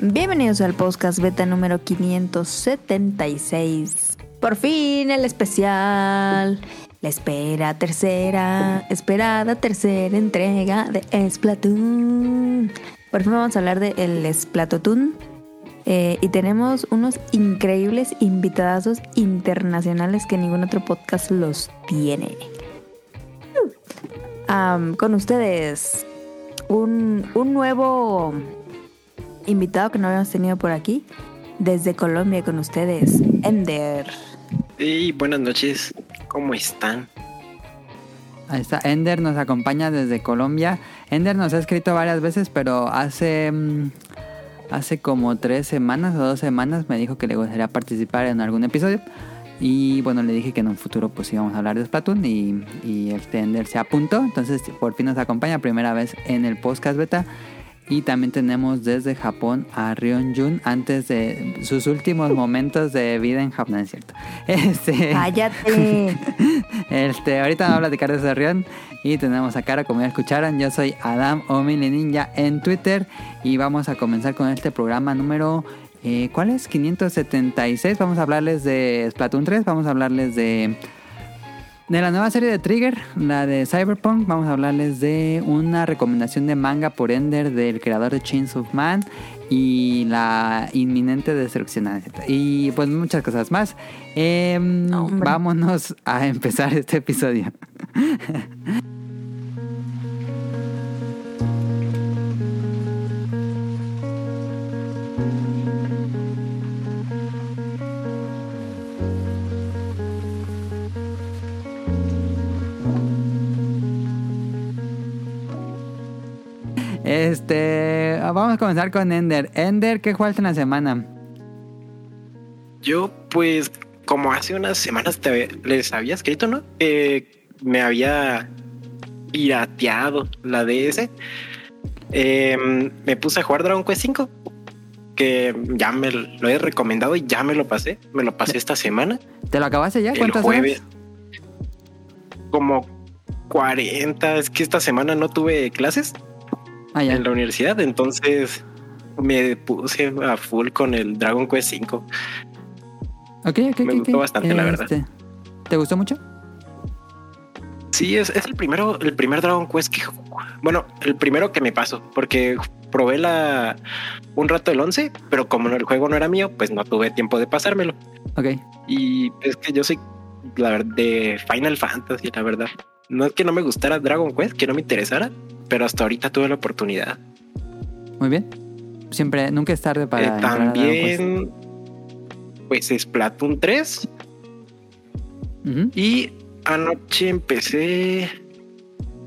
Bienvenidos al podcast beta número 576. Por fin el especial. La espera tercera, esperada tercera entrega de Splatoon. Por fin vamos a hablar de el Splatoon. Eh, y tenemos unos increíbles invitadazos internacionales que ningún otro podcast los tiene. Con ustedes, un, un nuevo invitado que no habíamos tenido por aquí. Desde Colombia con ustedes, Ender. Y buenas noches, ¿cómo están? Ahí está, Ender nos acompaña desde Colombia. Ender nos ha escrito varias veces, pero hace, mm, hace como tres semanas o dos semanas me dijo que le gustaría participar en algún episodio. Y bueno, le dije que en un futuro pues íbamos a hablar de Splatoon y, y este Ender se apuntó. Entonces por fin nos acompaña primera vez en el podcast beta. Y también tenemos desde Japón a Rion Jun antes de sus últimos momentos de vida en Japón, ¿no es cierto? Este, Cállate. este, ahorita vamos a platicar de Rion. Y tenemos a Cara, como ya escucharon. Yo soy Adam Omili Ninja en Twitter. Y vamos a comenzar con este programa número. eh, ¿Cuál es? 576. Vamos a hablarles de Splatoon 3. Vamos a hablarles de. De la nueva serie de Trigger, la de Cyberpunk, vamos a hablarles de una recomendación de manga por Ender del creador de Chains of Man y la inminente destrucción. Y pues muchas cosas más. Em, vámonos a empezar este episodio. vamos a comenzar con Ender. Ender, ¿qué jugaste en la semana? Yo, pues, como hace unas semanas te, les había escrito, ¿no? Que me había pirateado la DS. Eh, me puse a jugar Dragon Quest 5, que ya me lo he recomendado y ya me lo pasé. Me lo pasé esta semana, ¿Te lo acabaste ya? el ¿Cuántas jueves. horas? Como 40. Es que esta semana no tuve clases Ah, en la universidad, entonces me puse a full con el Dragon Quest 5. Ok, ok, Me gustó bastante, la verdad. Este, ¿Te gustó mucho? Sí, es, es el primero, el primer Dragon Quest que bueno, el primero que me pasó, porque probé la un rato el 11, pero como el juego no era mío, pues no tuve tiempo de pasármelo. Ok. Y es que yo soy la verdad de Final Fantasy, la verdad. No es que no me gustara Dragon Quest, que no me interesara, pero hasta ahorita tuve la oportunidad. Muy bien. Siempre, nunca es tarde para Eh, también, pues Splatoon 3 Ujú. Y anoche empecé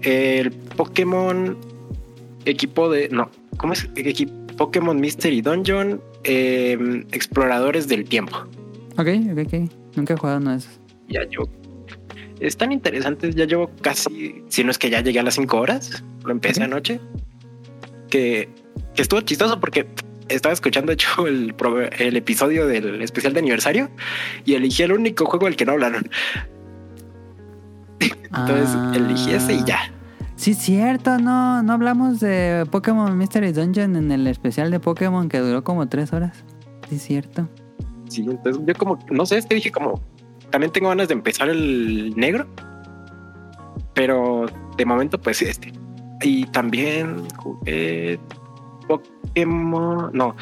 el Pokémon equipo de. No, ¿cómo es? Equi- Pokémon Mystery Dungeon eh, Exploradores del Tiempo. Ok, ok, ok. Nunca he jugado uno de esos. Ya yo. Están interesantes. Ya llevo casi, si no es que ya llegué a las 5 horas. Lo empecé anoche. Que, que estuvo chistoso porque estaba escuchando, hecho, el episodio del especial de aniversario y elegí el único juego del que no hablaron. Entonces Ah. elegí ese y ya. Sí, cierto, no, no hablamos de Pokémon Mystery Dungeon en el especial de Pokémon que duró como tres horas. Sí, cierto. Sí, entonces yo como, no sé, es que dije como, también tengo ganas de empezar el negro, pero de momento pues este. Y también jugué Pokémon, no,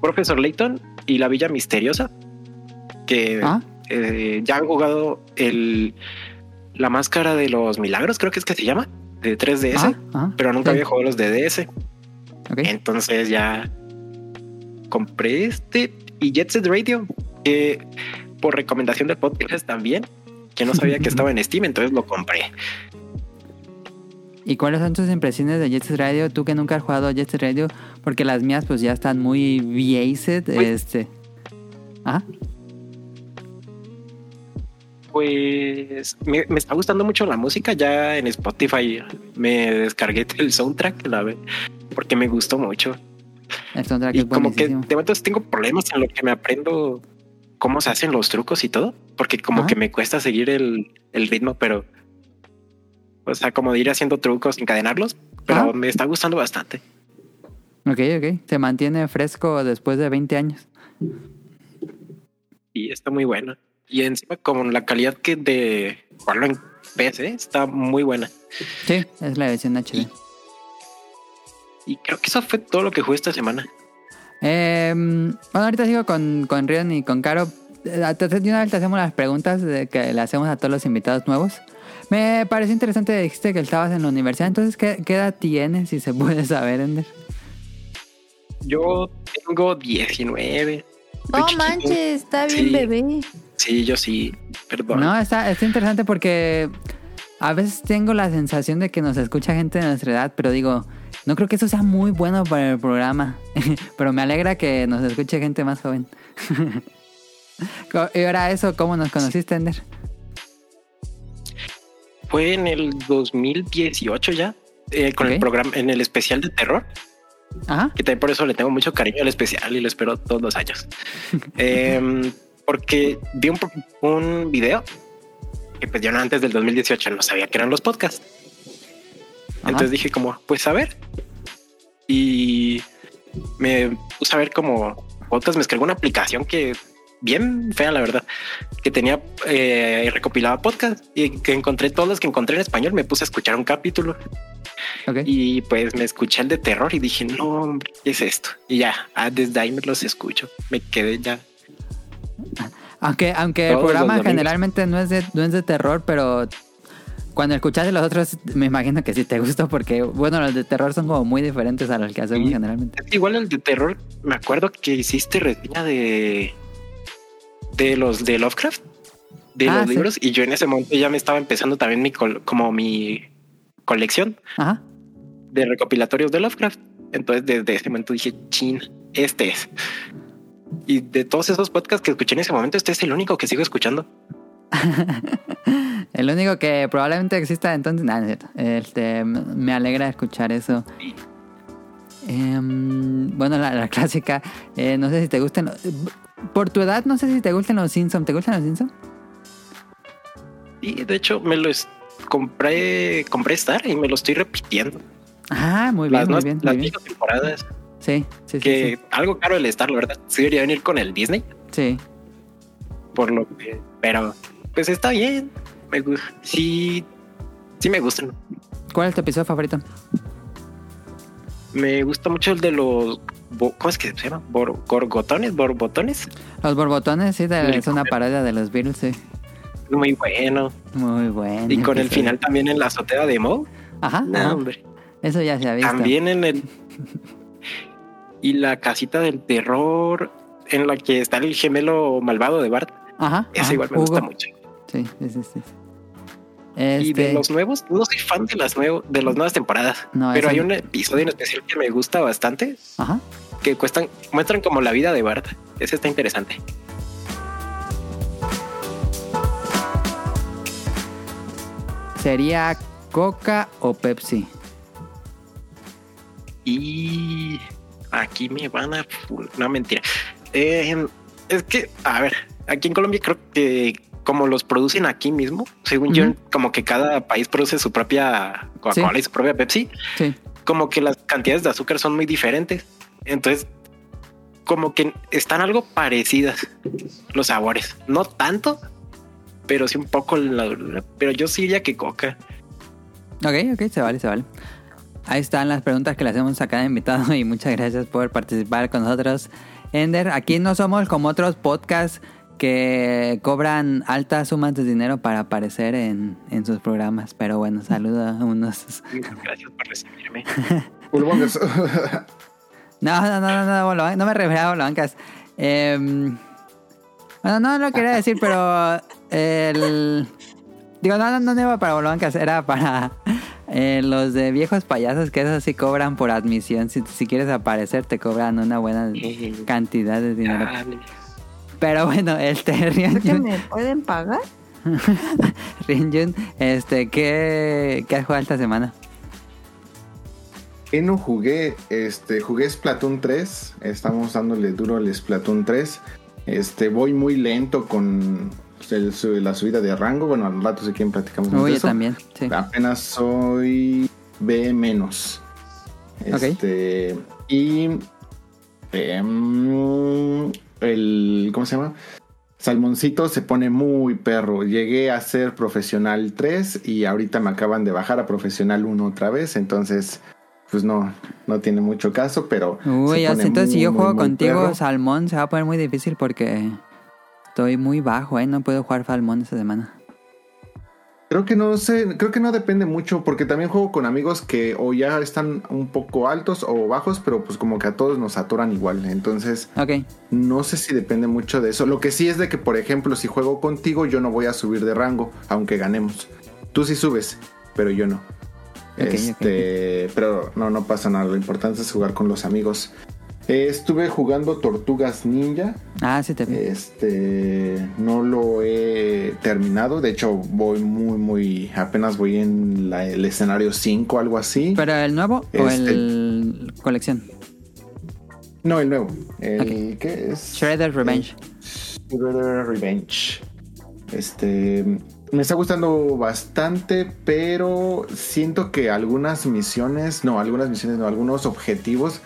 Profesor Layton y la Villa Misteriosa, que Ah, eh, ya han jugado el, la máscara de los milagros, creo que es que se llama, de 3DS, ah, ah, pero nunca sí. había jugado los de DS. Ok. Entonces ya compré este y Jet Set Radio, que por recomendación del podcast también, que no sabía que estaba en Steam, entonces lo compré. ¿Y cuáles son tus impresiones de Jet Set Radio? Tú que nunca has jugado a Jet Set Radio, porque las mías pues ya están muy viaced, Uy. este. Ah, Pues me, me está gustando mucho la música. Ya en Spotify me descargué el soundtrack, la ve- porque me gustó mucho. el soundtrack Y es como que de momento tengo problemas en lo que me aprendo cómo se hacen los trucos y todo, porque como que me cuesta seguir el, el ritmo, pero o sea, como de ir haciendo trucos, encadenarlos, pero me está gustando bastante. Ok, ok. Se mantiene fresco después de 20 años. Y está muy buena. Y encima con la calidad que de jugarlo en PC está muy buena. Sí, es la versión HD. Y creo que eso fue todo lo que jugué esta semana. Eh, bueno, ahorita sigo con, con Rion y con Caro. Eh, De una vez te hacemos las preguntas de que le hacemos a todos los invitados nuevos. Me pareció interesante, dijiste que estabas en la universidad, entonces, ¿qué, qué edad tienes, si se puede saber, Ender? Yo tengo 19. Estoy No chiquito. manches, está bien Sí. bebé. Sí, yo sí. Perdón. No, está, está interesante porque a veces tengo la sensación de que nos escucha gente de nuestra edad, pero digo, no creo que eso sea muy bueno para el programa. pero me alegra que nos escuche gente más joven. Y ahora eso, ¿cómo nos conociste, Ender? Fue en el 2018 ya. eh, con el programa, en el especial de terror. Ajá. que también por eso le tengo mucho cariño al especial y lo espero todos los años. Em, porque vi un, un video que pues yo no- antes del 2018 no sabía que eran los podcasts. Ajá. Entonces dije como, pues a ver. Y me puse a ver como podcast, me descargué una aplicación que bien fea, la verdad, que tenía eh, recopilaba podcast y que encontré todos los que encontré en español. Me puse a escuchar un capítulo Ok. y pues me escuché el de terror y dije, no, hombre, ¿qué es esto? Y ya, ah, desde ahí me los escucho. Me quedé ya. Aunque, aunque el Todos programa generalmente no es, de, no es de terror, pero cuando escuchaste los otros, me imagino que sí te gustó, porque bueno, los de terror son como muy diferentes a los que hacemos Sí. generalmente. Igual el de terror, me acuerdo que hiciste reseña de de los de Lovecraft, de Ah, los sí. libros, y yo en ese momento ya me estaba empezando también mi como mi colección Ajá. de recopilatorios de Lovecraft. Entonces desde ese momento dije, chin, este es. Y de todos esos podcasts que escuché en ese momento, este es el único que sigo escuchando. El único que probablemente exista entonces, nada, no es cierto. Este, me alegra escuchar eso. Em, bueno, la, la clásica, eh, no sé si te gustan. Por tu edad, no sé si te gustan los Simpsons. ¿Te gustan los Simpsons? Y de hecho me los compré, compré Star y me lo estoy repitiendo. Ah, muy bien, las muy bien. las Muy bien. temporadas. Sí, sí, sí. que Sí, algo caro el Star, la verdad. Sí debería venir con el Disney, sí. por lo que, pero pues está bien. Me sí, sí me gustan. ¿Cuál es tu episodio favorito? Me gusta mucho el de los, ¿cómo es que se llama? Bor- gorgotones, borbotones. Los borbotones, sí, de- es una parodia de los Beatles, sí. Muy bueno. Muy bueno. Y con el final también en la azotea de Mo. Ajá, No, hombre. Eso ya se ha visto. También en el y la casita del terror en la que está el gemelo malvado de Bart. Ajá. Ese ajá, igual me Hugo. gusta mucho. Sí, sí, sí, sí. Y de Este, los nuevos, no soy fan de las nuevas, de las nuevas temporadas. No, pero hay un episodio en especial que me gusta bastante, Ajá. que cuestan, muestran como la vida de Bart. Ese está interesante. ¿Sería Coca o Pepsi? Y aquí me van a no mentira. Eh, es que, a ver, aquí en Colombia creo que como los producen aquí mismo, según yo, Ujú. como que cada país produce su propia Coca-Cola Sí. y su propia Pepsi, Sí. como que las cantidades de azúcar son muy diferentes. Entonces, como que están algo parecidas los sabores. No tanto, pero sí un poco. la- pero yo sí diría que Coca. Ok, ok, se vale, se vale. Ahí están las preguntas que le hacemos a cada invitado y muchas gracias por participar con nosotros. Ender, aquí no somos como otros podcasts que cobran altas sumas de dinero para aparecer en, en sus programas. Pero bueno, saludo a unos... Gracias por recibirme. Pulmongas. No, no, no, no, no, no me refería a Bolobancas. Em, bueno, no lo quería decir, pero el... Digo, no, no, no iba para Bolobancas, era para eh, los de viejos payasos, que esos sí cobran por admisión. Si, si quieres aparecer, te cobran una buena Eh, cantidad de dinero. dale. Pero bueno, este, Rian ¿Por qué Jun, me pueden pagar? Rian Jun, este, ¿qué, ¿qué has jugado esta semana? No jugué, este, jugué Splatoon 3, estamos dándole duro al Splatoon 3. Este, voy muy lento con el- la subida de rango, bueno, al rato si quieren platicamos Uy, de yo eso. también, sí. Apenas soy B menos. Ok. Este, Y em, el, ¿cómo se llama? Salmoncito se pone muy perro. Llegué a ser profesional 3 y ahorita me acaban de bajar a profesional 1 otra vez. Entonces, pues no, no tiene mucho caso, pero. Uy, ya entonces si yo muy, juego muy contigo, perro. Salmón, se va a poner muy difícil porque estoy muy bajo, ¿eh? No puedo jugar Salmón esta semana. Creo que no sé, creo que no depende mucho, porque también juego con amigos que o ya están un poco altos o bajos, pero pues como que a todos nos atoran igual. Entonces, no sé si depende mucho de eso. Lo que sí es de que, por ejemplo, si juego contigo, yo no voy a subir de rango, aunque ganemos. Tú sí subes, pero yo no. Este, pero no, no pasa nada. Lo importante es jugar con los amigos. Eh, estuve jugando Tortugas Ninja. Ah, sí te vi. Este no lo he terminado. De hecho, voy muy, muy. Apenas voy en la- el escenario 5, algo así. ¿Pero el nuevo o Este- el colección? no, el nuevo. El ¿qué es? Shredder Revenge. Shredder Revenge. Este. Me está gustando bastante, pero siento que algunas misiones, no, algunas misiones, no, algunos objetivos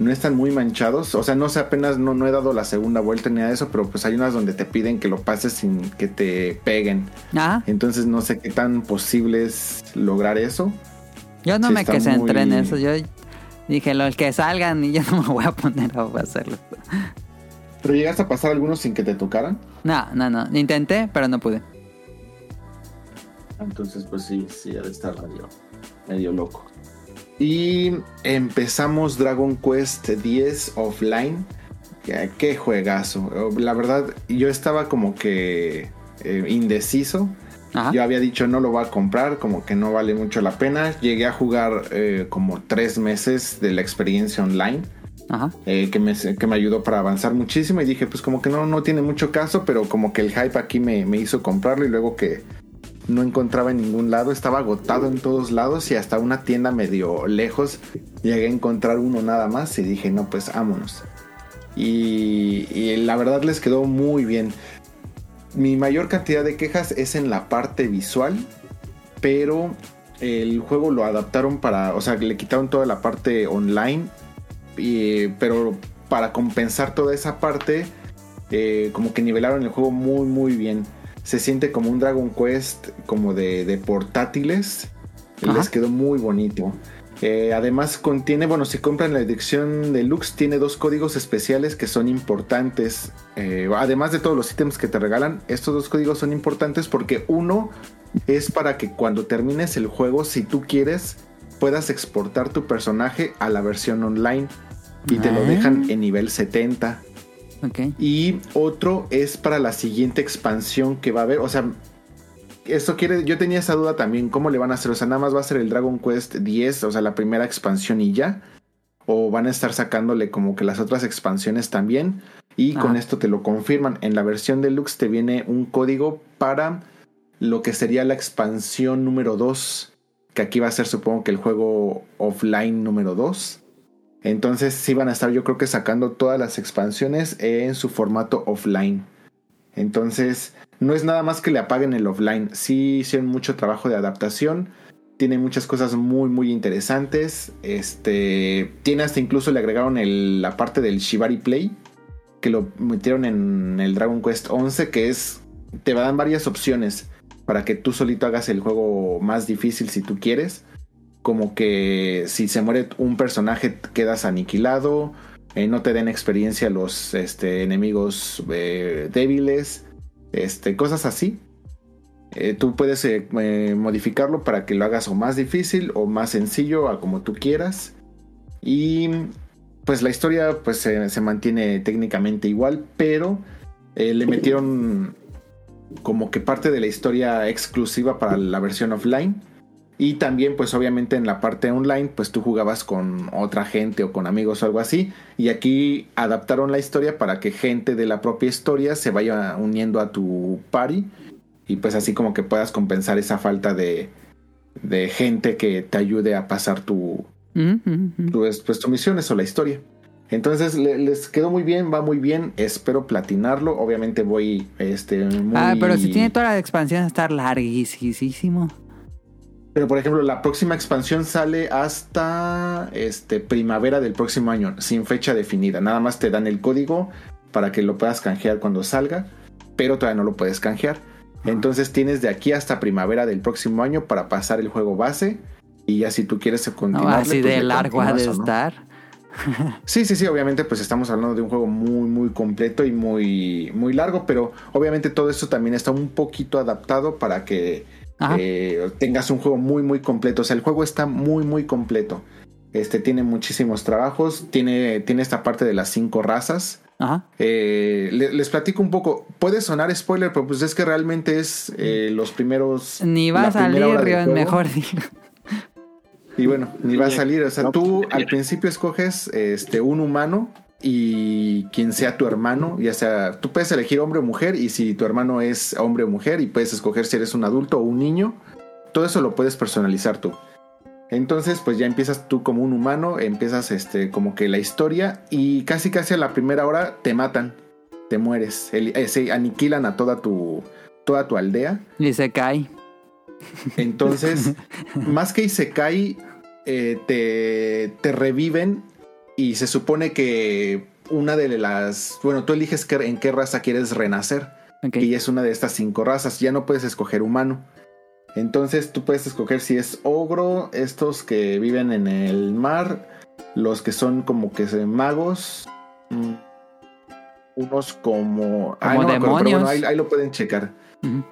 no están muy manchados. O sea, no sé, apenas no, no he dado la segunda vuelta ni de eso, pero pues hay unas donde te piden que lo pases sin que te peguen. Ah, Entonces no sé qué tan posible es lograr eso. yo no sí me que en muy- eso. Yo dije, los que salgan y yo no me voy a poner a hacerlo. ¿Pero llegaste a pasar algunos sin que te tocaran? No, no, no. Intenté, pero no pude. Entonces, pues sí, sí, ha de estar medio, medio loco. Y empezamos Dragon Quest X offline. Qué, qué juegazo. La verdad, yo estaba como que eh, indeciso. Ajá. Yo había dicho no lo voy a comprar, como que no vale mucho la pena. Llegué a jugar eh, como tres meses de la experiencia online. Ajá. eh, que, me, que me ayudó para avanzar muchísimo y dije pues como que no, no tiene mucho caso, pero como que el hype aquí me, me hizo comprarlo y luego que no encontraba en ningún lado, estaba agotado en todos lados y hasta una tienda medio lejos llegué a encontrar uno nada más y dije no pues vámonos. Y, la verdad les quedó muy bien. Mi mayor cantidad de quejas es en la parte visual, pero el juego lo adaptaron para, o sea, le quitaron toda la parte online pero para compensar toda esa parte, eh, como que nivelaron el juego muy, muy bien. Se siente como un Dragon Quest, como de, de portátiles. Ajá. Les quedó muy bonito. Eh, además contiene, bueno, si compran la edición deluxe, tiene dos códigos especiales que son importantes. Eh, además de todos los ítems que te regalan, estos dos códigos son importantes porque uno es para que cuando termines el juego, si tú quieres, puedas exportar tu personaje a la versión online y te lo Ah. dejan en nivel 70. Y otro es para la siguiente expansión que va a haber. O sea, esto quiere. Yo tenía esa duda también. ¿Cómo le van a hacer? O sea, nada más va a ser el Dragon Quest 10, o sea, la primera expansión y ya. O van a estar sacándole como que las otras expansiones también. Y con esto te lo confirman. En la versión deluxe te viene un código para lo que sería la expansión número 2. Que aquí va a ser, supongo que el juego offline número 2. Entonces sí van a estar yo creo que sacando todas las expansiones en su formato offline. Entonces no es nada más que le apaguen el offline. Sí hicieron mucho trabajo de adaptación. Tiene muchas cosas muy muy interesantes. Este tiene hasta incluso le agregaron el- la parte del Shibari Play que lo metieron en el Dragon Quest 11 que es te dan varias opciones para que tú solito hagas el juego más difícil si tú quieres como que si se muere un personaje quedas aniquilado, eh, no te den experiencia los este, enemigos eh, débiles, este, cosas así. Eh, tú puedes modificarlo para que lo hagas o más difícil o más sencillo, a como tú quieras. Y pues la historia pues se, mantiene técnicamente igual, pero le metieron como que parte de la historia exclusiva para la versión offline. Y también, pues obviamente en la parte online, pues tú jugabas con otra gente o con amigos o algo así. Y aquí adaptaron la historia para que gente de la propia historia se vaya uniendo a tu party. Y pues así como que puedas compensar esa falta de, de gente que te ayude a pasar tu, Mm, mm, mm. tu, pues, tus misiones o la historia. Entonces le- les quedó muy bien, va muy bien. Espero platinarlo. Obviamente voy este, muy... Ah, pero si tiene toda la expansión, va a estar larguísimo. Pero por ejemplo, la próxima expansión sale hasta este primavera del próximo año, sin fecha definida. Nada más te dan el código para que lo puedas canjear cuando salga, pero todavía no lo puedes canjear. Entonces tienes de aquí hasta primavera del próximo año para pasar el juego base y ya si tú quieres No, continuar. así de largo ha de estar. Sí, sí, sí, obviamente pues estamos hablando de un juego muy, muy completo y muy, muy largo, pero obviamente todo esto también está un poquito adaptado para que. Eh, tengas un juego muy, muy completo. O sea, el juego está muy, muy completo. Este tiene muchísimos trabajos, tiene, tiene esta parte de las cinco razas. Ajá. Eh, le- les platico un poco. Puede sonar spoiler, pero pues es que realmente es eh, los primeros. Ni va a salir, Rion, mejor digo. Y bueno, ni va a salir. O sea, tú pues, al principio escoges este, un humano y quien sea tu hermano, ya sea, tú puedes elegir hombre o mujer y si tu hermano es hombre o mujer y puedes escoger si eres un adulto o un niño, todo eso lo puedes personalizar tú. Entonces, pues ya empiezas tú como un humano, empiezas este como que la historia y casi casi a la primera hora te matan, te mueres, el- eh, se aniquilan a toda tu toda tu aldea. Y se cae. Entonces, más que Isekai, eh, te, te reviven y se supone que una de las... Bueno, tú eliges qué- en qué raza quieres renacer y es una de estas cinco razas. Ya no puedes escoger humano. Entonces tú puedes escoger si es ogro, estos que viven en el mar, los que son como que magos, mm, unos como... Ay, Como no me acuerdo, pero bueno, demonios. ahí- ahí lo pueden checar.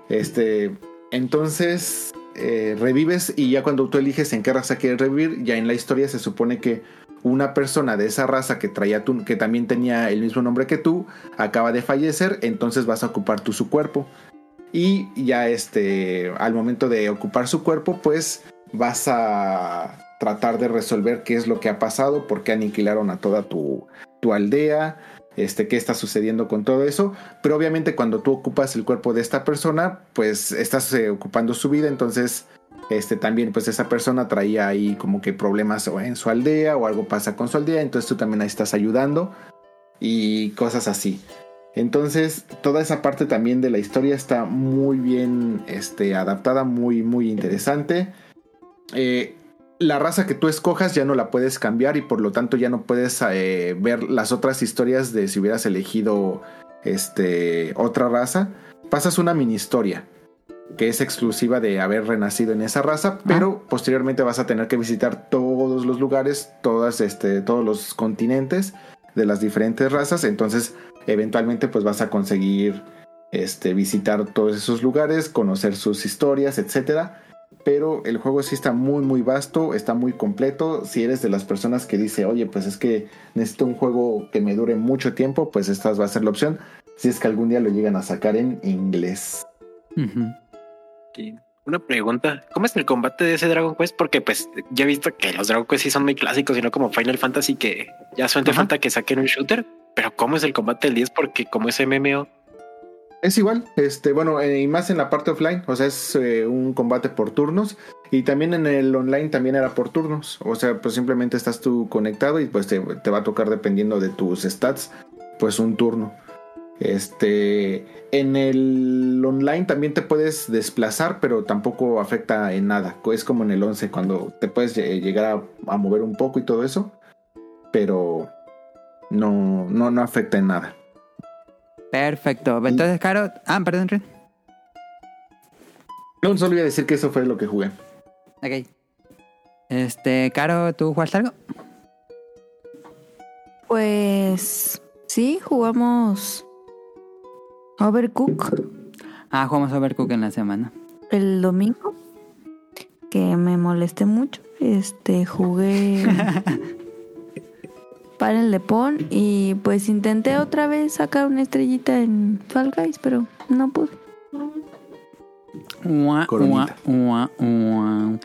Este, entonces eh, revives y ya cuando tú eliges en qué raza quieres revivir, ya en la historia se supone que una persona de esa raza que traía que también tenía el mismo nombre que tú, acaba de fallecer, entonces vas a ocupar tú su cuerpo. Y ya este, al momento de ocupar su cuerpo, pues vas a tratar de resolver qué es lo que ha pasado, por qué aniquilaron a toda tu, tu aldea, este, qué está sucediendo con todo eso. Pero obviamente cuando tú ocupas el cuerpo de esta persona, pues estás eh, ocupando su vida, entonces este también pues esa persona traía ahí como que problemas en su aldea o algo pasa con su aldea, entonces tú también ahí estás ayudando y cosas así. Entonces, toda esa parte también de la historia está muy bien este, adaptada, muy, muy interesante. Eh, la raza que tú escojas ya no la puedes cambiar y por lo tanto ya no puedes eh, ver las otras historias de si hubieras elegido este, otra raza. Pasas una mini historia que es exclusiva de haber renacido en esa raza, pero posteriormente vas a tener que visitar todos los lugares, todas, este, todos los continentes de las diferentes razas. Entonces, eventualmente, pues vas a conseguir este, visitar todos esos lugares, conocer sus historias, etcétera pero el juego sí está muy muy vasto, está muy completo. Si eres de las personas que dice, oye, pues es que necesito un juego que me dure mucho tiempo, pues esta va a ser la opción. Si es que algún día lo llegan a sacar en inglés. Una pregunta, ¿cómo es el combate de ese Dragon Quest? Porque pues ya he visto que los Dragon Quest sí son muy clásicos y no como Final Fantasy que ya Ajá. falta que saquen un shooter. Pero ¿cómo es el combate del 10? Porque como es MMO, Es igual, este, bueno, eh, y más en la parte offline, o sea, es eh, un combate por turnos. Y también en el online también era por turnos. O sea, pues simplemente estás tú conectado y pues te, te va a tocar dependiendo de tus stats, pues un turno. Este, en el online también te puedes desplazar, pero tampoco afecta en nada. Es como en el 11, cuando te puedes lle- llegar a, a mover un poco y todo eso, pero no, no, no afecta en nada. Perfecto. Entonces, Caro. Ah, perdón, Ren. No, solo voy a decir que eso fue lo que jugué. Ok. Este, Caro, ¿tú jugaste algo? Pues sí, jugamos Overcook Ah, jugamos Overcook en la semana. el domingo, que me molesté mucho. Este, jugué para el Lepón y pues intenté otra vez sacar una estrellita en Fall Guys, pero no pude. Ua, Coronita. ua, ua, ua.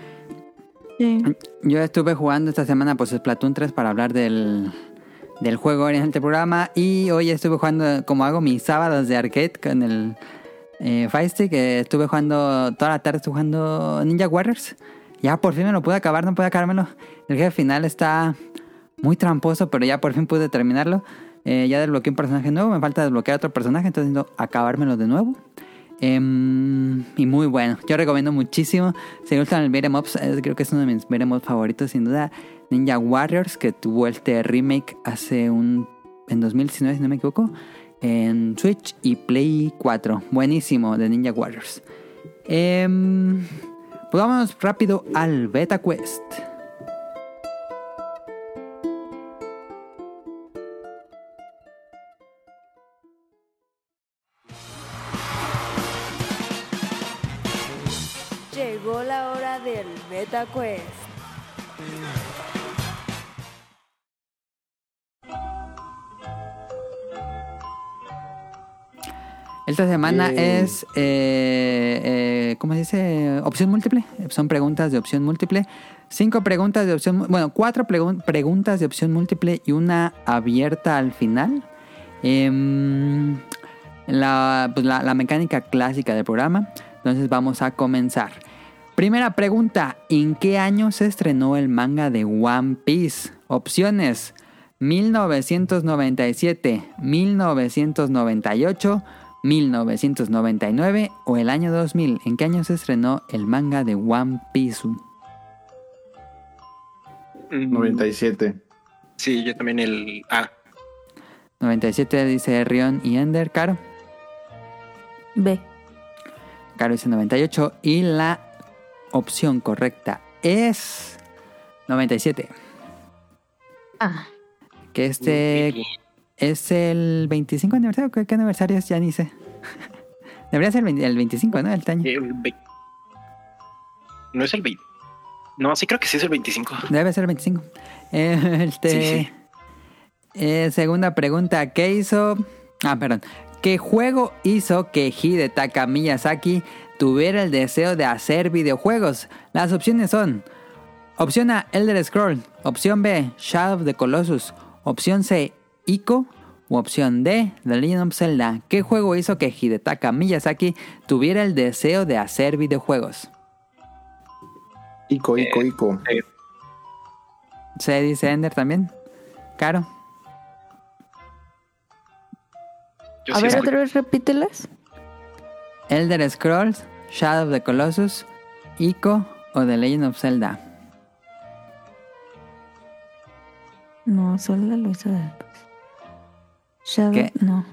Sí. Yo estuve jugando esta semana pues Splatoon 3 para hablar del, del juego en este programa y hoy estuve jugando como hago mis sábados de arcade con el eh, Fire Stick, eh, estuve jugando toda la tarde estuve jugando Ninja Warriors. Ya por fin me lo pude acabar, no pude acabármelo. El jefe final está muy tramposo, pero ya por fin pude terminarlo. Eh, ya desbloqueé un personaje nuevo, me falta desbloquear otro personaje, entonces acabármelo de nuevo. Em, y muy bueno. Yo recomiendo muchísimo. Si gustan el beat'em ups, eh, creo que es uno de mis beat'em ups favoritos, sin duda. Ninja Warriors, que tuvo este remake hace un. en 2019, si no me equivoco. En Switch y Play 4. Buenísimo de Ninja Warriors. Pues vámonos rápido al Beta Quest. Llegó la hora del Beta Quest. Esta semana es, eh, eh, ¿cómo se dice? Opción múltiple. Son preguntas de opción múltiple. Cinco preguntas de opción, bueno, cuatro pregun- preguntas de opción múltiple y una abierta al final. Em, la, pues, la- la mecánica clásica del programa. Entonces vamos a comenzar. Primera pregunta, ¿en qué año se estrenó el manga de One Piece? Opciones, 1997, 1998, 1999 o el año 2000. ¿En qué año se estrenó el manga de One Piece? Mm, 97. Sí, yo también el A. 97 dice Rion y Ender, Caro. B. Caro dice 98 y la opción correcta es 97. Ah, Que este es el 25 aniversario. ¿Qué, qué aniversario es? Ya ni sé. Debería ser el 20 el 25, ¿no? El año. El ve- No es el 20. No, sí creo que sí es el 25. Debe ser el 25. Eh, este, Sí, sí. eh, segunda pregunta. ¿Qué hizo? Ah, perdón. ¿Qué juego hizo que Hidetaka Miyazaki tuviera el deseo de hacer videojuegos? Las opciones son... Opción A, Elder Scroll. Opción B, Shadow of the Colossus. Opción C, Ico. U opción D, The Legend of Zelda. ¿Qué juego hizo que Hidetaka Miyazaki tuviera el deseo de hacer videojuegos? Ico, Ico, Eh, Ico. Se dice Ender también. Caro. Yo a sí ver, otra vez repítelas. Elder Scrolls, Shadow of the Colossus, Ico o The Legend of Zelda. No, solo lo hizo después. Shadow, ¿Qué? no.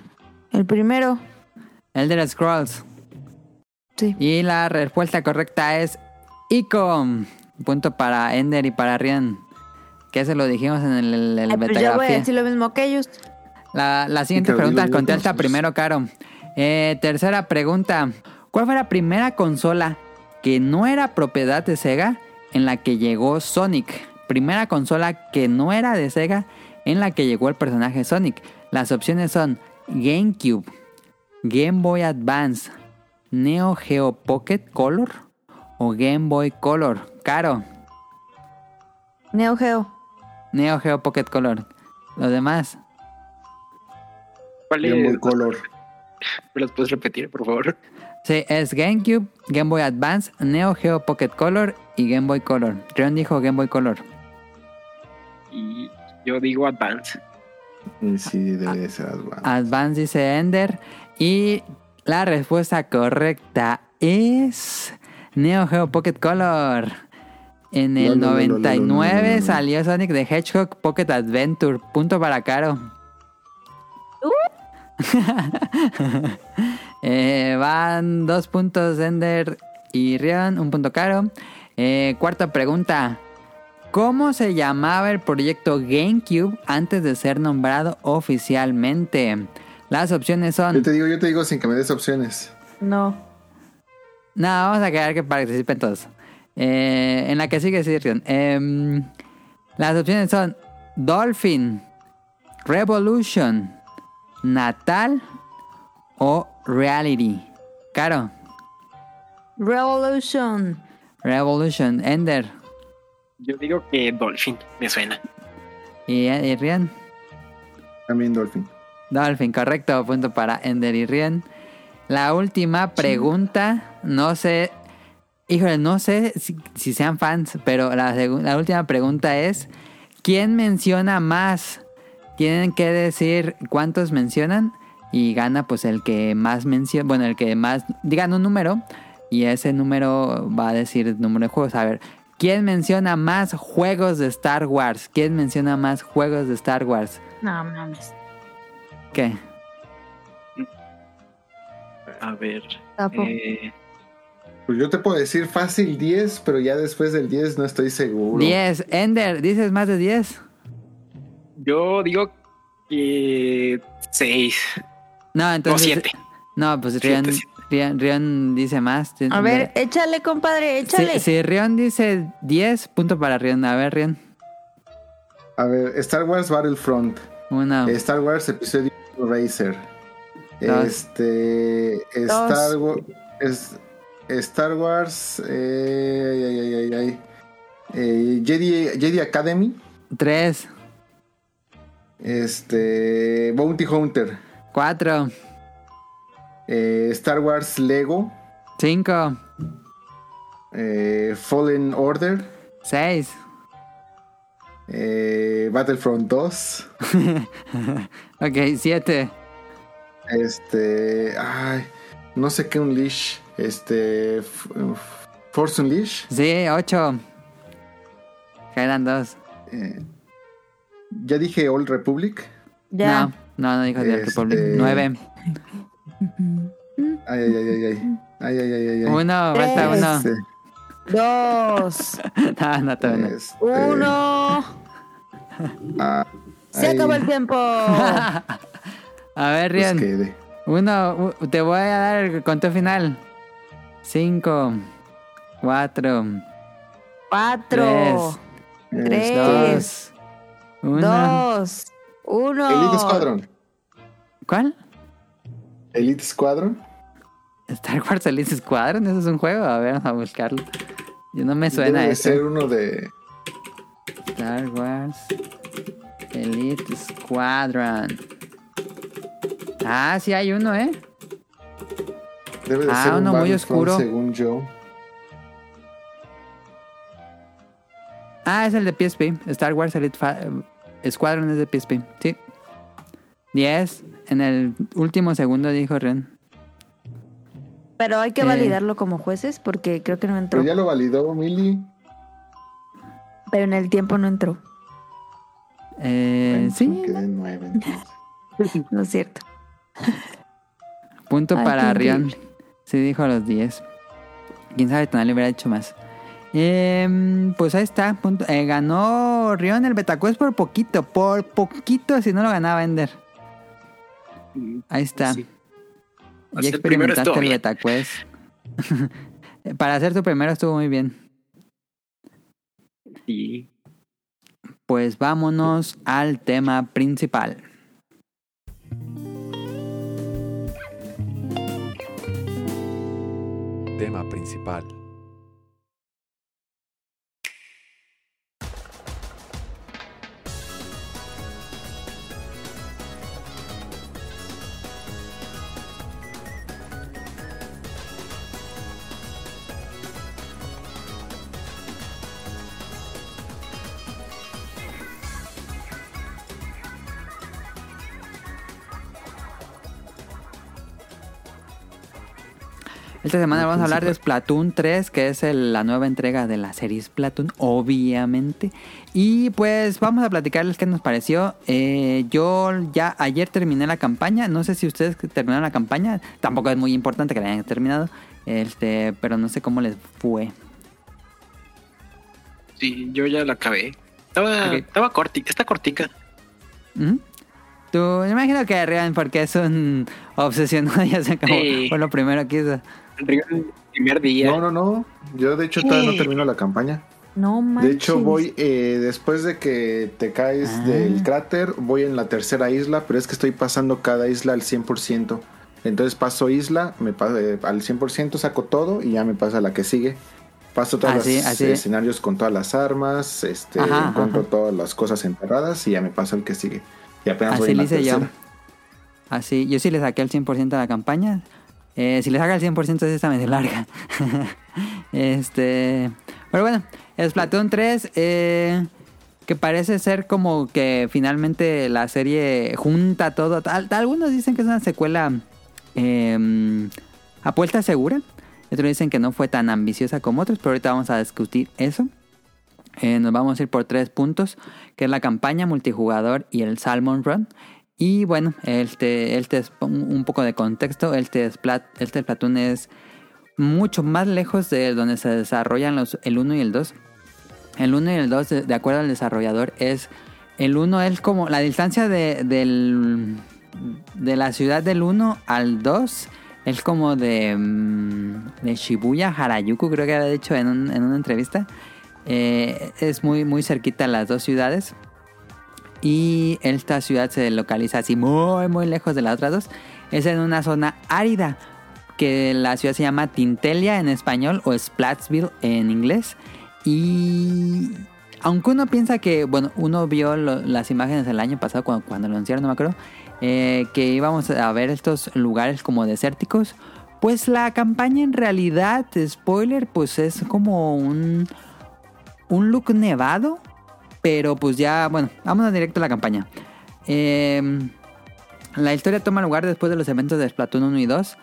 El primero, Elder Scrolls. sí. Y la respuesta correcta es Ico. Punto para Ender y para Rian. Que eso lo dijimos en el, el, el Ay, pues ya voy a decir lo mismo que ellos. La, la siguiente pregunta yo, contesta primero, Caro. Eh, tercera pregunta. ¿Cuál fue la primera consola que no era propiedad de Sega en la que llegó Sonic? Primera consola que no era de Sega en la que llegó el personaje Sonic. Las opciones son GameCube, Game Boy Advance, Neo Geo Pocket Color o Game Boy Color. Caro, Neo Geo. Neo Geo Pocket Color. Los demás. ¿Cuál Game Boy es? Color. ¿Me las puedes repetir, por favor? Sí, es GameCube, Game Boy Advance, Neo Geo Pocket Color y Game Boy Color. Rion dijo Game Boy Color. Y yo digo Advance. Y sí, debe de ser Advance. Advance dice Ender. Y la respuesta correcta es Neo Geo Pocket Color. En el No, no, no, no, no, no, 99 no, no, no. salió Sonic the Hedgehog Pocket Adventure. Punto para Caro. Eh, van dos puntos Ender y Rion, un punto Caro. Eh, cuarta pregunta. ¿Cómo se llamaba el proyecto GameCube antes de ser nombrado oficialmente? Las opciones Yo son... te digo, yo te digo sin que me des opciones. No. No, vamos a quedar que participen todos. Eh, en la que sigue sí, Rion. Em, las opciones son Dolphin, Revolution, Natal o Reality. Caro, Revolution. Revolution, Ender Yo digo que Dolphin, me suena. y, y Rian. También Dolphin. Dolphin, correcto, punto para Ender y Rien. La última pregunta, no sé, híjole, no sé si, si sean fans, pero la, la última pregunta es, ¿quién menciona más? Tienen que decir cuántos mencionan y gana pues el que más menciona, bueno, el que más digan un número y ese número va a decir el número de juegos. A ver, ¿quién menciona más juegos de Star Wars? ¿Quién menciona más juegos de Star Wars? No mames. ¿Qué? A ver. Eh, Pues yo te puedo decir fácil 10, pero ya después del 10 no estoy seguro. 10. Ender, ¿dices más de 10? yo digo que seis No, o entonces... siete. No, pues Siete, Rion, siete. Rion, Rion dice más. A ver, échale, compadre, échale. Si, si Rion dice 10, punto para Rion. A ver, Rion. A ver, Star Wars Battlefront. Uno. Star Wars Episodio Racer. Dos. Este. Star Wars. Star Wars. eh, ay, ay, ay, ay, eh, Jedi, Jedi Academy. 3, Este. Bounty Hunter. 4, eh, Star Wars Lego. 5, eh, Fallen Order. 6. eh, Battlefront 2. ok, 7. Este. Ay. No sé qué Unleash. Este. F- Force Unleash. Sí, 8. Quedan 2. Eh, ya dije Old Republic. ya. No, no, no dijo de Este- Republic. 9. Ay, ay, ay, ay, ay. Ay, ay, ay. 1, falta 1. Este, Dos. No, no, todavía no. este, Uno. ah, Se ay, acabó el tiempo. A ver, pues Rion. que de- Uno, te voy a dar el conteo final. 5, 4, Cuatro. este, Tres. 2, 1. Dos. Uno. Elite Squadron. ¿Cuál? Elite Squadron. Star Wars Elite Squadron, eso es un juego. A ver, vamos a buscarlo. Yo no me suena Debe de eso. ser uno de. Star Wars Elite Squadron. Ah, sí hay uno, ¿eh? Debe de Ah, ser un uno muy oscuro. Según yo. Ah, es el de PSP. Star Wars Elite Fa- eh, Squadron es de PSP. Sí. 10. En el último segundo dijo Ren. Pero hay que Eh. validarlo como jueces porque creo que no entró. Pero ya lo validó Mili. Pero en el tiempo no entró. Eh, Bueno, sí. Quedé en nueve entonces. No es cierto. Punto Ay, para Rion. Sí, dijo los 10. Quién sabe, Tonal le hubiera hecho más. Em, pues ahí está. punto. Eh, ganó Rion el Betacuest por poquito. Por poquito, si no lo ganaba Ender. Ahí está. Sí. Ya experimentaste el bien. Betacuest. Para hacer tu primero estuvo muy bien. Y Pues vámonos al tema principal. Tema principal. Esta semana vamos a hablar de Splatoon 3, que es el- la nueva entrega de la serie Splatoon, obviamente. Y pues vamos a platicarles qué nos pareció. Eh, yo ya ayer terminé la campaña, no sé si ustedes terminaron la campaña, tampoco es muy importante que la hayan terminado, este, pero no sé cómo les fue. sí, yo ya la acabé. Estaba, cortica, está cortica. ¿Mm? Tú, me imagino que Rian, porque es un obsesionado, ya cómo Sí. fue lo primero que hizo. El primer día. No, no, no. Yo de hecho todavía no termino la campaña. No De manches. hecho voy, eh, después de que te caes Ah. del cráter, voy en la tercera isla, pero es que estoy pasando cada isla al 100%. Entonces paso isla, me paso, eh, al 100%, saco todo y ya me pasa la que sigue. Paso todos Así, los así. escenarios con todas las armas, este, Ajá, encuentro ajá. todas las cosas enterradas y ya me paso el que sigue. Y apenas voy Así la hice yo. Así, yo sí le saqué el 100% a la campaña. Eh, si le saca el 100% sí está medio larga. este, pero bueno, Splatoon 3, eh, que parece ser como que finalmente la serie junta todo. Tal- algunos dicen que es una secuela eh, a puerta segura. Otros dicen que no fue tan ambiciosa como otros, pero ahorita vamos a discutir eso. Eh, nos vamos a ir por tres puntos, que es la campaña, multijugador y el Salmon Run. Y bueno, este, este es un, poco de contexto. Este, Splat, este es mucho más lejos de donde se desarrollan los, el 1 y el 2. El 1 y el 2, de, de acuerdo al desarrollador, es... El 1 es como la distancia de, del, de la ciudad del 1 al 2 es como de, mm, de Shibuya, Harajuku, creo que había dicho en, un- en una entrevista. Eh, es muy, muy cerquita las dos ciudades. Y esta ciudad se localiza así muy, muy lejos de las otras dos. Es en una zona árida, que la ciudad se llama Tintelia en español o Splatsville en inglés. Y aunque uno piensa que, bueno, uno vio las imágenes el año pasado cuando, cuando lo anunciaron, no me acuerdo, eh, que íbamos a ver estos lugares como desérticos. Pues la campaña en realidad, spoiler, pues es como un, un look nevado. Pero pues ya, bueno, vámonos directo a la campaña. Eh, la historia toma lugar después de los eventos de Splatoon 1 y 2.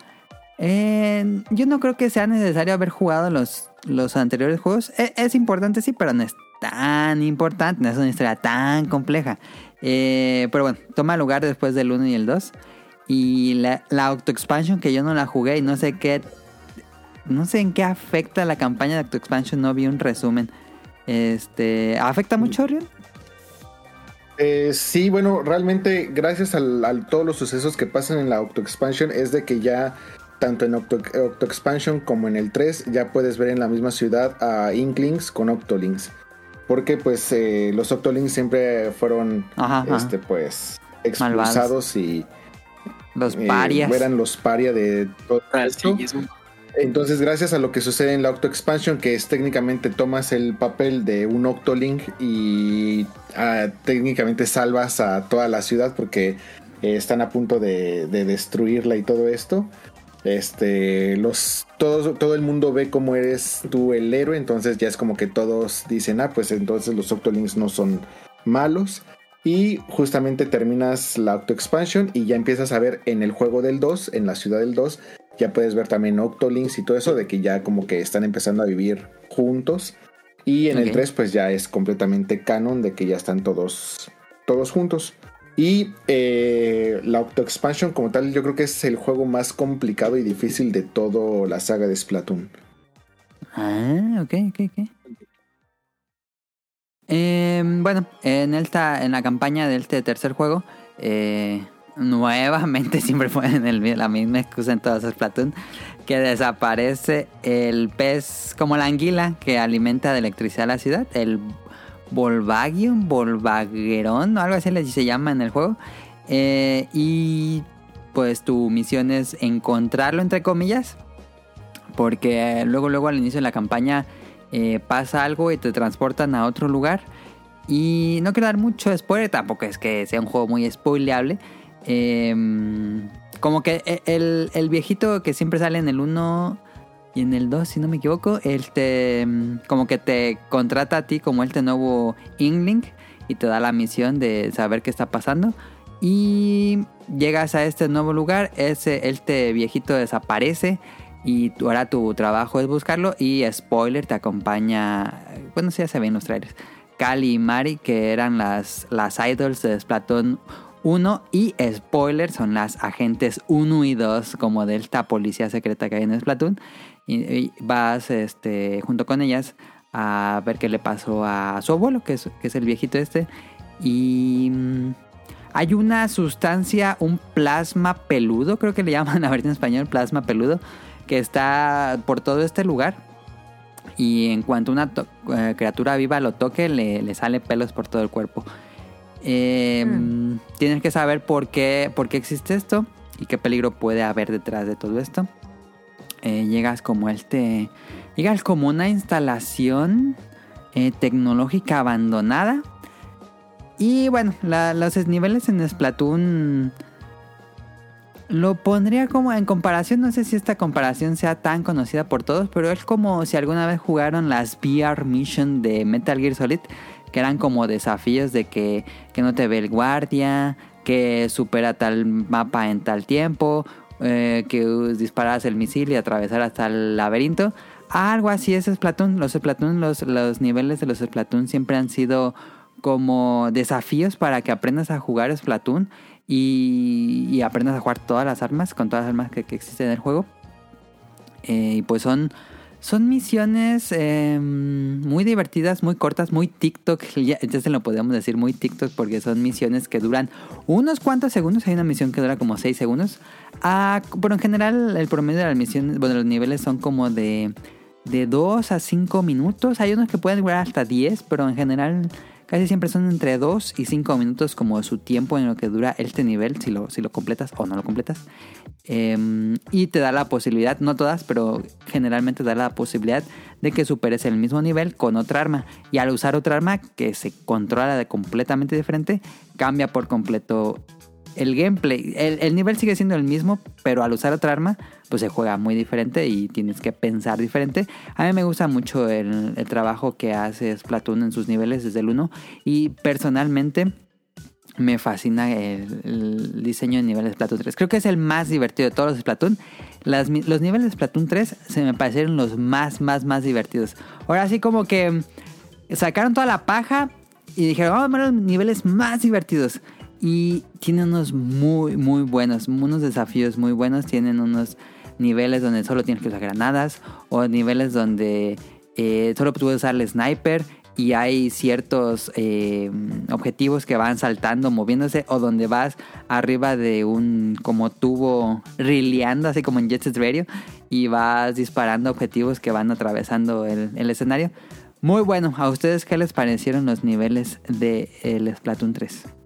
Eh, yo no creo que sea necesario haber jugado los, los anteriores juegos. E- es importante, sí, pero no es tan importante. No es una historia tan compleja. Eh, pero bueno, toma lugar después del 1 y el 2. Y la, la Auto Expansion, que yo no la jugué y no sé qué. No sé en qué afecta la campaña de Auto Expansion. No vi un resumen. Este. ¿Afecta mucho, Orion? Eh, sí, bueno, realmente gracias al- a todos los sucesos que pasan en la Octo Expansion es de que ya tanto en Octo, Octo Expansion como en el 3 ya puedes ver en la misma ciudad a Inklings con Octolinks. Porque pues eh, los Octolinks siempre fueron Ajá, ajá. este pues expulsados y Los eh, parias. eran los parias de todo esto. Entonces, gracias a lo que sucede en la Octo Expansion, que es técnicamente tomas el papel de un Octolink y ah, técnicamente salvas a toda la ciudad porque eh, están a punto de, de destruirla y todo esto. Este, los, todos, todo el mundo ve cómo eres tú el héroe, entonces ya es como que todos dicen, ah, pues entonces los Octolinks no son malos. Y justamente terminas la Octo Expansion y ya empiezas a ver en el juego del 2, en la ciudad del 2, ya puedes ver también Octolinks y todo eso, de que ya como que están empezando a vivir juntos. Y en el Ok. 3 pues ya es completamente canon de que ya están todos, todos juntos. Y eh, la Octo Expansion como tal yo creo que es el juego más complicado y difícil de toda la saga de Splatoon. Ah, ok, ok, ok. Eh, bueno, en esta, en la campaña de este tercer juego, eh, nuevamente siempre ponen el- la misma excusa en todos los Splatoon, que desaparece el pez como la anguila que alimenta de electricidad la ciudad, el Volvagium, Volvagerón, o algo así se llama en el juego. Eh, y pues tu misión es encontrarlo entre comillas porque luego luego al inicio de la campaña eh, pasa algo y te transportan a otro lugar y no quiero dar mucho spoiler tampoco es que sea un juego muy spoileable Eh, como que e- el, el viejito que siempre sale en el 1 y en el 2 si no me equivoco él te mm, como que te contrata a ti como este nuevo Inkling y te da la misión de saber qué está pasando. Y llegas a este nuevo lugar ese este viejito desaparece y ahora tu trabajo es buscarlo y spoiler te acompaña, bueno, sí ya se ven los trailers, Cali y Mari que eran las, las idols de Splatoon 1 y spoiler son las agentes 1 y 2 como de esta policía secreta que hay en Splatoon y, vas este, junto con ellas a ver qué le pasó a su abuelo que es, que es el viejito este y... mm, hay una sustancia, un plasma peludo, creo que le llaman a ver en español, plasma peludo, que está por todo este lugar. Y en cuanto una eh, criatura viva lo toque, le, le sale pelos por todo el cuerpo. Eh, Mm. Tienes que saber por qué, por qué existe esto y qué peligro puede haber detrás de todo esto. Eh, llegas como este. Llegas como una instalación eh, tecnológica abandonada. Y bueno, la- los niveles en Splatoon lo pondría como en comparación, no sé si esta comparación sea tan conocida por todos, pero es como si alguna vez jugaron las VR Mission de Metal Gear Solid. Que eran como desafíos de que, que no te ve el guardia, que supera tal mapa en tal tiempo, eh, que disparas el misil y atravesar hasta el laberinto. Algo así es Splatoon. Los Splatoon, los, los niveles de los Splatoon siempre han sido como desafíos para que aprendas a jugar Splatoon y, y aprendas a jugar todas las armas, con todas las armas que, que existen en el juego. Eh, y pues son, son misiones eh, muy divertidas, muy cortas, muy TikTok. Ya, se lo podemos decir muy TikTok porque son misiones que duran unos cuantos segundos. Hay una misión que dura como 6 segundos. Ah, pero en general el promedio de las misiones, bueno, los niveles son como de, de 2 a 5 minutos. Hay unos que pueden durar hasta 10, pero en general casi siempre son entre 2 y 5 minutos como su tiempo en lo que dura este nivel, si lo, si lo completas o no lo completas. Eh, y te da la posibilidad, no todas, pero generalmente te da la posibilidad de que superes el mismo nivel con otra arma. Y al usar otra arma que se controla de completamente diferente, cambia por completo el gameplay. El, el, nivel sigue siendo el mismo, pero al usar otra arma, pues se juega muy diferente y tienes que pensar diferente. A mí me gusta mucho el, el trabajo que hace Splatoon en sus niveles desde el 1 y personalmente me fascina el, diseño de niveles de Splatoon 3. Creo que es el más divertido de todos los Splatoon. Los niveles de Splatoon 3 se me parecieron los más, más, más divertidos. Ahora sí como que sacaron toda la paja y dijeron, vamos a ver los niveles más divertidos. Y tienen unos muy, muy buenos, unos desafíos muy buenos. Tienen unos niveles donde solo tienes que usar granadas o niveles donde eh, solo puedes usar el sniper y hay ciertos eh, objetivos que van saltando, moviéndose o donde vas arriba de un como tubo rileando, así como en Jet Set Radio y vas disparando objetivos que van atravesando el, escenario. Muy bueno, ¿a ustedes qué les parecieron los niveles de el Splatoon 3?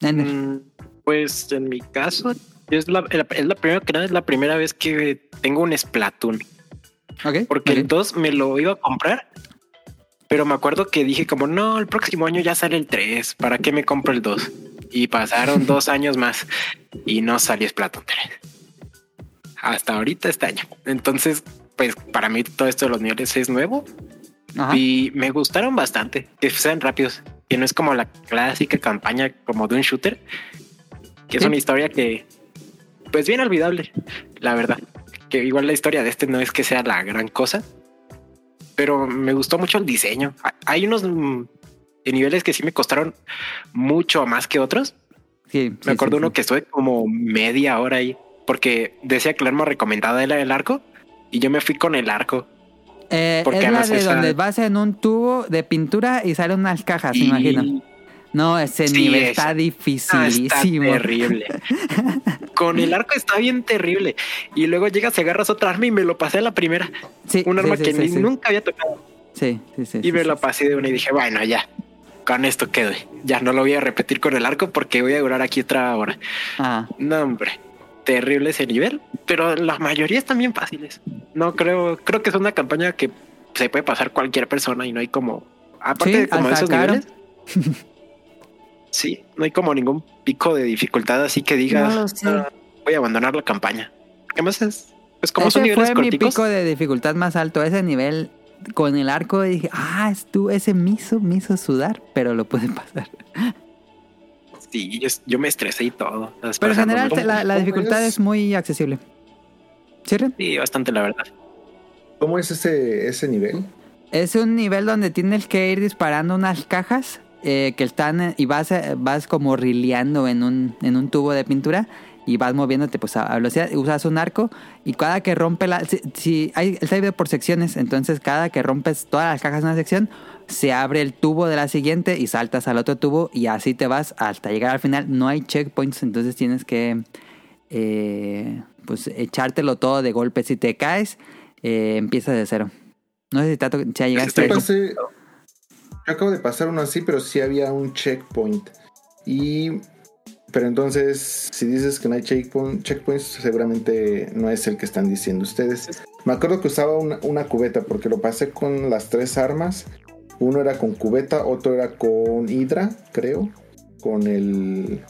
Mm, pues en mi caso, es la, es la primera que es la primera vez que tengo un Splatoon. Okay, Porque okay. el 2 me lo iba a comprar, pero me acuerdo que dije como, no, el próximo año ya sale el 3, ¿para qué me compro el 2? Y pasaron dos años más y no salió Splatoon 3. Hasta ahorita este año. Entonces, pues para mí todo esto de los niveles es nuevo Ajá. y me gustaron bastante, que sean rápidos, que no es como la clásica campaña como de un shooter, que es ¿Sí? una historia que, pues bien olvidable, la verdad que igual la historia de este no es que sea la gran cosa, pero me gustó mucho el diseño. Hay unos mm, niveles que sí me costaron mucho más que otros. Sí, me acuerdo sí, uno que estuve como media hora ahí porque decía que la arma recomendada era el arco y yo me fui con el arco. Eh, porque es la de esa... donde vas en un tubo de pintura y salen unas cajas, y... me imagino. No, ese sí, nivel es... está dificilísimo. Está terrible. Con el arco está bien terrible. Y luego llegas y agarras otra arma y me lo pasé a la primera. Sí, un arma sí, que ni, nunca había tocado. Sí, sí, sí. Y me lo pasé de una y dije, bueno, ya. Con esto quedo. Ya no lo voy a repetir con el arco porque voy a durar aquí otra hora. Ah. No, hombre. Terrible ese nivel. Pero la mayoría están bien fáciles. No creo, creo que es una campaña que se puede pasar cualquier persona y no hay como. Aparte de como esos caro. niveles. Sí, no hay como ningún pico de dificultad así que digas No sé. "Ah, voy a abandonar la campaña. ¿Qué más es? Pues como Ese son niveles fue mi corticos. pico de dificultad más alto. Ese nivel con el arco dije, ah, es tú, ese me hizo, me hizo sudar, pero lo pude pasar. Sí, yo, yo me estresé y todo. Pero en general ¿cómo- la, la dificultad es? es muy accesible. ¿Sí, Ren? Sí, bastante la verdad. ¿Cómo es ese, ese nivel? Es un nivel donde tienes que ir disparando unas cajas eh, que están eh, y vas, eh, vas como rileando en un, en un tubo de pintura y vas moviéndote pues a, velocidad, usas un arco y cada que rompe la... Si, si hay, está dividido por secciones, entonces cada que rompes todas las cajas de una sección, se abre el tubo de la siguiente y saltas al otro tubo y así te vas hasta llegar al final. No hay checkpoints, entonces tienes que eh, pues echártelo todo de golpe. Si te caes, eh, empiezas de cero. No sé si, te ha to- si ha llegado pasé- yo acabo de pasar uno así, pero sí había un checkpoint. Y. Pero entonces, si dices que no hay checkpoint, checkpoints, seguramente no es el que están diciendo ustedes. Me acuerdo que usaba una, una cubeta porque lo pasé con las tres armas. Uno era con cubeta, otro era con hidra, creo. Con el.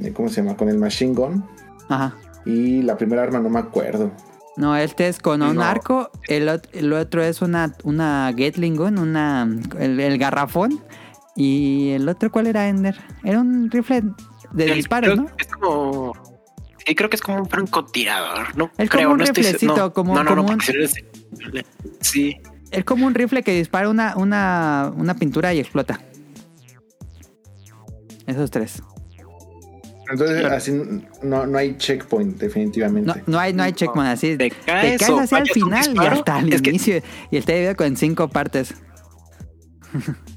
eh, ¿Cómo se llama? Con el machine gun. Ajá. Y la primera arma no me acuerdo. No, este es con un No. arco, el, el otro es una, una Gatling gun, una, el, el garrafón. Y el otro, ¿cuál era Ender? Era un rifle de El- disparos, creo ¿no? Es como. Sí, creo que es como un francotirador, ¿no? Es como creo, un no estoy riflecito, no, como- No, no, como no, un- Sí. Es como un rifle que dispara una, una, una pintura y explota. Esos tres. Entonces, Claro. así no, no hay checkpoint, definitivamente. No, no hay, no hay checkpoint así. Te Te caes caes o hacia el final y hasta el Es que- inicio. Y está dividido con cinco partes.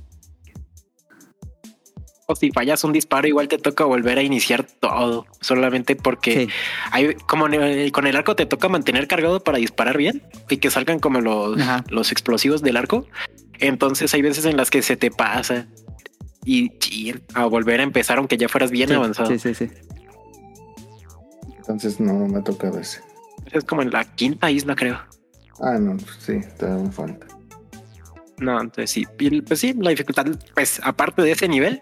O si fallas un disparo, igual te toca volver a iniciar todo. Solamente porque Sí. hay, como el- con el arco te toca mantener cargado para disparar bien y que salgan como los, Ajá. los explosivos del arco. Entonces hay veces en las que se te pasa y a volver a empezar, aunque ya fueras bien Sí, avanzado. sí, sí, sí. Entonces no, no me ha tocado ese. Es como en la quinta isla, creo. Ah, no, pues sí, todavía me falta. No, entonces sí. Pues sí, la dificultad, pues aparte de ese nivel,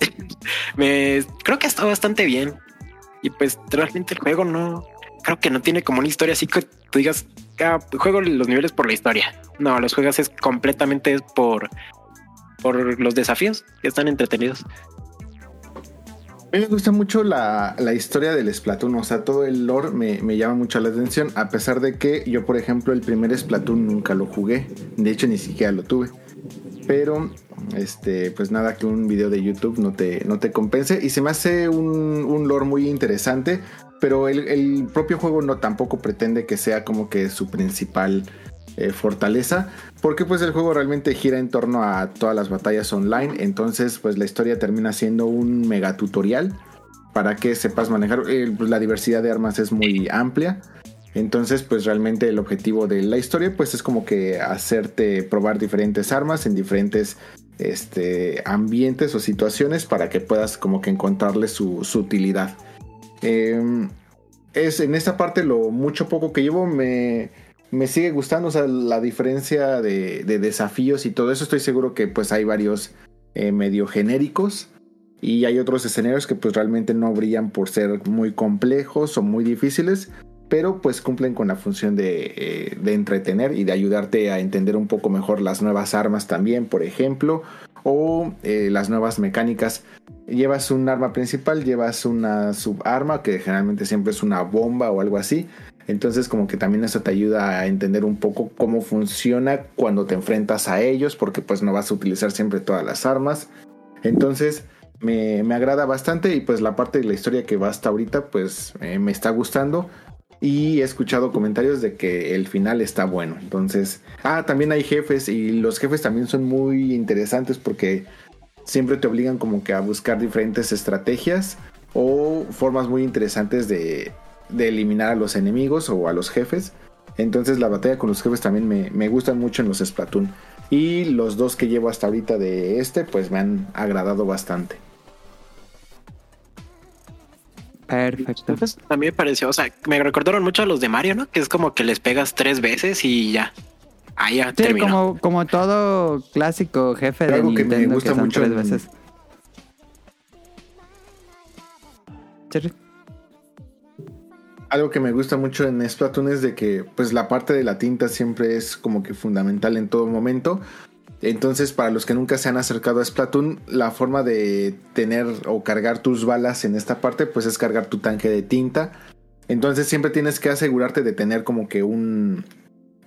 me creo que está bastante bien. Y pues realmente el juego no, creo que no tiene como una historia así que tú digas, ah, juego los niveles por la historia. No, los juegas es completamente por, por los desafíos que están entretenidos. A mí me gusta mucho la, la historia del Splatoon, o sea, todo el lore me, me llama mucho la atención, a pesar de que yo, por ejemplo, el primer Splatoon nunca lo jugué, de hecho ni siquiera lo tuve. Pero, este, pues nada, que un video de YouTube no te, no te compense y se me hace un, un lore muy interesante, pero el, el propio juego no tampoco pretende que sea como que su principal eh, fortaleza, porque pues el juego realmente gira en torno a todas las batallas online, entonces pues la historia termina siendo un mega tutorial para que sepas manejar, eh, pues, la diversidad de armas es muy amplia, entonces pues realmente el objetivo de la historia pues es como que hacerte probar diferentes armas en diferentes este, ambientes o situaciones para que puedas como que encontrarle su, utilidad. Eh, es en esta parte lo mucho poco que llevo me, me sigue gustando, o sea, la diferencia de, de desafíos y todo eso. Estoy seguro que pues hay varios eh, medio genéricos y hay otros escenarios que pues realmente no brillan por ser muy complejos o muy difíciles, pero pues cumplen con la función de, eh, entretener y de ayudarte a entender un poco mejor las nuevas armas también, por ejemplo, o eh, las nuevas mecánicas. Llevas un arma principal, llevas una subarma que generalmente siempre es una bomba o algo así. Entonces como que también eso te ayuda a entender un poco cómo funciona cuando te enfrentas a ellos, porque pues no vas a utilizar siempre todas las armas. Entonces me, me agrada bastante y pues la parte de la historia que va hasta ahorita pues eh, me está gustando. Y he escuchado comentarios de que el final está bueno. Entonces, ah, también hay jefes y los jefes también son muy interesantes porque siempre te obligan como que a buscar diferentes estrategias o formas muy interesantes de, de eliminar a los enemigos o a los jefes. Entonces la batalla con los jefes también me, me gustan mucho en los Splatoon. Y los dos que llevo hasta ahorita de este pues me han agradado bastante. Perfecto. Entonces también me pareció, o sea, me recordaron mucho a los de Mario, ¿no? Que es como que les pegas tres veces y ya. Ahí ya Sí, terminó. como, como todo clásico jefe Pero de algo que me Nintendo gusta que son mucho tres veces. Algo que me gusta mucho en Splatoon es de que pues la parte de la tinta siempre es como que fundamental en todo momento. Entonces para los que nunca se han acercado a Splatoon, la forma de tener o cargar tus balas en esta parte pues es cargar tu tanque de tinta. Entonces siempre tienes que asegurarte de tener como que un,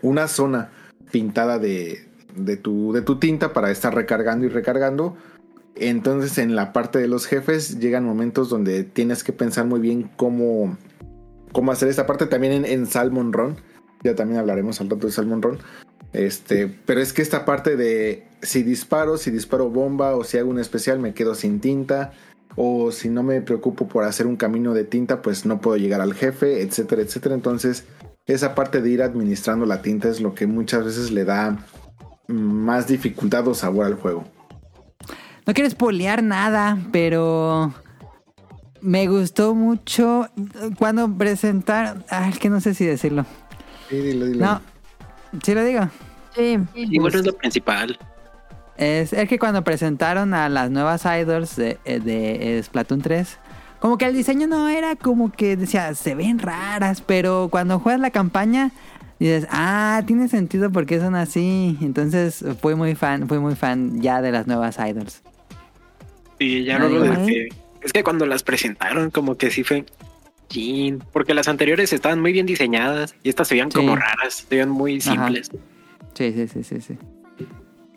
una zona pintada de, de, tu, de tu tinta para estar recargando y recargando. Entonces en la parte de los jefes llegan momentos donde tienes que pensar muy bien cómo, cómo hacer esta parte también en, Salmon Run. Ya también hablaremos al rato de Salmon Run. Este, pero es que esta parte de si disparo, si disparo bomba o si hago un especial me quedo sin tinta. O si no me preocupo por hacer un camino de tinta, pues no puedo llegar al jefe, etcétera, etcétera. Entonces, esa parte de ir administrando la tinta es lo que muchas veces le da más dificultad o sabor al juego. No quiero spoilear nada, pero me gustó mucho cuando presentaron. Ah, es que no sé si decirlo. Sí, dilo, dilo. No, sí lo digo. Sí. Y bueno, es lo principal. Es, es que cuando presentaron a las nuevas idols de, eh, de Splatoon 3, como que el diseño no era como que decía, se ven raras, pero cuando juegas la campaña dices, ah, tiene sentido porque son así. Entonces fui muy fan, fui muy fan ya de las nuevas idols. Y ya no lo igual. dejé. Es que cuando las presentaron, como que sí fue. chin, Porque las anteriores estaban muy bien diseñadas y estas se veían Sí. como raras, se veían muy Ajá. simples. Sí, sí, sí, sí, sí.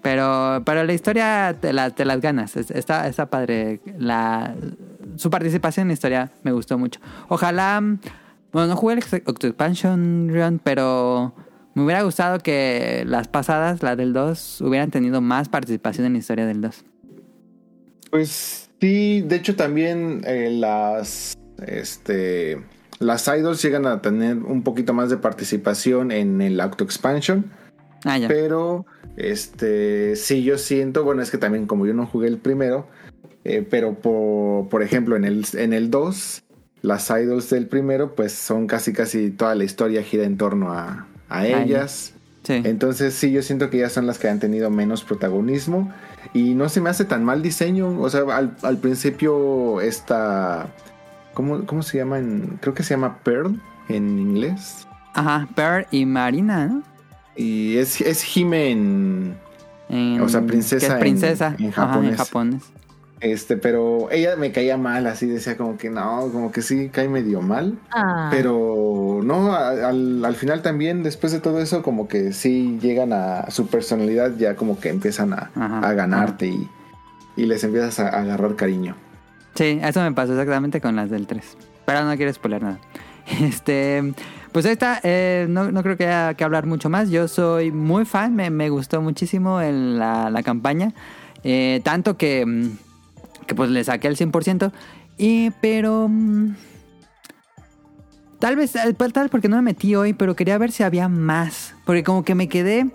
Pero, pero la historia te, la- te las ganas. Es- Está, está padre. La, su participación en la historia me gustó mucho. Ojalá. Bueno, no jugué el Octo Expansion Run, pero me hubiera gustado que las pasadas, la del 2, hubieran tenido más participación en la historia del 2. Pues sí, de hecho también eh, las este las idols llegan a tener un poquito más de participación en el Auto Expansion, Ah, ya. pero este sí yo siento, bueno, es que también como yo no jugué el primero, eh, pero por, por ejemplo en el en el 2 las idols del primero pues son casi casi toda la historia gira en torno a, a ya. ellas. Sí. Entonces sí, yo siento que ya son las que han tenido menos protagonismo y no se me hace tan mal diseño. O sea, al, al principio esta... ¿cómo, ¿Cómo se llama? En, creo que se llama Pearl en inglés. Ajá, Pearl y Marina, ¿no? Y es, es Hime en... En- O sea, princesa que es en- princesa. en Ajá, en japonés. Este, pero ella me caía mal, así decía como que no, como que sí cae medio mal. Ah, Pero no, al, al final también, después de todo eso, como que sí llegan a su personalidad, ya como que empiezan a, Ajá, a ganarte y, y les empiezas a, a agarrar cariño. Sí, eso me pasó exactamente con las del 3. Pero no quiero spoiler nada. Este, pues ahí está. eh, no, no creo que haya que hablar mucho más. Yo soy muy fan, me, me gustó muchísimo el- la, la campaña. Eh, tanto que, mm, que pues le saqué el 100%. Y, pero... mm, Tal vez, eh, tal vez porque no me metí hoy, pero quería ver si había más. Porque como que me quedé...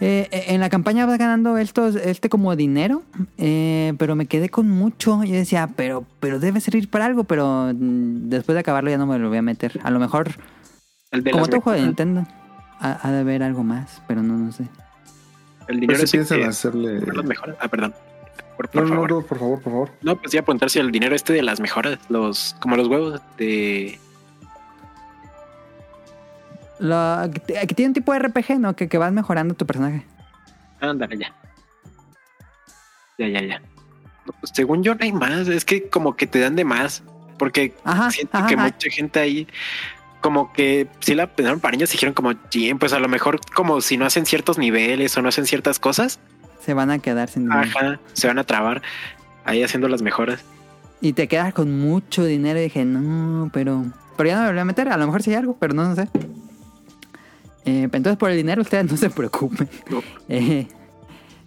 eh, en la campaña vas ganando estos, este como dinero, eh, pero me quedé con mucho. Yo decía, pero, pero debe servir para algo, pero mm, después de acabarlo ya no me lo voy a meter. A lo mejor, El de como todo juego de. Nintendo, ha, ha de haber algo más, pero no, no sé. El dinero si piensan hacerle... por las mejoras. Ah, perdón. Por, No, por no, favor. no, por favor, por favor. No, pues iba a preguntar si el dinero este de las mejoras, los, como los huevos de. Lo, que, que tiene un tipo de RPG, ¿no? Que, que vas mejorando tu personaje. Ándale, ya. Ya, ya, ya. No, pues, según yo no hay más, es que como que te dan de más, porque Ajá, siento ajá, que ajá. mucha gente ahí como que si la pensaron para niños dijeron como, "Chin, pues a lo mejor como si no hacen ciertos niveles o no hacen ciertas cosas, Se van a quedar sin dinero. ajá, se van a trabar ahí haciendo las mejoras. Y te quedas con mucho dinero y dije, no, pero... Pero ya no me volví a meter, a lo mejor sí hay algo, pero no, no sé. Eh, entonces por el dinero ustedes no se preocupen. No. Eh,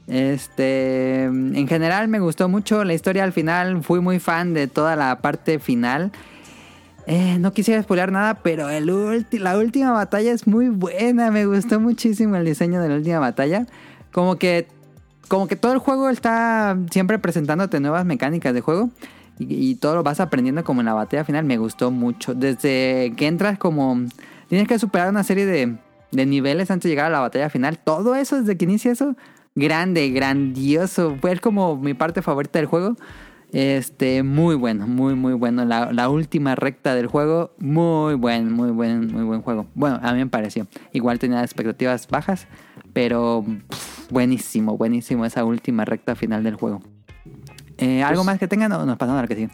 este, en general me gustó mucho la historia al final, fui muy fan de toda la parte final. Eh, no quisiera spoiler nada, pero el ulti- la última batalla es muy buena, me gustó muchísimo el diseño de la última batalla. Como que como que todo el juego está siempre presentándote nuevas mecánicas de juego y, todo lo vas aprendiendo como en la batalla final. Me gustó mucho. Desde que entras como... Tienes que superar una serie de, niveles antes de llegar a la batalla final. Todo eso, desde que inicia eso, grande, grandioso. Fue como mi parte favorita del juego. Este, muy bueno, muy, muy bueno. La última recta del juego, muy buen, muy buen, muy buen juego. Bueno, a mí me pareció. Igual tenía expectativas bajas, pero pff, buenísimo, buenísimo esa última recta final del juego. Eh, ¿Algo Pues- más que tengan o nos pasamos a la que sigue?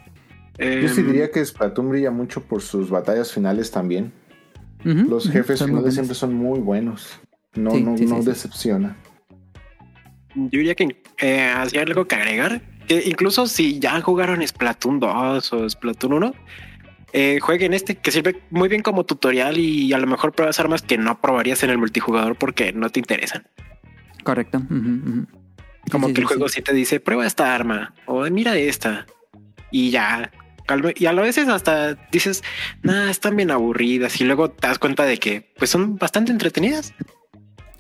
Yo sí Em, diría que Splatoon brilla mucho por sus batallas finales también. Los jefes finales buenos. siempre son muy buenos. No, Sí, no, sí, sí, no sí. decepciona. Yo diría que eh, hacía algo que agregar. Que incluso si ya jugaron Splatoon 2 o Splatoon 1, eh, jueguen este que sirve muy bien como tutorial y a lo mejor pruebas armas que no probarías en el multijugador porque no te interesan. Correcto. Como sí, que el sí, juego sí. sí te dice prueba esta arma o mira esta y ya. Y a veces hasta dices, nah, están bien aburridas y luego te das cuenta de que pues son bastante entretenidas.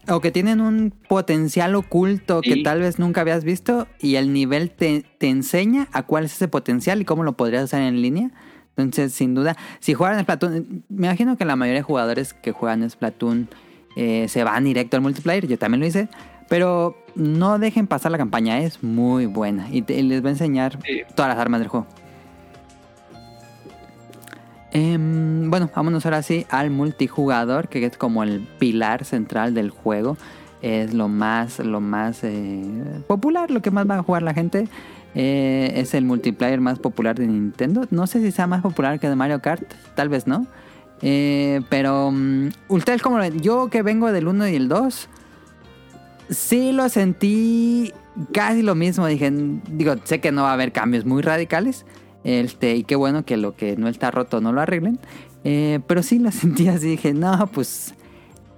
O que tienen un potencial oculto que tal vez nunca habías visto y el nivel te, te enseña a cuál es ese potencial y cómo lo podrías usar en línea. Entonces, sin duda, si juegan Splatoon, me imagino que la mayoría de jugadores que juegan Splatoon eh, se van directo al multiplayer, yo también lo hice, pero no dejen pasar la campaña, es muy buena y, te- y les va a enseñar Sí. todas las armas del juego. Em, bueno, vámonos ahora sí al multijugador, que es como el pilar central del juego. Es lo más, lo más eh, popular, lo que más va a jugar la gente. Eh, es el multiplayer más popular de Nintendo. No sé si sea más popular que de Mario Kart, tal vez no. Eh, pero, mm, ¿ustedes ven? Yo que vengo del 1 y el 2, sí lo sentí casi lo mismo. Dije, digo, sé que no va a haber cambios muy radicales. Este, y qué bueno que lo que no está roto no lo arreglen. Eh, pero sí lo sentí así. Dije, no, pues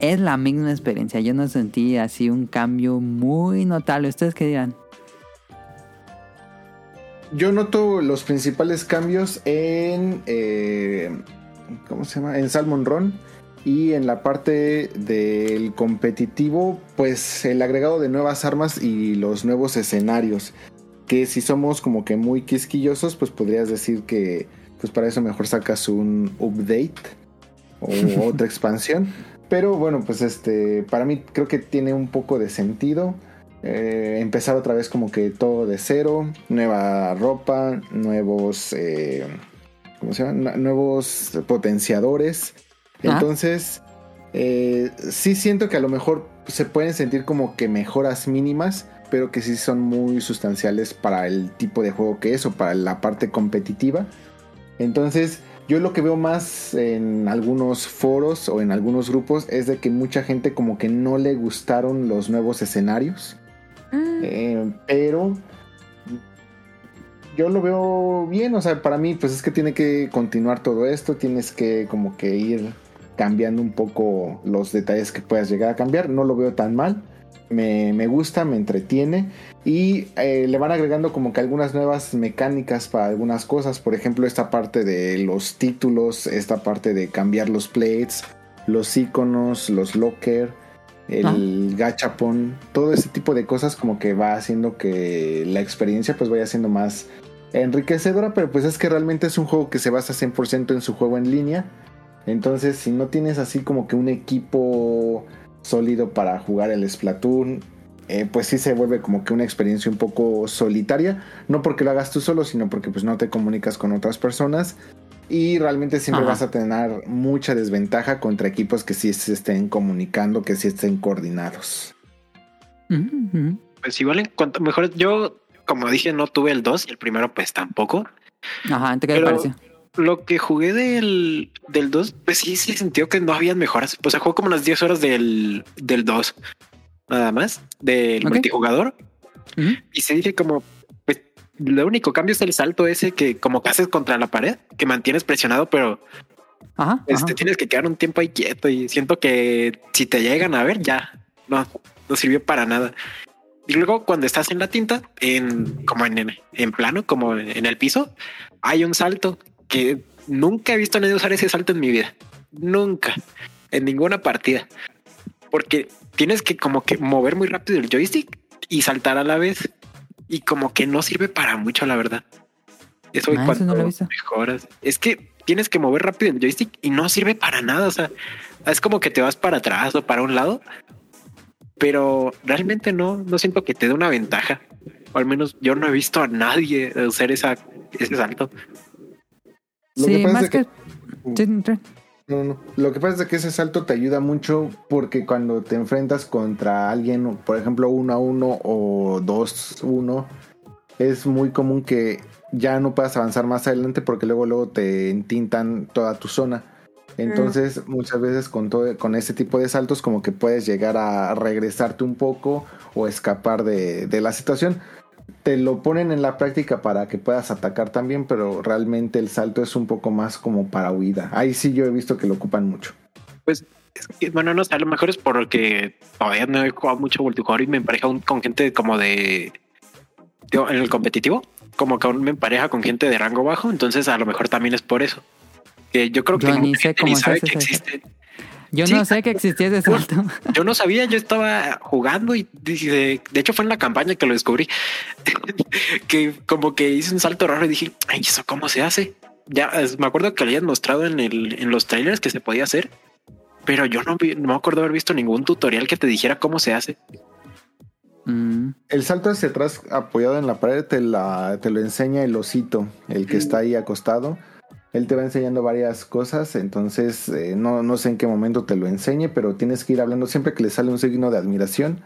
es la misma experiencia. Yo no sentí así un cambio muy notable. ¿Ustedes qué dirán? Yo noto los principales cambios en. eh, ¿Cómo se llama? En Salmon Run. Y en la parte del competitivo, pues el agregado de nuevas armas y los nuevos escenarios. Que si somos como que muy quisquillosos, pues podrías decir que pues para eso mejor sacas un update o otra expansión. Pero bueno, pues este, para mí creo que tiene un poco de sentido. Eh, empezar otra vez como que todo de cero, nueva ropa, nuevos, eh, ¿cómo se llama? Nuevos potenciadores. Ah. Entonces, eh, sí siento que a lo mejor se pueden sentir como que mejoras mínimas, pero que sí son muy sustanciales para el tipo de juego que es o para la parte competitiva. Entonces, yo lo que veo más en algunos foros o en algunos grupos es de que mucha gente como que no le gustaron los nuevos escenarios. Mm. Eh, pero yo lo veo bien, o sea, para mí pues es que tiene que continuar todo esto, tienes que como que ir cambiando un poco los detalles que puedas llegar a cambiar, no lo veo tan mal, me, me gusta, me entretiene y eh, le van agregando como que algunas nuevas mecánicas para algunas cosas, por ejemplo esta parte de los títulos, esta parte de cambiar los plates, los iconos, los locker, el gachapon, todo ese tipo de cosas como que va haciendo que la experiencia pues vaya siendo más enriquecedora, pero pues es que realmente es un juego que se basa 100% en su juego en línea. Entonces, si no tienes así como que un equipo sólido para jugar el Splatoon, eh, pues sí se vuelve como que una experiencia un poco solitaria. No porque lo hagas tú solo, sino porque pues no te comunicas con otras personas. Y realmente siempre Ajá. vas a tener mucha desventaja contra equipos que sí se estén comunicando, que sí estén coordinados. Pues igual en cuanto mejor, yo como dije no tuve el 2 y el primero pues tampoco. Ajá, ¿qué te pareció? Lo que jugué del, del 2, pues sí, sí sintió que no habían mejoras. Pues jugué como unas 10 horas del, del 2. Nada más. Del multijugador. Y se dije como, lo único cambio es el salto ese que como que haces contra la pared, que mantienes presionado, pero Ajá, pues, ajá. tienes que quedar un tiempo ahí quieto y siento que si te llegan a ver ya no, no sirvió para nada. Y luego cuando estás en la tinta, en como en, en plano, como en el piso, hay un salto que nunca he visto a nadie usar ese salto en mi vida. Nunca. En ninguna partida. Porque tienes que como que mover muy rápido el joystick y saltar a la vez. Y como que no sirve para mucho, la verdad. Eso, Ah, eso no lo visto. mejoras. Es que tienes que mover rápido el joystick y no sirve para nada. O sea, es como que te vas para atrás o para un lado. Pero realmente no, no siento que te dé una ventaja. O al menos yo no he visto a nadie hacer esa, ese salto. Lo sí, que pasa más es que... sí. No, no. Lo que pasa es que ese salto te ayuda mucho porque cuando te enfrentas contra alguien, por ejemplo, uno a uno o dos uno, es muy común que ya no puedas avanzar más adelante porque luego luego te entintan toda tu zona. Entonces, muchas veces con todo, con ese tipo de saltos, como que puedes llegar a regresarte un poco o escapar de, de la situación. Te lo ponen en la práctica para que puedas atacar también, pero realmente el salto es un poco más como para huida. Ahí sí yo he visto que lo ocupan mucho. Pues, es que, bueno, no sé, a lo mejor es porque todavía no he jugado mucho multijugador y me empareja un- con gente como de, digo, en el competitivo, como que aún me empareja con gente de rango bajo, entonces a lo mejor también es por eso. Que yo creo que Yo ni sé cómo ni sabe que existe. Yo Sí. no sé que existía ese salto. Yo no sabía, yo estaba jugando y de hecho fue en la campaña que lo descubrí, que como que hice un salto raro y dije, ay, ¿eso cómo se hace? Ya es- me acuerdo que lo habían mostrado en, el, en los trailers que se podía hacer, pero yo no, vi- no me acuerdo haber visto ningún tutorial que te dijera cómo se hace. Mm, El salto hacia atrás apoyado en la pared te, la, te lo enseña el osito, el que está ahí acostado. Él te va enseñando varias cosas, entonces eh, no, no sé en qué momento te lo enseñe, pero tienes que ir hablando siempre que le sale un signo de admiración.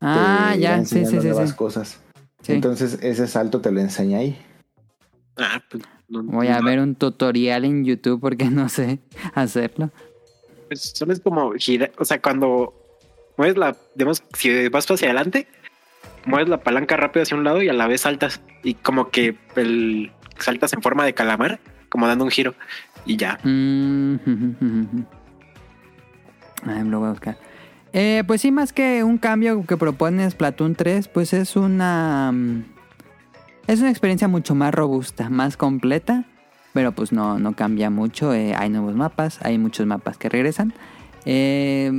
Ah, ya, sí, sí, sí. nuevas sí. cosas. Sí. Entonces ese salto te lo enseña ahí. Ah, pues, no- Voy a no, ver un tutorial en YouTube porque no sé hacerlo. Pues solo es como girar, o sea, cuando mueves la, digamos, si vas hacia adelante, mueves la palanca rápido hacia un lado y a la vez saltas y como que el saltas en forma de calamar, como dando un giro y ya. Mm, Ay, lo voy a buscar. Eh, pues sí, más que un cambio que propone Splatoon 3, pues es una... mm, Es una experiencia mucho más robusta, más completa, pero pues no, no cambia mucho. eh, hay nuevos mapas, hay muchos mapas que regresan. Eh,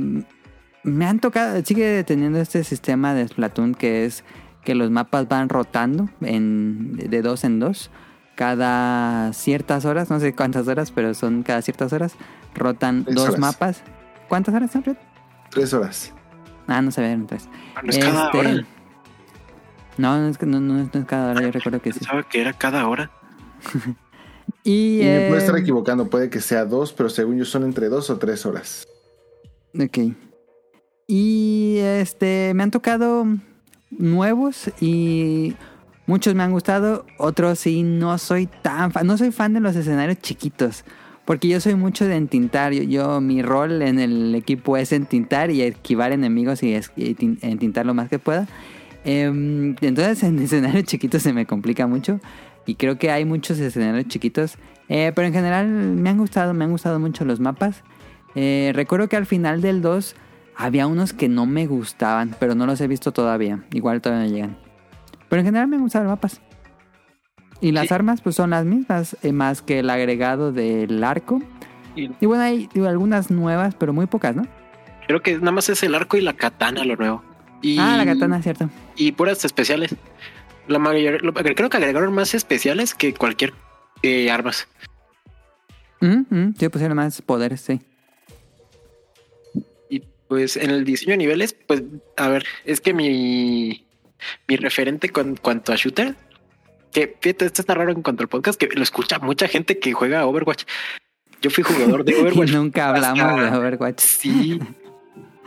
me han tocado, sigue teniendo este sistema de Splatoon que es que los mapas van rotando en, de dos en dos. Cada ciertas horas, no sé cuántas horas, pero son cada ciertas horas, rotan Tres dos horas. mapas. ¿Cuántas horas son? Tres horas. Ah, no se ven tres. Ah, No es cada Este, hora. No, no es, no, no es- no es cada hora, yo recuerdo que sí. Pensaba que era cada hora. Y, Y me puede eh, estar equivocando, puede que sea dos, pero según yo son entre dos o tres horas. Ok. Y este, me han tocado nuevos y muchos me han gustado, otros sí no soy tan fan, no soy fan de los escenarios chiquitos, porque yo soy mucho de entintar, yo, yo- mi rol en el equipo es entintar y esquivar enemigos y, es- entintar lo más que pueda. Em, entonces en escenarios chiquitos se me complica mucho y creo que hay muchos escenarios chiquitos, eh, pero en general me han gustado, me han gustado mucho los mapas. Eh, recuerdo que al final del 2 había unos que no me gustaban, pero no los he visto todavía. Igual todavía no llegan. Pero en general me gustan los mapas. Y las Sí. armas pues son las mismas, eh, más que el agregado del arco. Y Y bueno, hay digo, algunas nuevas, pero muy pocas, ¿no? creo que nada más es el arco y la katana lo nuevo. Y, Ah, la katana, cierto. Y puras especiales. La mayor, lo- creo que agregaron más especiales que cualquier eh, armas. Mm, mm, sí, pusieron más poderes, sí. Y pues en el diseño de niveles, pues a ver, es que mi, mi referente con cuanto a shooter, que fíjate, esto está raro en cuanto al podcast, que lo escucha mucha gente que juega Overwatch. Yo fui jugador de Y Overwatch. nunca hablamos hasta- de Overwatch. Sí.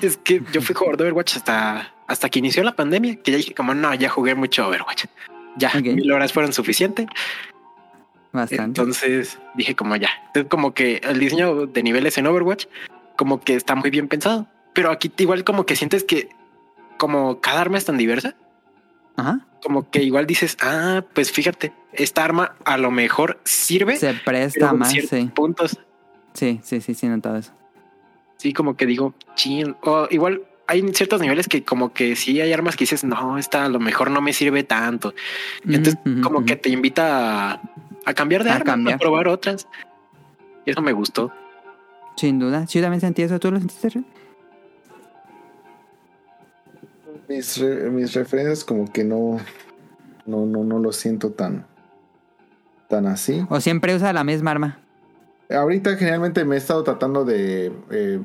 Es que yo fui jugador de Overwatch hasta, hasta que inició la pandemia, que ya dije como no, ya jugué mucho Overwatch. Ya, mil horas fueron suficientes. Bastante. Entonces dije como ya. Entonces como que el diseño de niveles en Overwatch como que está muy bien pensado. Pero aquí igual como que sientes que como cada arma es tan diversa, Ajá. como que igual dices, ah, pues fíjate, esta arma a lo mejor sirve Se presta más, sí. puntos. Sí, sí, sí, sí, notado eso. Sí, como que digo, chin. O igual hay ciertos niveles que como que sí hay armas que dices, no, esta a lo mejor no me sirve tanto. Entonces como que te invita a, a cambiar de A arma, cambiar. a probar otras. Y eso me gustó. Sin duda. Sí, yo también sentí eso. ¿Tú lo sentiste, Mis, re- mis referencias como que no, no, no, no lo siento tan, tan así. ¿O siempre usa la misma arma? Ahorita generalmente me he estado tratando de eh,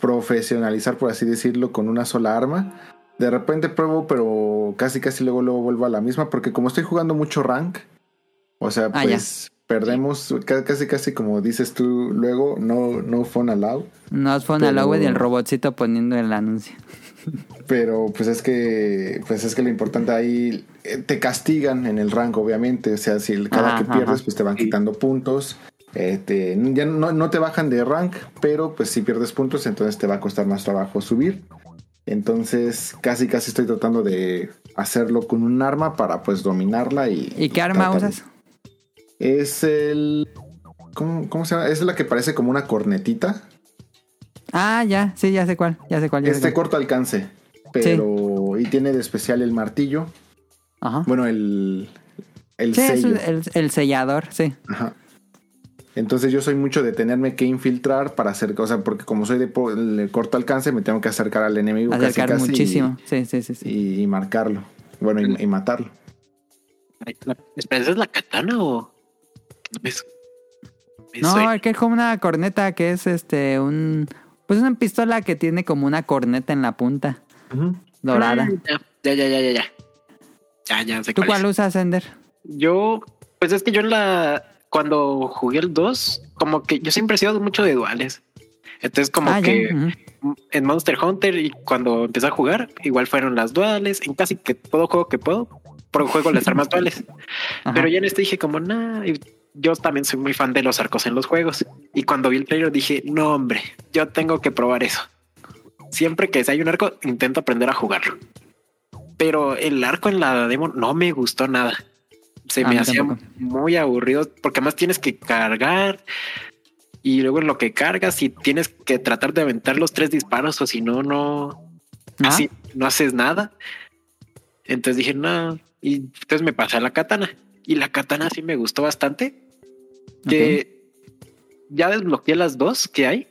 profesionalizar, por así decirlo, con una sola arma. De repente pruebo, pero casi casi luego luego vuelvo a la misma, porque como estoy jugando mucho rank, o sea, Ah, ya. pues perdemos ca- casi casi como dices tú luego, no, no fun allowed. Fue una Pero- logo y el robotcito poniendo el anuncio. Pero pues es que pues es que lo importante ahí eh, te castigan en el rank, obviamente. O sea, si el- cada Ajá, que pierdes, ajá. pues te van quitando puntos. Eh, te- ya no, no te bajan de rank, pero pues si pierdes puntos, entonces te va a costar más trabajo subir. Entonces, casi casi estoy tratando de hacerlo con un arma para pues dominarla y. ¿Y qué arma tratar usas? Es el. ¿cómo, cómo se llama? Es la que parece como una cornetita. Ah, ya, sí, ya sé cuál, ya sé cuál. Ya sé Este cuál. corto alcance. Pero. Y tiene de especial el martillo. Ajá. Bueno, el. El Sí, es sello. el, el sellador, sí. Ajá. Entonces yo soy mucho de tenerme que infiltrar para hacer cosas, porque como soy de, de corto alcance, me tengo que acercar al enemigo casi, Acercar casi muchísimo. Sí, sí, sí. sí. Y, y marcarlo. Bueno, y, y matarlo. Espera, ¿esa es la katana o...? No, es- me No, suena. es que es como una corneta que es este un pues una pistola que tiene como una corneta en la punta dorada. Ah, Ya, ya, ya, ya, ya. Ya, ya sé ¿Tú cuál es. usas, Ender? Yo, pues es que yo en la... cuando jugué el 2, como que yo siempre he sido mucho de duales. Entonces, como Ah, que en Monster Hunter y cuando empecé a jugar, igual fueron las duales. En casi que todo juego que puedo, juego las armas duales. Ajá. Pero ya en este dije como, nah, y yo también soy muy fan de los arcos en los juegos. Y cuando vi el trailer dije, no hombre, yo tengo que probar eso. Siempre que hay un arco, intento aprender a jugarlo. Pero el arco en la demo no me gustó nada. Se A me hacía tampoco. muy aburrido porque además tienes que cargar y luego en lo que cargas y tienes que tratar de aventar los tres disparos o si no, no, Ah, así no haces nada. Entonces dije, no, y entonces me pasé a la katana. Y la katana sí me gustó bastante. Que ya desbloqueé las dos que hay,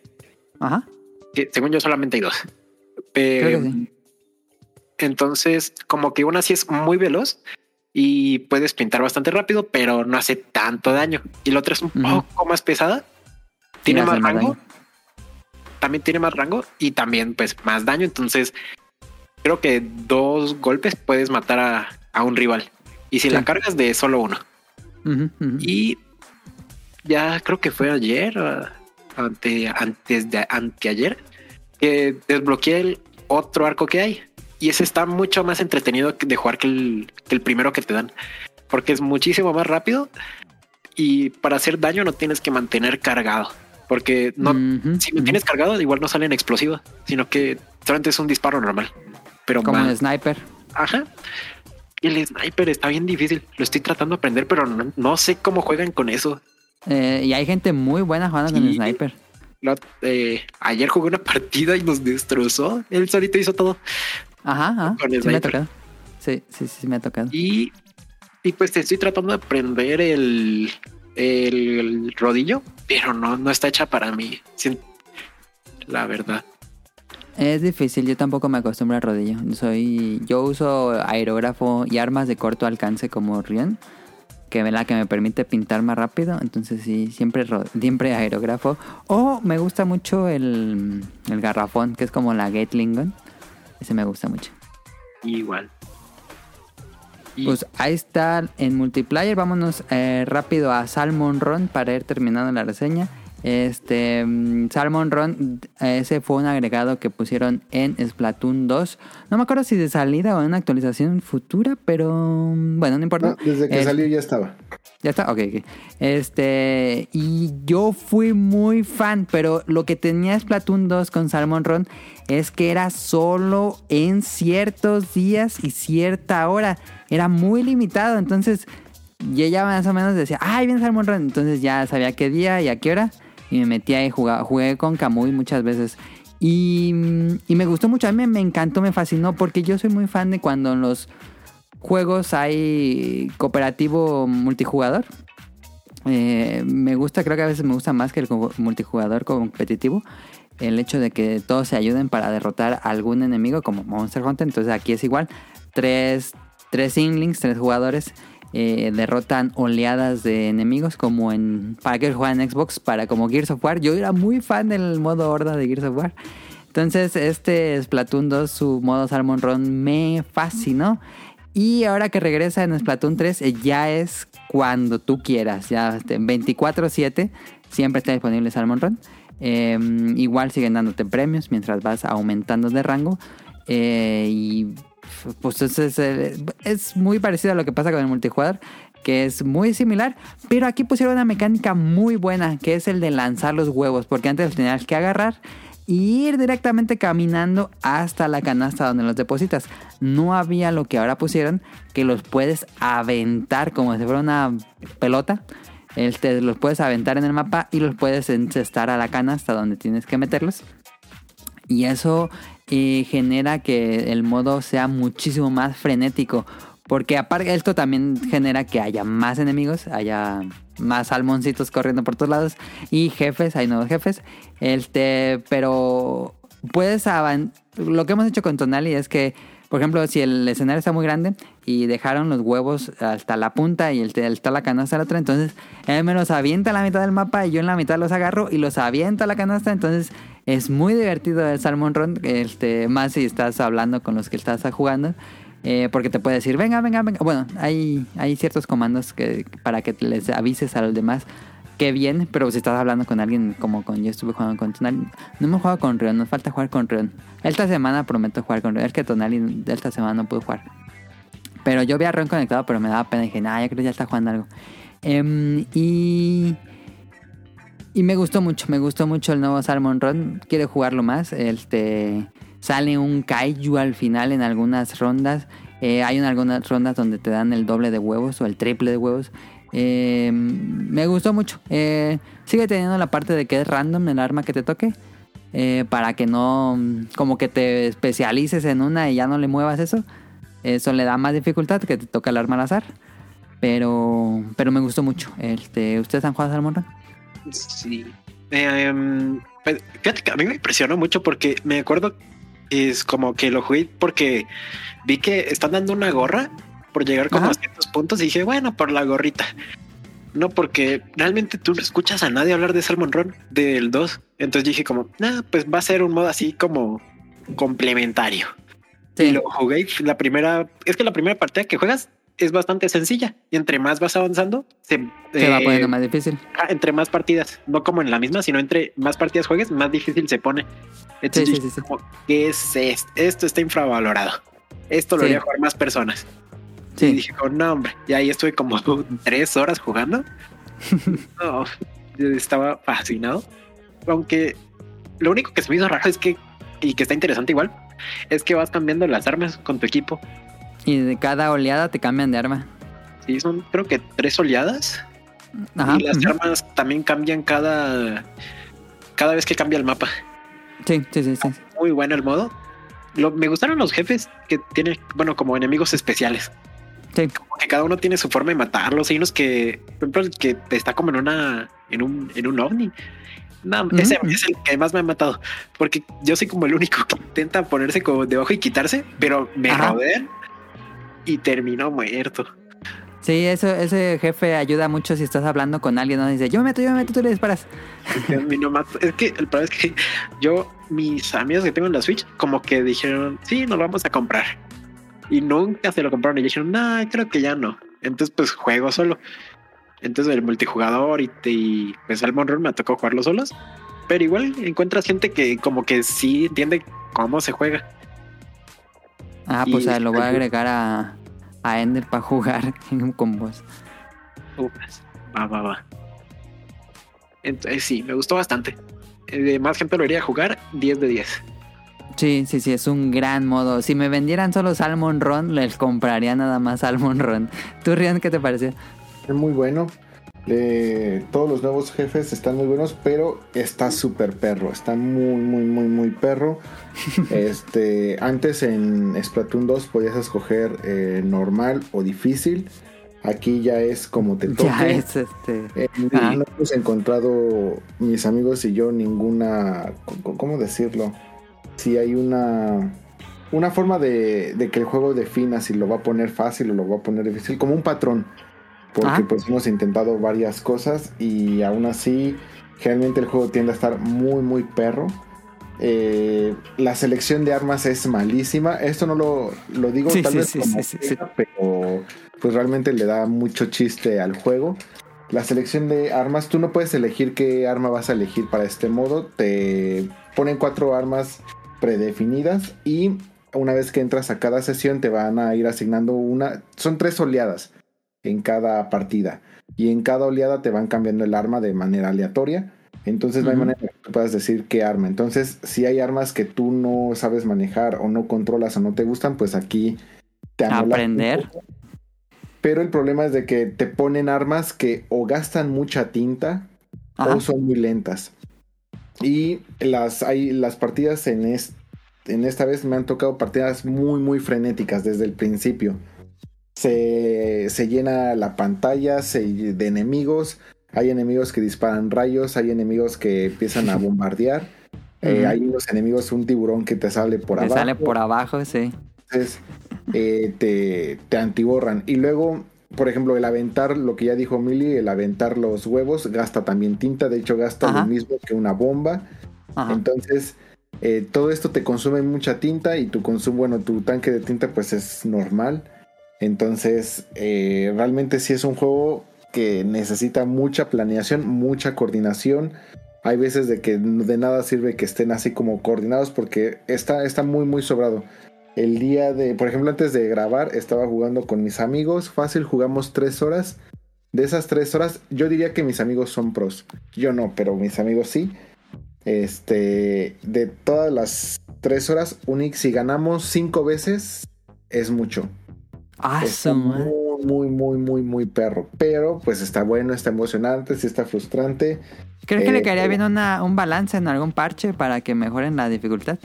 Ajá. que según yo solamente hay dos. Pero sí. entonces, como que una sí es muy veloz y puedes pintar bastante rápido, pero no hace tanto daño. Y la otra es un poco más pesada. Tiene más rango. daño. También tiene más rango y también pues más daño. Entonces creo que dos golpes puedes matar a, a un rival. Y si Sí. la cargas de solo uno. Y ya creo que fue ayer, o ante, antes de anteayer, que desbloqueé el otro arco que hay. Y ese está mucho más entretenido de jugar que el, que el primero que te dan. Porque es muchísimo más rápido. Y para hacer daño no tienes que mantener cargado. Porque no, si lo ujú. tienes cargado, igual no salen explosivos, sino que solamente es un disparo normal. Pero Como el sniper. Ajá. El sniper está bien difícil. Lo estoy tratando de aprender, pero no, no sé cómo juegan con eso. Eh, y hay gente muy buena jugando con el sniper. Eh, ayer jugué una partida y nos destrozó. Él solito hizo todo. Ajá, ajá. Con el Sí me ha sniper. tocado. Sí, sí, sí, me ha tocado. Y, y pues estoy tratando de aprender el, el, el rodillo, pero no, no está hecha para mí. La verdad. Es difícil, yo tampoco me acostumbro al rodillo. Soy, yo uso aerógrafo y armas de corto alcance como Rion, que es la que me permite pintar más rápido. Entonces sí, siempre, siempre aerógrafo. O me gusta mucho el, el garrafón, que es como la Gatling gun. Ese me gusta mucho. Igual. Y- Pues ahí está en multiplayer. Vámonos eh, rápido a Salmon Run para ir terminando la reseña. Este mm, Salmon Run, ese fue un agregado que pusieron en Splatoon 2. No me acuerdo si de salida o en una actualización futura, pero mm, bueno, no importa. No, desde que salió ya estaba. ya está, ok, ok. Este, y yo fui muy fan, pero lo que tenía Splatoon 2 con Salmon Run es que era solo en ciertos días y cierta hora. Era muy limitado, entonces yo ya más o menos decía, ay, viene Salmon Run. Entonces ya sabía qué día y a qué hora. Y me metía y jugaba, jugué con Kamui muchas veces. Y, y me gustó mucho, a mí me, encantó, me fascinó, porque yo soy muy fan de cuando en los juegos hay cooperativo multijugador. Eh, me gusta, creo que a veces me gusta más que el multijugador competitivo. El hecho de que todos se ayuden para derrotar a algún enemigo como Monster Hunter. Entonces aquí es igual. Tres, tres tres jugadores eh, derrotan oleadas de enemigos como en... Para que juegan Xbox, para como Gears of War. Yo era muy fan del modo horda de Gears of War. Entonces este Splatoon 2, su modo Salmon Run me fascinó. Y ahora que regresa en Splatoon 3, eh, ya es cuando tú quieras. Ya este, 24-7 siempre está disponible Salmon Run. Eh, igual siguen dándote premios mientras vas aumentando de rango. Eh, pues es, es, eh, es muy parecido a lo que pasa con el multijugador, que es muy similar. Pero aquí pusieron una mecánica muy buena, que es el de lanzar los huevos. Porque antes los tenías que agarrar y ir directamente caminando hasta la canasta donde los depositas. No había lo que ahora pusieron, que los puedes aventar como si fuera una pelota. Este, los puedes aventar en el mapa y los puedes encestar a la canasta donde tienes que meterlos. Y eso eh, genera que el modo sea muchísimo más frenético. Porque aparte esto también genera que haya más enemigos, haya más salmoncitos corriendo por todos lados y jefes, hay nuevos jefes. Este, pero puedes avan- lo que hemos hecho con Tonali es que, por ejemplo, si el escenario está muy grande y dejaron los huevos hasta la punta y el está la canasta a la otra, entonces él me los avienta a la mitad del mapa y yo en la mitad los agarro y los aviento a la canasta, entonces es muy divertido el Salmon Run, este, más si estás hablando con los que estás jugando. Eh, porque te puede decir, venga, venga, venga. Bueno, hay, hay ciertos comandos que para que les avises a los demás que bien, pero si estás hablando con alguien como con yo estuve jugando con Tonali, no hemos jugado con Rion, nos falta jugar con Rion. Esta semana prometo jugar con Rion, es que Tonali esta semana no pudo jugar. Pero yo vi a Rion conectado, pero me daba pena. Dije, nah, yo creo que ya está jugando algo. Em, y. Y me gustó mucho, me gustó mucho el nuevo Salmon Run. Quiero jugarlo más. Este. Sale un kaiju al final en algunas rondas. Eh, hay en algunas rondas donde te dan el doble de huevos o el triple de huevos. Eh, me gustó mucho. Eh, sigue teniendo la parte de que es random el arma que te toque. para que no. Como que te especialices en una y ya no le muevas eso. Eso le da más dificultad que te toca el arma al azar. Pero. Pero me gustó mucho. Este, ¿Ustedes han jugado Salmon Run? Sí. Em, pues, fíjate que a mí me impresionó mucho porque me acuerdo que es como que lo jugué porque vi que están dando una gorra por llegar como Ajá. a ciertos puntos y dije, bueno, por la gorrita. No, porque realmente tú no escuchas a nadie hablar de Salmon Run del 2. Entonces dije como, nah, pues va a ser un modo así como complementario. Y lo jugué la primera, es que la primera partida que juegas es bastante sencilla y entre más vas avanzando, se, Se va eh, poniendo más difícil. Entre más partidas, no como en la misma, sino entre más partidas juegues, más difícil se pone. Entonces, Sí, sí, dije sí, sí. como, ¿qué es esto? Esto está infravalorado. Esto lo Sí. haría jugar más personas. Y dije, como, no, hombre, y ahí estuve como tres horas jugando. no, estaba fascinado. Aunque lo único que se me hizo raro es que, y que está interesante igual, es que vas cambiando las armas con tu equipo. Y de cada oleada te cambian de arma. Sí, son creo que tres oleadas. Ajá. y las armas también cambian cada cada vez que cambia el mapa. Sí, sí, sí, sí. Muy bueno el modo. Lo- me gustaron los jefes que tienen, bueno, como enemigos especiales. Sí. Como que cada uno tiene su forma de matarlos. Hay unos que, por ejemplo, el que está como en una, en un, en un ovni. No, Ujú, ese es el que más me ha matado. Porque yo soy como el único que intenta ponerse como debajo y quitarse, pero me rodean y terminó muerto. Sí, eso, ese jefe ayuda mucho si estás hablando con alguien, ¿no? Dice, yo me meto, yo me meto, tú le disparas. No mato. Es que el problema es que yo, mis amigos que tengo en la Switch, como que dijeron, sí, nos lo vamos a comprar. Y nunca se lo compraron y dijeron, no, creo que ya no. Entonces, pues juego solo. Entonces, el multijugador y, te- y pues Salmon Run me tocó jugarlo solos. Pero igual encuentras gente que como que sí entiende cómo se juega. Ah, Y pues ah, lo voy a agregar a, a Ender para jugar con vos. Ufas. Va, va, va. Entonces, sí, me gustó bastante. Eh, más gente lo iría a jugar, 10 de 10. Sí, sí, sí, es un gran modo. Si me vendieran solo Salmon Run, les compraría nada más Salmon Run. ¿Tú, Rian, qué te pareció? Es muy bueno. Eh, todos los nuevos jefes están muy buenos, pero está súper perro. Está muy, muy, muy, muy perro. Este, antes en Splatoon 2 podías escoger eh, normal o difícil. Aquí ya es como te toque. Ya es este. Eh, Ah. no hemos encontrado mis amigos y yo ninguna, ¿cómo decirlo? Si hay una una forma de, de que el juego defina si lo va a poner fácil o lo va a poner difícil, como un patrón. Porque Ajá. pues hemos intentado varias cosas y aún así generalmente el juego tiende a estar muy muy perro. Eh, la selección de armas es malísima. Esto no lo, lo digo Sí, tal sí, vez sí, como pero pues realmente le da mucho chiste al juego. La selección de armas, tú no puedes elegir qué arma vas a elegir para este modo. Te ponen cuatro armas predefinidas y una vez que entras a cada sesión te van a ir asignando una. Son tres oleadas en cada partida. Y en cada oleada te van cambiando el arma de manera aleatoria. Entonces no hay Ujú. manera que tú puedas decir qué arma. Entonces, si hay armas que tú no sabes manejar o no controlas o no te gustan, pues aquí te Aprender. poco. Pero el problema es de que te ponen armas que o gastan mucha tinta Ajá. o son muy lentas. Y las, hay, las partidas en, es- en esta vez me han tocado partidas muy, muy frenéticas desde el principio. Se, se llena la pantalla se- de enemigos. Hay enemigos que disparan rayos, hay enemigos que empiezan a bombardear. Eh, hay unos enemigos, un tiburón que te sale por Te abajo. sale por abajo, sí. Entonces eh, te, te antiborran. Y luego, por ejemplo, el aventar, lo que ya dijo Millie, el aventar los huevos gasta también tinta. De hecho, gasta Ajá. lo mismo que una bomba. Ajá. Entonces, Eh, todo esto te consume mucha tinta y tu consumo, bueno, tu tanque de tinta pues es normal. Entonces, realmente sí es un juego que necesita mucha planeación, mucha coordinación. Hay veces de que de nada sirve que estén así como coordinados porque está, está muy, muy sobrado. El día de, por ejemplo, antes de grabar, estaba jugando con mis amigos. Fácil, jugamos tres horas. De esas tres horas, yo diría que mis amigos son pros. Yo no, pero mis amigos sí. Este, de todas las tres horas, Unix, si ganamos cinco veces, es mucho. Ah, Está muy, muy, muy, muy, muy perro. Pero pues está bueno, está emocionante, sí está frustrante. ¿Crees que Eh, le caería pero- bien una- un balance en algún parche para que mejoren la dificultad?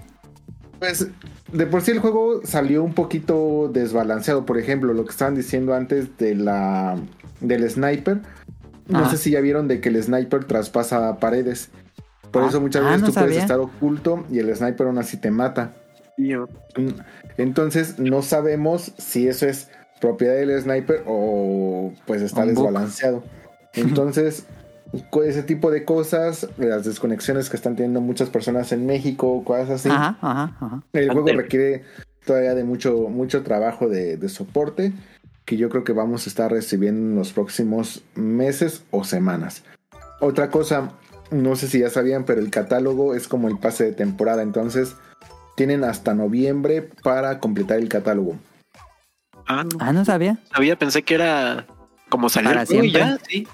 Pues de por sí el juego salió un poquito desbalanceado. Por ejemplo, lo que estaban diciendo antes de la del sniper. No Ajá. sé si ya vieron de que el sniper traspasa paredes. Por Ah, eso muchas ah, veces no tú puedes estar oculto y el sniper aún así te mata. Entonces no sabemos si eso es propiedad del sniper o pues está desbalanceado. Entonces, con ese tipo de cosas, las desconexiones que están teniendo muchas personas en México, cosas así. Ajá, ajá, ajá. El juego requiere todavía de mucho, mucho trabajo de, de soporte que yo creo que vamos a estar recibiendo en los próximos meses o semanas. Otra cosa, no sé si ya sabían, pero el catálogo es como el pase de temporada, entonces tienen hasta noviembre para completar el catálogo. Ah, no Ah, no sabía. sabía, pensé que era como salir Para el juego y siempre. ya, sí.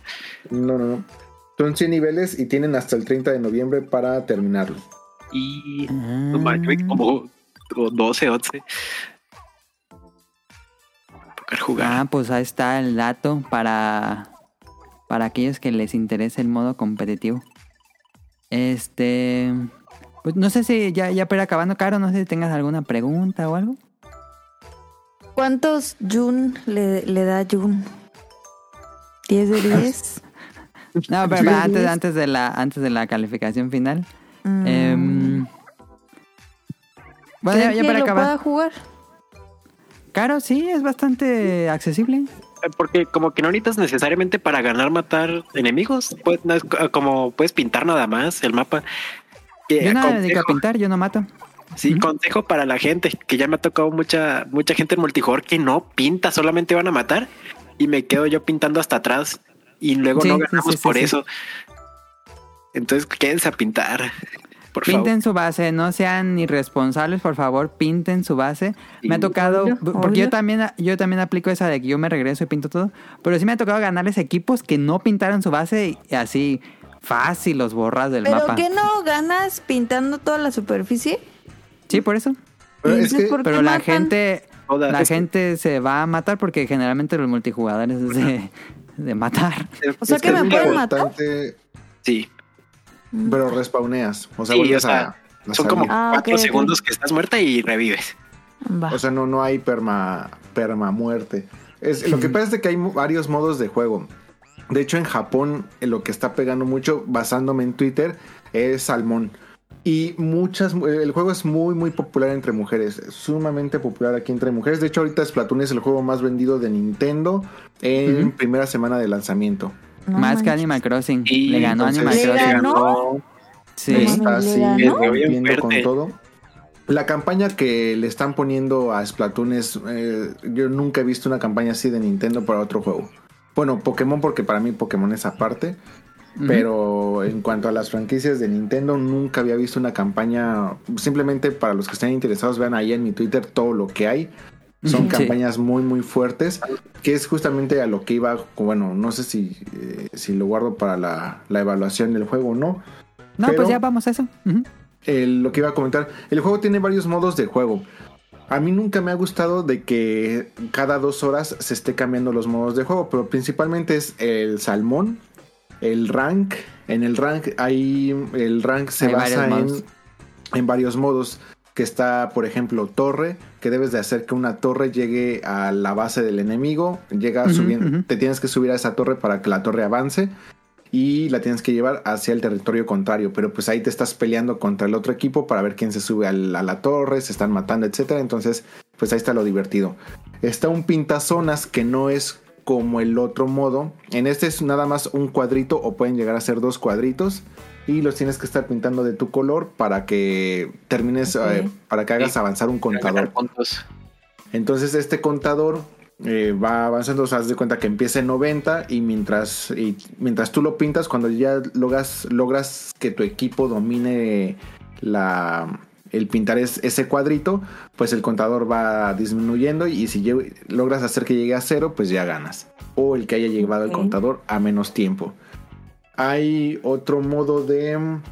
No, no, no. Son 100 niveles y tienen hasta el 30 de noviembre para terminarlo. Y Ah. no manches, como como 12, 11. Poder jugar. Ah, pues ahí está el dato para, para aquellos que les interese el modo competitivo. Este. Pues no sé si ya, ya para ir acabando, Caro, no sé si tengas alguna pregunta o algo. ¿Cuántos Jun le, le da Jun? ¿10 de 10? No, pero, antes, antes, de la, antes de la calificación final. Mm. Em, bueno, ya, ¿Creen ya que para acabar. pueda jugar? Caro, sí, es bastante accesible. Eh, Porque como que no necesitas necesariamente para ganar matar enemigos. Pues, no es co- como puedes pintar nada más el mapa. Eh, Yo no me dedico a pintar, yo no mato. Sí, consejo para la gente, que ya me ha tocado mucha, mucha gente en multijugador que no pinta, solamente van a matar y me quedo yo pintando hasta atrás y luego Sí, no ganamos sí, sí, por sí. eso. Entonces quédense a pintar, por Pinten su base, no sean irresponsables, por favor, pinten su base. Me ha tocado, Obvio, porque obvio. yo también, yo también aplico esa de que yo me regreso y pinto todo, pero sí me ha tocado ganarles equipos que no pintaron su base y así fácil los borras del ¿Pero mapa. qué no ganas pintando toda la superficie? Sí, por eso. Pero es que ¿por qué Pero la matan? gente, Toda- la gente se va a matar porque generalmente los multijugadores es de, de matar. O sea es que me pueden matar. Sí, pero respawneas. O sea, Sí, vuelves o sea, a, a son como. Ah, cuatro segundos que estás muerta y revives. Va. O sea, no, no hay perma, perma muerte. Es, lo que pasa es de que hay varios modos de juego. De hecho, en Japón, eh, lo que está pegando mucho, basándome en Twitter, es Salmón. Y muchas, el juego es muy, muy popular entre mujeres. Es sumamente popular aquí entre mujeres. De hecho, ahorita Splatoon es el juego más vendido de Nintendo en primera semana de lanzamiento. No Más que. Animal Crossing. Y le ganó entonces- Animal ¿Le Crossing. ganó? Sí. Está así ¿le con todo. La campaña que le están poniendo a Splatoon es. eh, yo nunca he visto una campaña así de Nintendo para otro juego. Bueno, Pokémon, porque para mí Pokémon es aparte. Pero en cuanto a las franquicias de Nintendo, nunca había visto una campaña. Simplemente para los que estén interesados, vean ahí en mi Twitter todo lo que hay. Son campañas muy, muy fuertes. Que es justamente a lo que iba. Bueno, no sé si, eh, si lo guardo para la, la evaluación del juego o no. No, pero- pues ya vamos a eso. Lo que iba a comentar. El juego tiene varios modos de juego. A mí nunca me ha gustado de que cada dos horas se esté cambiando los modos de juego, pero principalmente es el salmón, el rank. En el rank hay el rank se Hay basa varios en, en varios modos. Que está, por ejemplo, torre, que debes de hacer que una torre llegue a la base del enemigo. Llega Ujú, subiendo, ujú. te tienes que subir a esa torre para que la torre avance y la tienes que llevar hacia el territorio contrario. Pero pues ahí te estás peleando contra el otro equipo para ver quién se sube al- a la torre, se están matando, etcétera. Entonces, pues ahí está lo divertido. Está un pintazonas que no es como el otro modo. En este es nada más un cuadrito o pueden llegar a ser dos cuadritos. y los tienes que estar pintando de tu color para que termines, eh, para que hagas Sí. avanzar un contador. puntos. Entonces este contador eh, va avanzando, o sea, haz de cuenta que empieza en 90 y mientras, y mientras tú lo pintas, cuando ya logras, logras que tu equipo domine la, el pintar es- ese cuadrito, pues el contador va disminuyendo y si logras hacer que llegue a cero, pues ya ganas. O el que haya llevado el contador a menos tiempo. Hay otro modo de mm,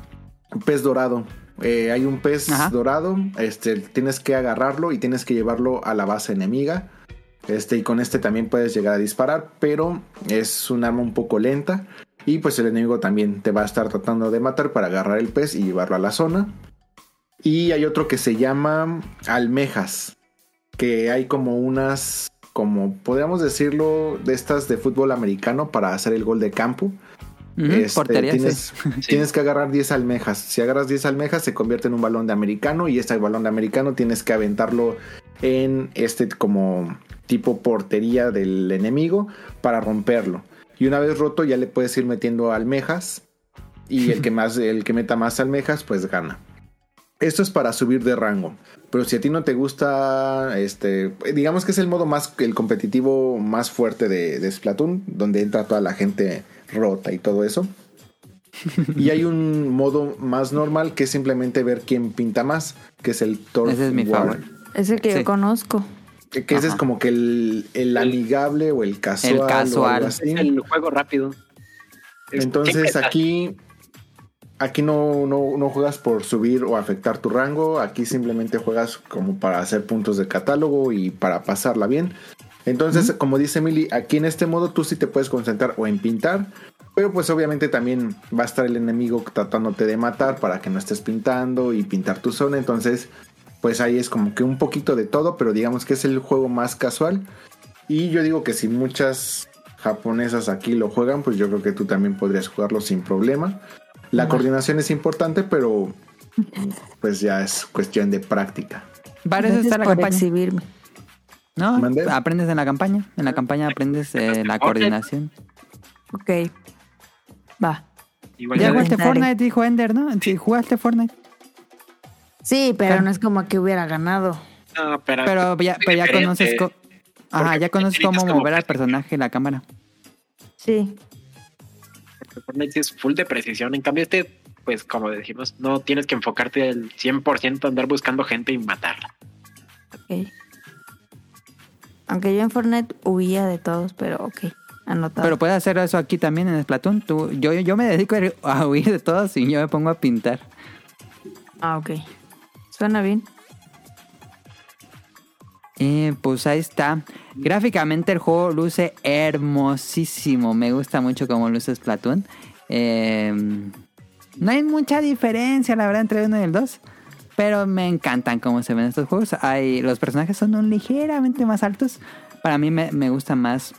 pez dorado. Eh, hay un pez Ajá. dorado, este, tienes que agarrarlo y tienes que llevarlo a la base enemiga. Este, y con este también puedes llegar a disparar, pero es un arma un poco lenta. Y pues el enemigo también te va a estar tratando de matar para agarrar el pez y llevarlo a la zona. Y hay otro que se llama almejas, que hay como unas, como podríamos decirlo, de estas de fútbol americano para hacer el gol de campo. Este, portería, sí. tienes, tienes que agarrar 10 almejas. Si agarras 10 almejas, se convierte en un balón de americano. Y este balón de americano tienes que aventarlo en este como tipo portería del enemigo para romperlo. Y una vez roto, ya le puedes ir metiendo almejas. Y el que más, el que meta más almejas, pues gana. Esto es para subir de rango. Pero si a ti no te gusta, este, digamos que es el modo más, el competitivo más fuerte de, de Splatoon, donde entra toda la gente rota y todo eso. Y hay un modo más normal que es simplemente ver quién pinta más, que es el Turf Ese es mi favorito. Es el que Sí. yo conozco. Que, que ese es como que el, el amigable o el casual. o casual. algo así. Es el juego rápido. Es- Entonces aquí, aquí no, no, no juegas por subir o afectar tu rango, aquí simplemente juegas como para hacer puntos de catálogo y para pasarla bien. Entonces, como dice Emily, aquí en este modo tú sí te puedes concentrar o en pintar, pero pues obviamente también va a estar el enemigo tratándote de matar para que no estés pintando y pintar tu zona. Entonces, pues ahí es como que un poquito de todo, pero digamos que es el juego más casual. Y yo digo que si muchas japonesas aquí lo juegan, pues yo creo que tú también podrías jugarlo sin problema. La coordinación es importante, pero pues ya es cuestión de práctica. Para eso Gracias está la por campaña. exhibirme. No, aprendes en la campaña. En la campaña aprendes eh, la coordinación. Ok. Va. Igual Ya jugaste. Fortnite, dijo Ender, ¿no? Sí, jugaste Fortnite. Sí, pero Claro. no es como que hubiera ganado. No, pero, Pero ya, pero ya diferente, conoces... co- Ajá, ya conoces cómo como mover al personaje y la cámara. Sí. Porque Fortnite sí es full de precisión. En cambio, este, pues como dijimos, no tienes que enfocarte al 100% a andar buscando gente y matarla. Ok. Aunque yo en Fortnite huía de todos, pero ok. Anotado. Pero puedes hacer eso aquí también en Splatoon. Tú, yo, yo me dedico a huir de todos y yo me pongo a pintar. Ah, ok. Suena bien. Eh, pues ahí está. Gráficamente el juego luce hermosísimo. Me gusta mucho cómo luce Splatoon. Eh, no hay mucha diferencia, la verdad, entre 1 y el 2. Pero me encantan cómo se ven estos juegos. Los personajes son ligeramente más altos. Para mí me, me gusta más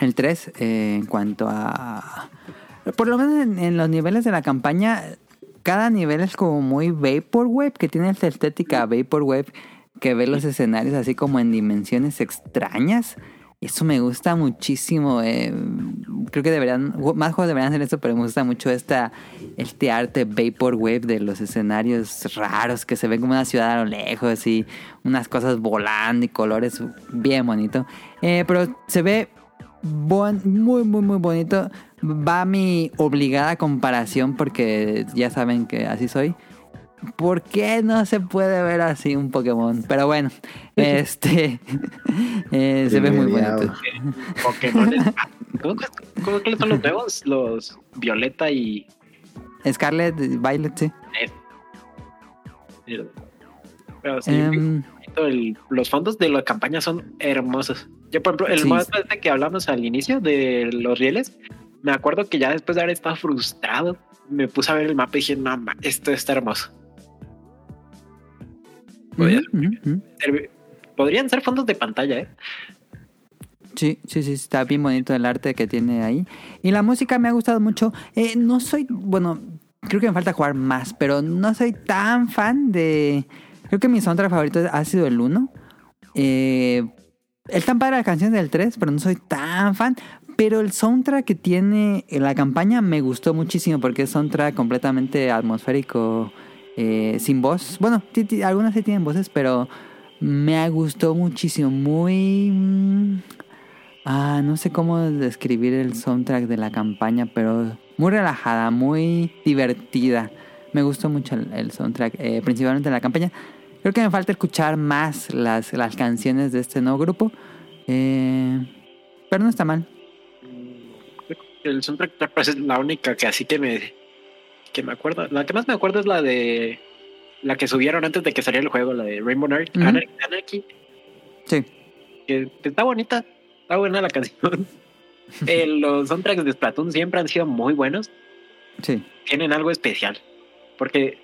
el 3 eh, en cuanto a... Por lo menos en, en los niveles de la campaña, cada nivel es como muy Vaporwave, que tiene esta estética Vaporwave que ve los escenarios así como en dimensiones extrañas. Eso me gusta muchísimo. eh, creo que deberían, más juegos deberían hacer esto, pero me gusta mucho esta, este arte Vaporwave de los escenarios raros que se ven como una ciudad a lo lejos y unas cosas volando y colores bien bonito. Eh, pero se ve bon- muy, muy, muy bonito. Va mi obligada comparación porque ya saben que así soy. ¿Por qué no se puede ver así un Pokémon? Pero bueno, este eh, se ve muy bonito. Pokémon. ¿Cómo, cómo que son los nuevos? Los Violeta y. Scarlet, Violet, sí. Pero sí, Em, el- los fondos de la campaña son hermosos. Yo, por ejemplo, el Sí. este que hablamos al inicio de los rieles, me acuerdo que ya después de haber estado frustrado, me puse a ver el mapa y dije, no, esto está hermoso. Podrían ser fondos de pantalla, ¿eh? Sí, sí, sí, está bien bonito el arte que tiene ahí. Y la música me ha gustado mucho. Eh, no soy, bueno, creo que me falta jugar más, pero no soy tan fan de... Creo que mi soundtrack favorito ha sido el 1. Eh, están padre las canciones del 3, pero no soy tan fan. pero el soundtrack que tiene la campaña me gustó muchísimo porque es soundtrack completamente atmosférico, eh, sin voz. Bueno, algunas sí tienen voces, pero me gustó muchísimo. Muy... mm, Ah, no sé cómo describir el soundtrack de la campaña, pero muy relajada, muy divertida. Me gustó mucho el, soundtrack, eh, principalmente la campaña. Creo que me falta escuchar más las, las canciones de este nuevo grupo. Eh, pero no está mal. El soundtrack pues, es la única que así que me, que me acuerdo. La que más me acuerdo es la de la que subieron antes de que saliera el juego, la de Rainbow Ujú. Anar- Anarchy, Sí. que está bonita, está buena la canción. Eh, los soundtracks de Splatoon siempre han sido muy buenos, Sí. tienen algo especial, porque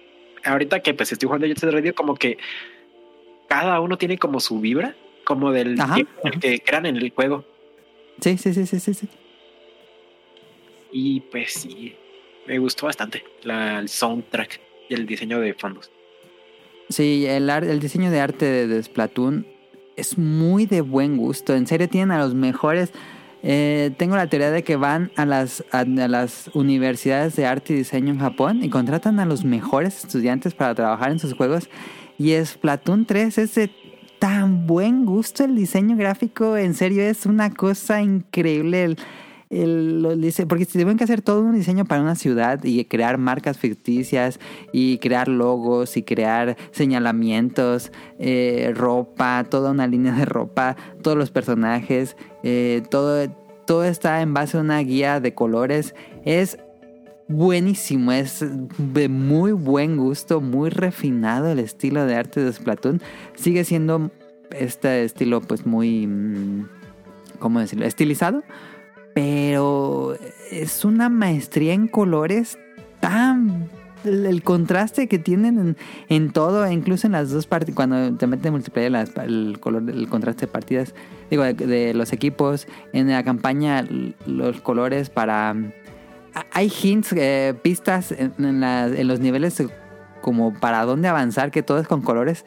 ahorita que pues estoy jugando Jet Set Radio, como que cada uno tiene como su vibra, como del Ajá, tiempo en el ajá. que crean en el juego. Sí, sí, sí, sí, sí, sí. Y pues sí, me gustó bastante la, el soundtrack y el diseño de fondos. Sí, el, el diseño de arte de, de Splatoon es muy de buen gusto. En serio, tienen a los mejores. eh, tengo la teoría de que van a las, a, a las universidades de arte y diseño en Japón y contratan a los mejores estudiantes para trabajar en sus juegos. Y Splatoon 3 es de tan buen gusto el diseño gráfico. En serio, es una cosa increíble. El, el- dice, porque tienen que hacer todo un diseño para una ciudad y crear marcas ficticias y crear logos y crear señalamientos, eh, ropa, toda una línea de ropa, todos los personajes, eh, todo, todo está en base a una guía de colores. Es buenísimo, es de muy buen gusto, muy refinado el estilo de arte de Splatoon. Sigue siendo este estilo pues muy, mm, ¿cómo decirlo? Estilizado, pero es una maestría en colores tan... El, contraste que tienen en, en todo, incluso en las dos partes, cuando te meten multiplayer, las- el color, el contraste de partidas, digo, de, de los equipos, en la campaña, los colores para... Hay hints, eh, pistas en, en en los niveles como para dónde avanzar, que todo es con colores.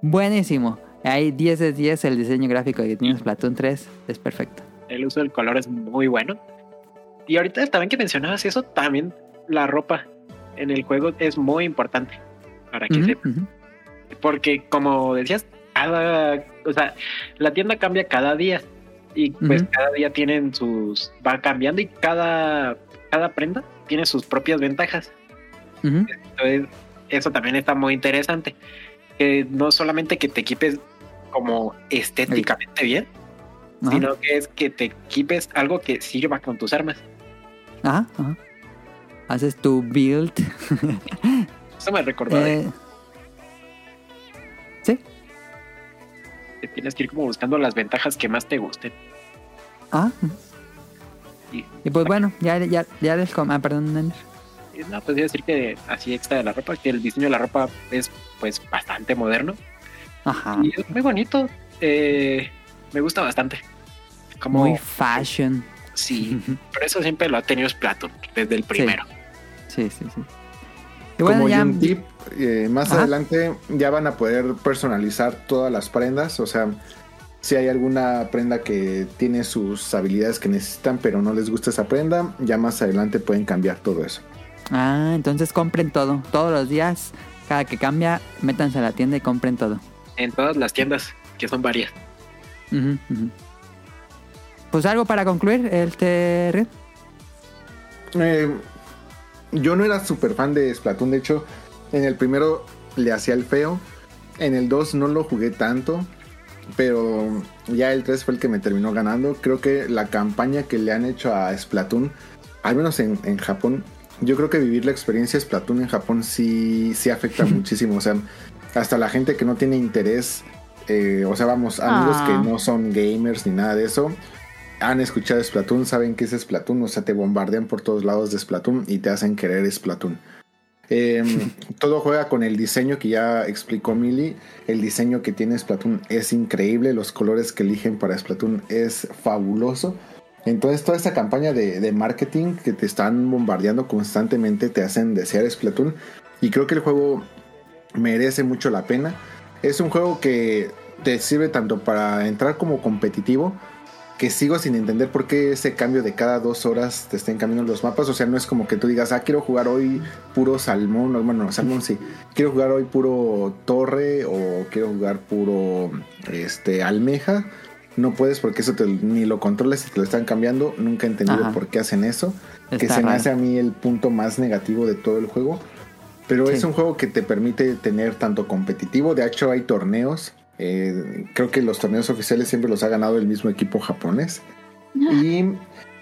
Buenísimo. Hay 10 de 10, el diseño gráfico que tiene Splatoon 3 es perfecto. El uso del color es muy bueno. Y ahorita también que mencionabas eso, también la ropa en el juego es muy importante para que ujú. Porque como decías, cada, o sea, la tienda cambia cada día y pues cada día tienen sus, va cambiando y cada, cada prenda tiene sus propias ventajas. Entonces, eso también está muy interesante. Que no solamente que te equipes como estéticamente bien, Ajá. sino que es que te equipes algo que sirva con tus armas. Ajá, ajá. Haces tu build. Eso me recordó de Eh, sí. que tienes que ir como buscando las ventajas que más te gusten. Ah. Y- Y pues bueno, ya, ya, ya les com- Ah, perdón, Ender. Y No, pues decir que así extra de la ropa, que el diseño de la ropa es pues bastante moderno Ajá. y es muy bonito. Eh, me gusta bastante. Como Muy fashion. sí, pero eso siempre lo ha tenido Splatoon desde el primero. Sí, sí, sí. Y bueno, Como ya. un tip, eh, más Ajá. adelante ya van a poder personalizar todas las prendas. O sea, si hay alguna prenda que tiene sus habilidades que necesitan, pero no les gusta esa prenda, ya más adelante pueden cambiar todo eso. Ah, entonces compren todo. Todos los días, cada que cambia, métanse a la tienda y compren todo. En todas las tiendas, que son varias. Ujú, ujú. Pues algo para concluir, este Red. Eh, yo no era súper fan de Splatoon, de hecho, en el primero le hacía el feo, en el 2 no lo jugué tanto, pero ya el 3 fue el que me terminó ganando. Creo que la campaña que le han hecho a Splatoon, al menos en, en Japón, yo creo que vivir la experiencia Splatoon en Japón sí, sí afecta muchísimo, o sea, hasta la gente que no tiene interés, eh, o sea, vamos, amigos Ah. que no son gamers ni nada de eso, han escuchado Splatoon, saben que es Splatoon, o sea, te bombardean por todos lados de Splatoon y te hacen querer Splatoon. Eh, todo juega con el diseño que ya explicó Mili. El diseño que tiene Splatoon es increíble. Los colores que eligen para Splatoon es fabuloso. Entonces, toda esta campaña de, de marketing que te están bombardeando constantemente te hacen desear Splatoon. Y creo que el juego merece mucho la pena. Es un juego que te sirve tanto para entrar como competitivo que sigo sin entender por qué ese cambio de cada dos horas te estén cambiando los mapas. O sea, no es como que tú digas, ah, quiero jugar hoy puro salmón, o bueno, salmón sí, quiero jugar hoy puro torre o quiero jugar puro este almeja. No puedes porque eso te- ni lo controlas y te lo están cambiando. Nunca he entendido Ajá. por qué hacen eso. que se me hace a mí el punto más negativo de todo el juego. Pero Sí. es un juego que te permite tener tanto competitivo. De hecho, hay torneos. Eh, creo que los torneos oficiales siempre los ha ganado el mismo equipo japonés. Y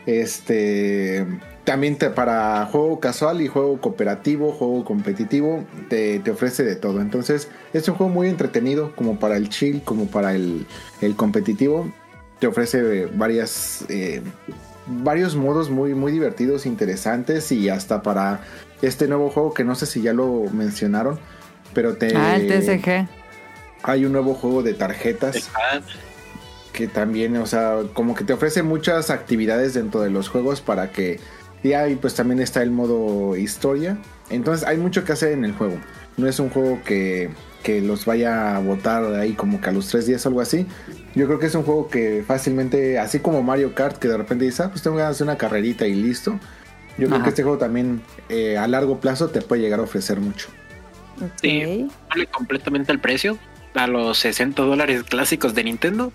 este también te, para juego casual y juego cooperativo, juego competitivo, te, te ofrece de todo. Entonces, es un juego muy entretenido, como para el chill, como para el, el competitivo. Te ofrece varias eh, varios modos muy, muy divertidos, interesantes y hasta para este nuevo juego que no sé si ya lo mencionaron, pero te Ah, el TSG. Hay un nuevo juego de tarjetas que también, o sea, como que te ofrece muchas actividades dentro de los juegos para que y ahí pues también está el modo historia. Entonces hay mucho que hacer en el juego. No es un juego que, que los vaya a botar ahí como que a los tres días o algo así. Yo creo que es un juego que fácilmente, así como Mario Kart, que de repente dices, ah, pues tengo ganas de hacer una carrerita y listo. Yo creo que este juego también eh, a largo plazo te puede llegar a ofrecer mucho. Sí. vale completamente el precio a los 60 dólares clásicos de Nintendo.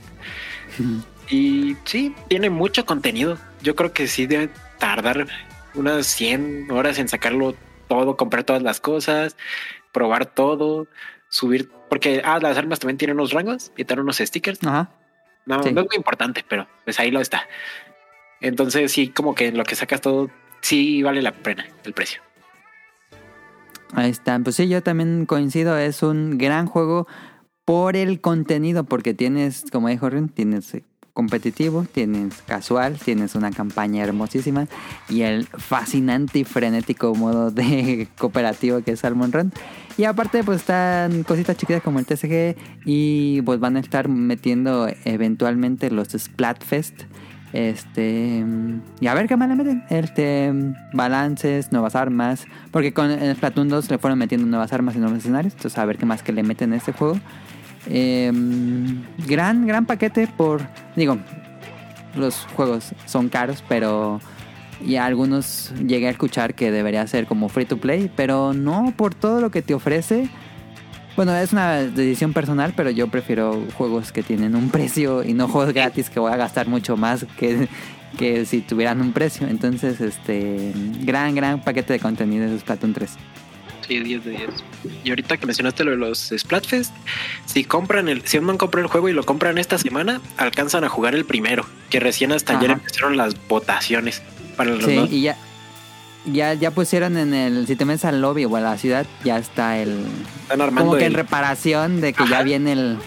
Y sí, tiene mucho contenido. Yo creo que sí debe tardar unas 100 horas en sacarlo todo, comprar todas las cosas, probar todo, subir. Porque ah, las armas también tienen unos rangos y tienen unos stickers. Ajá. No, Sí. no es muy importante, pero pues ahí lo está. Entonces sí, como que en lo que sacas todo, sí vale la pena el precio. Ahí están. Pues sí, yo también coincido. Es un gran juego por el contenido, porque tienes, como dijo Rin, tienes eh, competitivo, tienes casual, tienes una campaña hermosísima y el fascinante y frenético modo de cooperativo que es Salmon Run. Y aparte, pues están cositas chiquitas como el TCG y pues van a estar metiendo eventualmente los Splatfest. Este. Y a ver qué más le meten. Este. Balances, nuevas armas. Porque con el Splatoon 2 le fueron metiendo nuevas armas y nuevos escenarios. Entonces, a ver qué más que le meten a este juego. Eh, gran, gran paquete por. Digo, los juegos son caros, pero. Y algunos llegué a escuchar que debería ser como free to play, pero no por todo lo que te ofrece. Bueno, es una decisión personal, pero yo prefiero juegos que tienen un precio y no juegos gratis que voy a gastar mucho más que, que si tuvieran un precio. Entonces, este gran, gran paquete de contenido de Splatoon 3. Sí, 10 de 10. Y ahorita que mencionaste lo de los Splatfest, si compran el, si no compran el juego y lo compran esta semana, alcanzan a jugar el primero, que recién hasta ayer empezaron las votaciones para los Sí, dos. y ya, ya, ya pusieron en el, si te metes al lobby o a la ciudad, ya está el, Están armando como que el- en reparación de que ya viene el,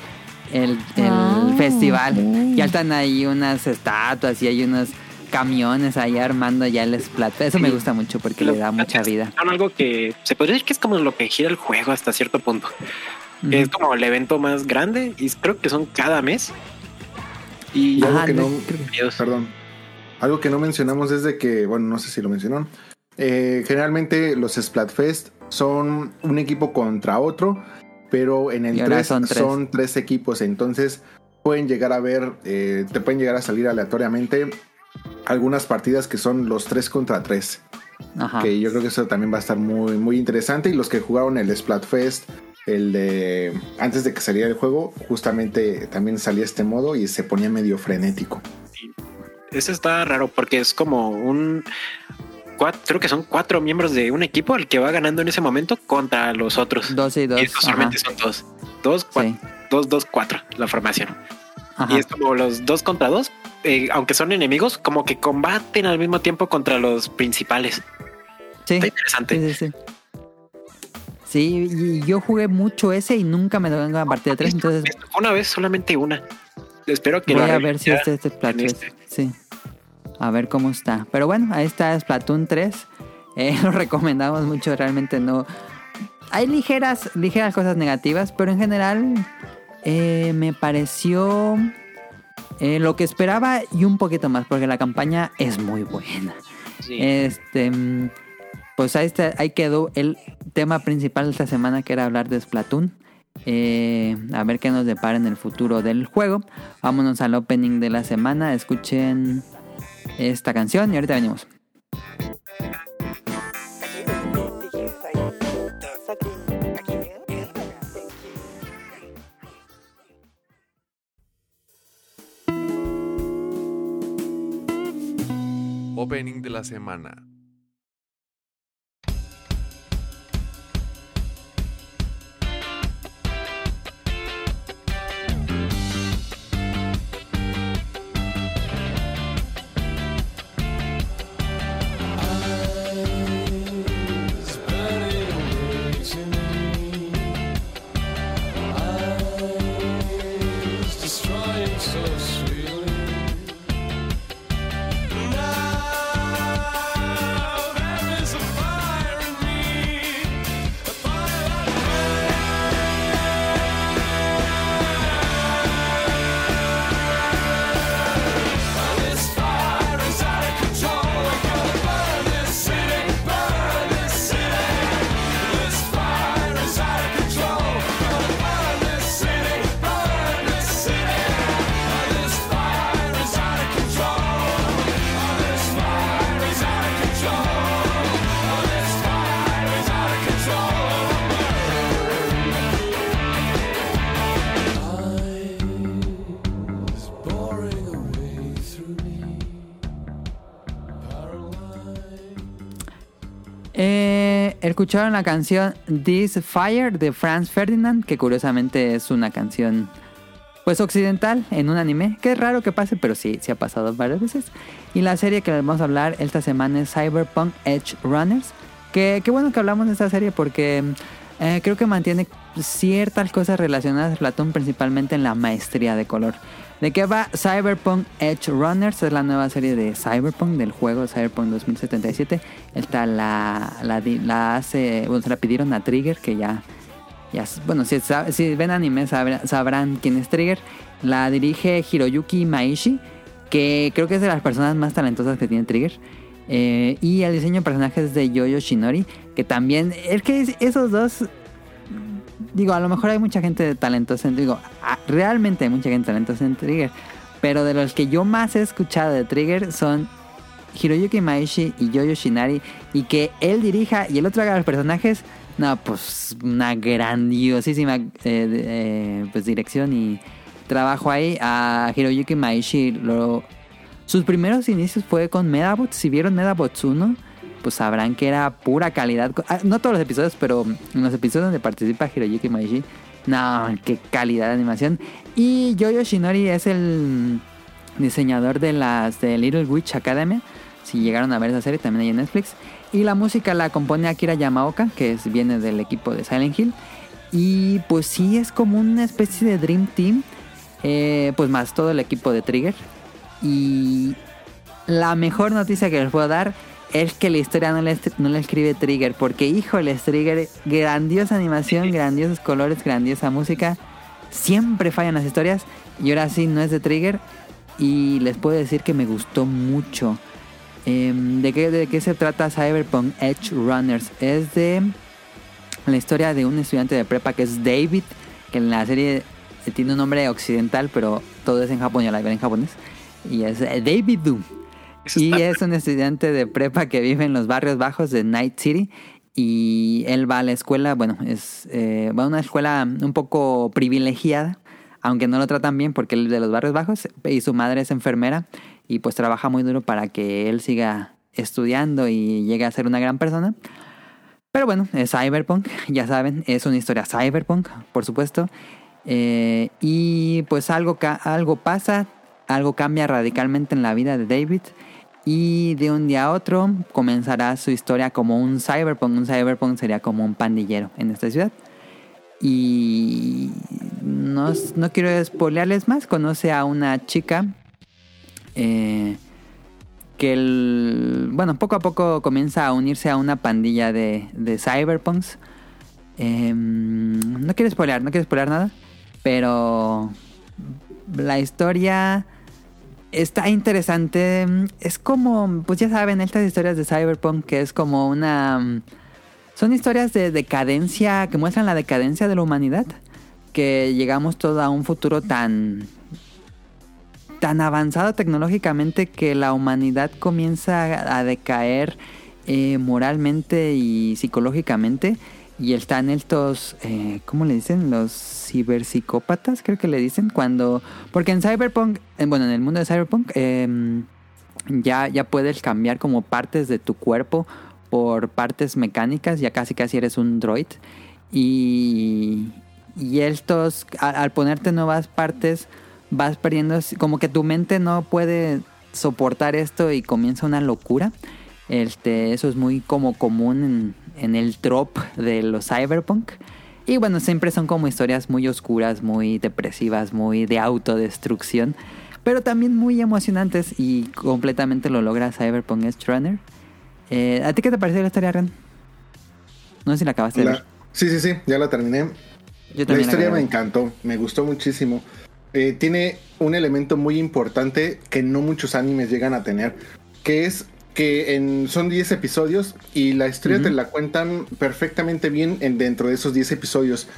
el, el Ah, festival. Ya están ahí unas estatuas y hay unos camiones ahí armando ya el Splat. Eso me gusta mucho porque los le da mucha vida. Son algo que se podría decir que es como lo que gira el juego hasta cierto punto. Es Ujú. como el evento más grande y creo que son cada mes. Y Y algo Ajá, que no, no, perdón, algo que no mencionamos es de que, bueno, no sé si lo mencionaron. eh, generalmente los Splatfest son un equipo contra otro, pero en el Y ahora 3 son son tres. tres. equipos, entonces pueden llegar a ver, eh, te pueden llegar a salir aleatoriamente algunas partidas que son los 3 contra 3. Ajá. Que yo creo que eso también va a estar muy, muy interesante. Y los que jugaron el Splatfest, el de antes de que saliera el juego, justamente también salía este modo y se ponía medio frenético. Eso está raro porque es como un cuatro, creo que son cuatro miembros de un equipo el que va ganando en ese momento contra los otros. Dos y dos. y solamente son dos. Dos, cua- Sí. dos, dos, cuatro, la formación. Ajá. Y es como los dos contra dos, eh, aunque son enemigos, como que combaten al mismo tiempo contra los principales. Sí. Está interesante. Sí, sí, sí. Sí, y yo jugué mucho ese y nunca me vengo a partir de tres, entonces Una vez, solamente una. Espero que voy lo a ver si este es Splatoon en 3. este. Sí. A ver cómo está. Pero bueno, ahí está Splatoon 3. Eh, lo recomendamos mucho, realmente no. Hay ligeras, ligeras cosas negativas, pero en general eh, me pareció eh, lo que esperaba y un poquito más, porque la campaña es muy buena. Sí. Este, mm, pues ahí, está, ahí quedó el tema principal de esta semana, que era hablar de Splatoon. Eh, a ver qué nos depara en el futuro del juego. Vámonos al opening de la semana. Escuchen esta canción y ahorita venimos. Opening de la semana. Escucharon la canción This Fire de Franz Ferdinand, que curiosamente es una canción pues occidental en un anime, que es raro que pase, pero sí, sí ha pasado varias veces. Y la serie que les vamos a hablar esta semana es Cyberpunk Edge Runners, que qué bueno que hablamos de esta serie porque eh, creo que mantiene ciertas cosas relacionadas a Platón, principalmente en la maestría de color. ¿De qué va Cyberpunk Edge Runners? Es la nueva serie de Cyberpunk, del juego Cyberpunk 2077. Esta la, la, hace, bueno, se la pidieron a Trigger, que ya, ya bueno, si, si ven anime sabrán, quién es Trigger. La dirige Hiroyuki Maishi, que creo que es de las personas más talentosas que tiene Trigger. Eh, y el diseño de personajes es de Yoyo Shinori, que también, es que es- esos dos digo, a lo mejor hay mucha gente talentosa en digo, ah, realmente hay mucha gente talentosa en Trigger, pero de los que yo más he escuchado de Trigger son Hiroyuki Maishi y Yoyo Shinari y que él dirija y el otro haga los personajes, no, pues una grandiosísima eh, de- eh, pues dirección y trabajo ahí. A Hiroyuki Maishi lo sus primeros inicios fue con Medabots, si vieron Medabots 1 pues sabrán que era pura calidad. Ah, No todos los episodios, pero en los episodios donde participa Hiroyuki Maishi, no, qué calidad de animación. Y Yoyo Shinori es el diseñador de las de Little Witch Academia. Si llegaron a ver esa serie, también hay en Netflix. Y la música la compone Akira Yamaoka, que es- viene del equipo de Silent Hill. Y pues sí, es como una especie de Dream Team. eh, pues más todo el equipo de Trigger. Y la mejor noticia que les puedo dar es que la historia no la, escribe Trigger. Porque, híjole, Trigger, grandiosa animación, grandiosos colores, grandiosa música. Siempre fallan las historias. Y ahora sí, no es de Trigger. Y les puedo decir que me gustó mucho. Em, ¿de, qué, ¿De qué se trata Cyberpunk Edge Runners? Es de la historia de un estudiante de prepa que es David. Que en la serie tiene un nombre occidental, pero todo es en yo la en japonés. Y es David Doom. Y es un estudiante de prepa que vive en los barrios bajos de Night City. Y él va a la escuela, bueno, es eh, va a una escuela un poco privilegiada, aunque no lo tratan bien porque él es de los barrios bajos y su madre es enfermera y pues trabaja muy duro para que él siga estudiando y llegue a ser una gran persona. Pero bueno, es cyberpunk, ya saben, es una historia cyberpunk, por supuesto. Eh, y pues algo, algo pasa, algo cambia radicalmente en la vida de David. Y de un día a otro comenzará su historia como un cyberpunk. Un cyberpunk sería como un pandillero en esta ciudad. Y no, no quiero spoilearles más. Conoce a una chica eh, que el, bueno, poco a poco comienza a unirse a una pandilla de, de cyberpunks. Em, no quiero spoilear, no quiero spoilear nada. Pero la historia está interesante. Es como, pues ya saben, estas historias de cyberpunk que es como una... Son historias de decadencia, que muestran la decadencia de la humanidad. que llegamos todo a un futuro tan tan avanzado tecnológicamente que la humanidad comienza a, a decaer eh, moralmente y psicológicamente y están estos eh, ¿cómo le dicen? los ciberpsicópatas creo que le dicen cuando porque en Cyberpunk eh, bueno en el mundo de Cyberpunk em, ya, ya puedes cambiar como partes de tu cuerpo por partes mecánicas, ya casi casi eres un droid. Y, y estos, a- al, ponerte nuevas partes, vas perdiendo, como que tu mente no puede soportar esto y comienza una locura. Este, eso es muy como común en, en el trope de los cyberpunk. Y bueno, siempre son como historias muy oscuras, muy depresivas, muy de autodestrucción. Pero también muy emocionantes y completamente lo logra Cyberpunk Edge Runner. Eh, ¿A ti qué te pareció la historia, Ren? No sé si la acabaste de ver. sí, sí, sí, ya la terminé. Yo La historia me encantó, me gustó muchísimo. Eh, tiene un elemento muy importante que no muchos animes llegan a tener, que es que en, son 10 episodios y la historia te la cuentan perfectamente bien en, dentro de esos 10 episodios.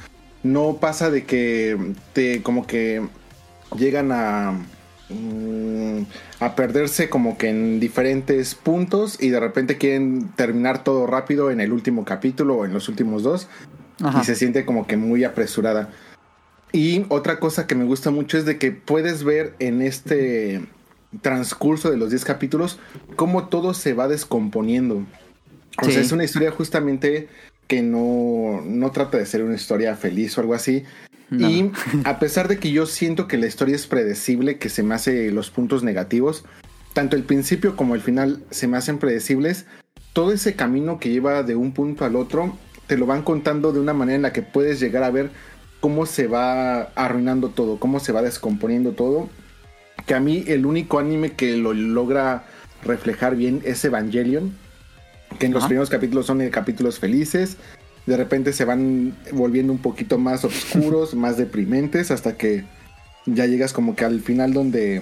No pasa de que te como que llegan a mm, a perderse como que en diferentes puntos y de repente quieren terminar todo rápido en el último capítulo o en los últimos dos Ajá. y se siente como que muy apresurada. Y otra cosa que me gusta mucho es de que puedes ver en este transcurso de los 10 capítulos cómo todo se va descomponiendo. O Sí. sea, es una historia justamente que no, no trata de ser una historia feliz o algo así. No. Y a pesar de que yo siento que la historia es predecible, que se me hace los puntos negativos, tanto el principio como el final se me hacen predecibles, todo ese camino que lleva de un punto al otro, te lo van contando de una manera en la que puedes llegar a ver cómo se va arruinando todo, cómo se va descomponiendo todo. Que a mí el único anime que lo logra reflejar bien es Evangelion, que en los primeros capítulos son eh, capítulos felices, de repente se van volviendo un poquito más oscuros, más deprimentes, hasta que ya llegas como que al final donde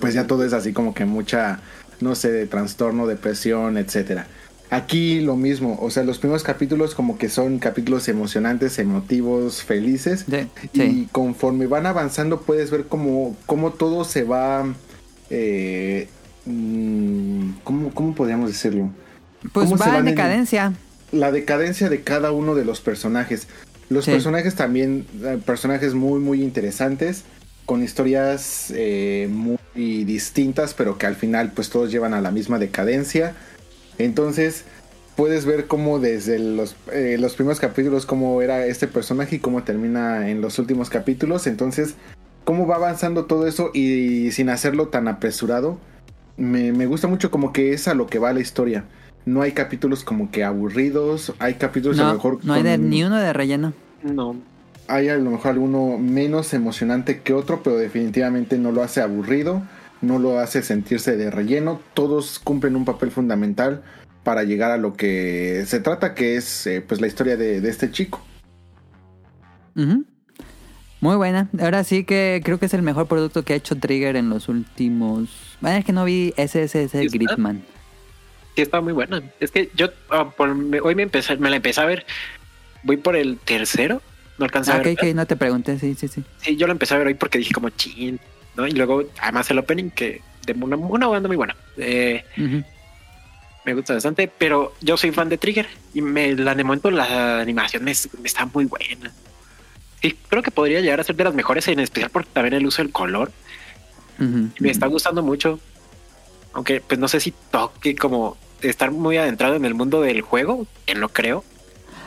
pues ya todo es así como que mucha, no sé, de trastorno, depresión, etcétera. Aquí lo mismo, o sea, los primeros capítulos como que son capítulos emocionantes, emotivos, felices. Sí, Y conforme van avanzando puedes ver cómo, cómo todo se va... Eh, mm, ¿cómo, ¿Cómo podríamos decirlo? Pues va en decadencia. la decadencia de cada uno de los personajes. Los Sí. personajes también, eh, personajes muy, muy interesantes, con historias eh, muy distintas, pero que al final pues todos llevan a la misma decadencia. Entonces puedes ver cómo desde los, eh, los primeros capítulos cómo era este personaje y cómo termina en los últimos capítulos. Entonces, cómo va avanzando todo eso y sin hacerlo tan apresurado. Me, me gusta mucho como que es a lo que va la historia. No hay capítulos como que aburridos, hay capítulos a lo mejor no hay de- ni uno de relleno. No. hay a lo mejor alguno menos emocionante que otro, pero definitivamente no lo hace aburrido, no lo hace sentirse de relleno. Todos cumplen un papel fundamental para llegar a lo que se trata, que es eh, pues la historia de, de este chico. Muy buena. Ahora sí que creo que es el mejor producto que ha hecho Trigger en los últimos... Bueno, es que no vi SSS ¿Sí? Gridman. Sí, está muy buena. Es que yo ah, por- me- hoy me empecé, me la empecé a ver. Voy por el tercero. No alcancé Ah, a ok, ver. ok, no te pregunté, sí, sí, sí. Sí, yo la empecé a ver hoy porque dije como chin, ¿no? Y luego, además el opening que de una, una banda muy buena. Eh, me gusta bastante, pero yo soy fan de Trigger y me, la de momento la animación me, me está muy buena. Sí, creo que podría llegar a ser de las mejores, en especial porque también el uso del color me está gustando mucho. Aunque, pues no sé si toque como estar muy adentrado en el mundo del juego, que no creo.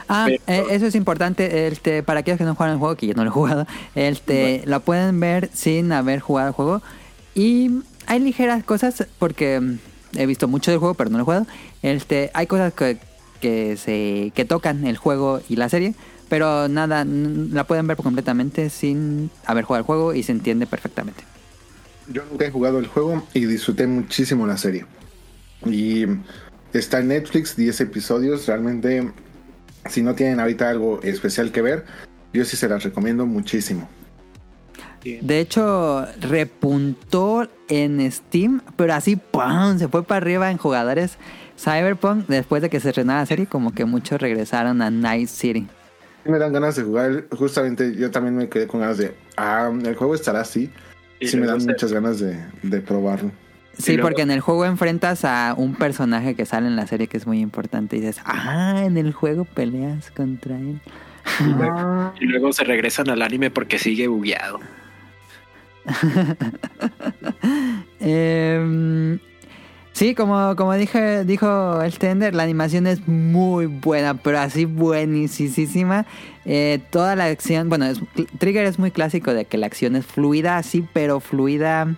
Ah, Pero- eh, eso es importante. Este, para aquellos que no juegan el juego, que yo no lo he jugado, este, lo pueden ver sin haber jugado el juego. Y hay ligeras cosas, porque mm, he visto mucho del juego, pero no lo he jugado. Este, hay cosas que, que se que tocan el juego y la serie, pero nada, la pueden ver completamente sin haber jugado el juego y se entiende perfectamente. Yo nunca he jugado el juego y disfruté muchísimo la serie. Y está en Netflix, 10 episodios. Realmente, si no tienen ahorita algo especial que ver, yo sí se las recomiendo muchísimo. De hecho, repuntó en Steam, pero así ¡pum! se fue para arriba en jugadores Cyberpunk después de que se estrenara la serie, como que muchos regresaron a Night City. sí me dan ganas de jugar. Justamente yo también me quedé con ganas de. Ah, el juego estará así. Y sí me dan muchas ganas de, de probarlo. Sí, luego- porque en el juego enfrentas a un personaje que sale en la serie que es muy importante y dices, ah, en el juego peleas contra él. Y luego se regresan al anime porque sigue bugueado. Em, sí, como, como dije, dijo el Tender, la animación es muy buena, pero así buenísima. Eh, toda la acción, bueno, es- Trigger es muy clásico de que la acción es fluida, así, pero fluida,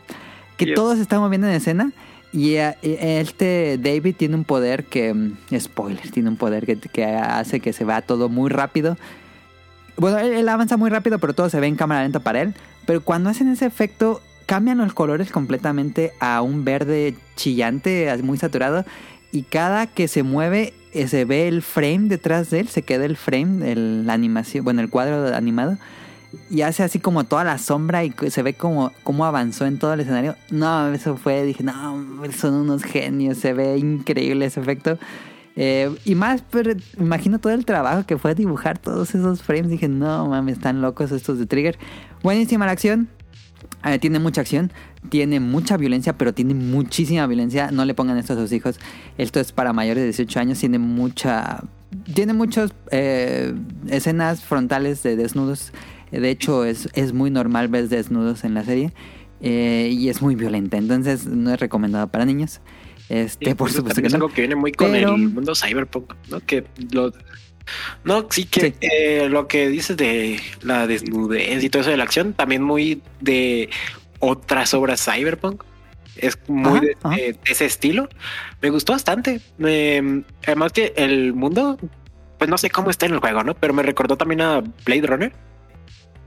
que Yep. todo se está moviendo en escena. Y eh, este David tiene un poder que, mm, spoiler, tiene un poder que, que hace que se vea todo muy rápido. Bueno, él, él avanza muy rápido, pero todo se ve en cámara lenta para él. Pero cuando hacen ese efecto, cambian los colores completamente a un verde chillante, muy saturado. Y cada que se mueve, eh, se ve el frame detrás de él, se queda el frame, el, la animación, bueno, el cuadro animado. Y hace así como toda la sombra y se ve como, como avanzó en todo el escenario. No, eso fue, dije, no, son unos genios, se ve increíble ese efecto. Eh, y más, pero imagino todo el trabajo que fue dibujar todos esos frames. Dije, no mames, están locos estos de Trigger. Buenísima la acción. Eh, tiene mucha acción, tiene mucha violencia, pero tiene muchísima violencia. No le pongan esto a sus hijos. Esto es para mayores de 18 años. Tiene mucha. Tiene muchas escenas frontales de desnudos. De hecho, es, es muy normal ver desnudos en la serie. eh, y es muy violenta. Entonces, no es recomendado para niños. Este, por eso supuesto que es no. algo que viene muy con Pero- el mundo cyberpunk, ¿no? Que lo... No, sí que Sí. eh, lo que dices de la desnudez y todo eso de la acción, también muy de otras obras cyberpunk. Es muy Ajá, de, ajá. de- de ese estilo. Me gustó bastante. Me- además que el mundo, pues no sé cómo está en el juego, ¿no? Pero me recordó también a Blade Runner.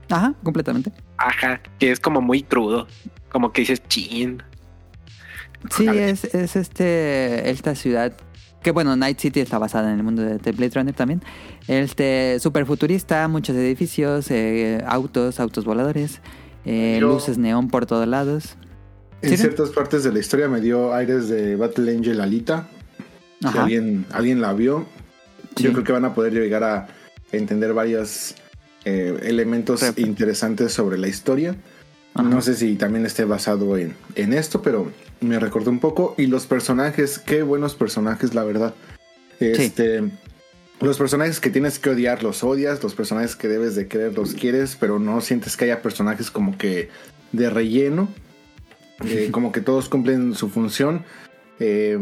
Ajá, completamente. Ajá, que es como muy crudo. Como que dices, chin. Sí, es, es este esta ciudad que bueno, Night City está basada en el mundo de, de Blade Runner también. Este super futurista, muchos edificios, eh, autos, autos voladores, eh, Yo- luces neón por todos lados. En ¿Sí? ciertas partes de la historia me dio aires de Battle Angel Alita. Si alguien, alguien la vio, Sí. yo creo que van a poder llegar a entender varios eh, elementos Rep- interesantes sobre la historia. Ajá. No sé si también esté basado en, en esto, pero me recordó un poco. Y los personajes, qué buenos personajes, la verdad. Este, Los personajes que tienes que odiar, los odias. Los personajes que debes de querer, los quieres. Pero no sientes que haya personajes como que de relleno. Eh, como que todos cumplen su función. Eh,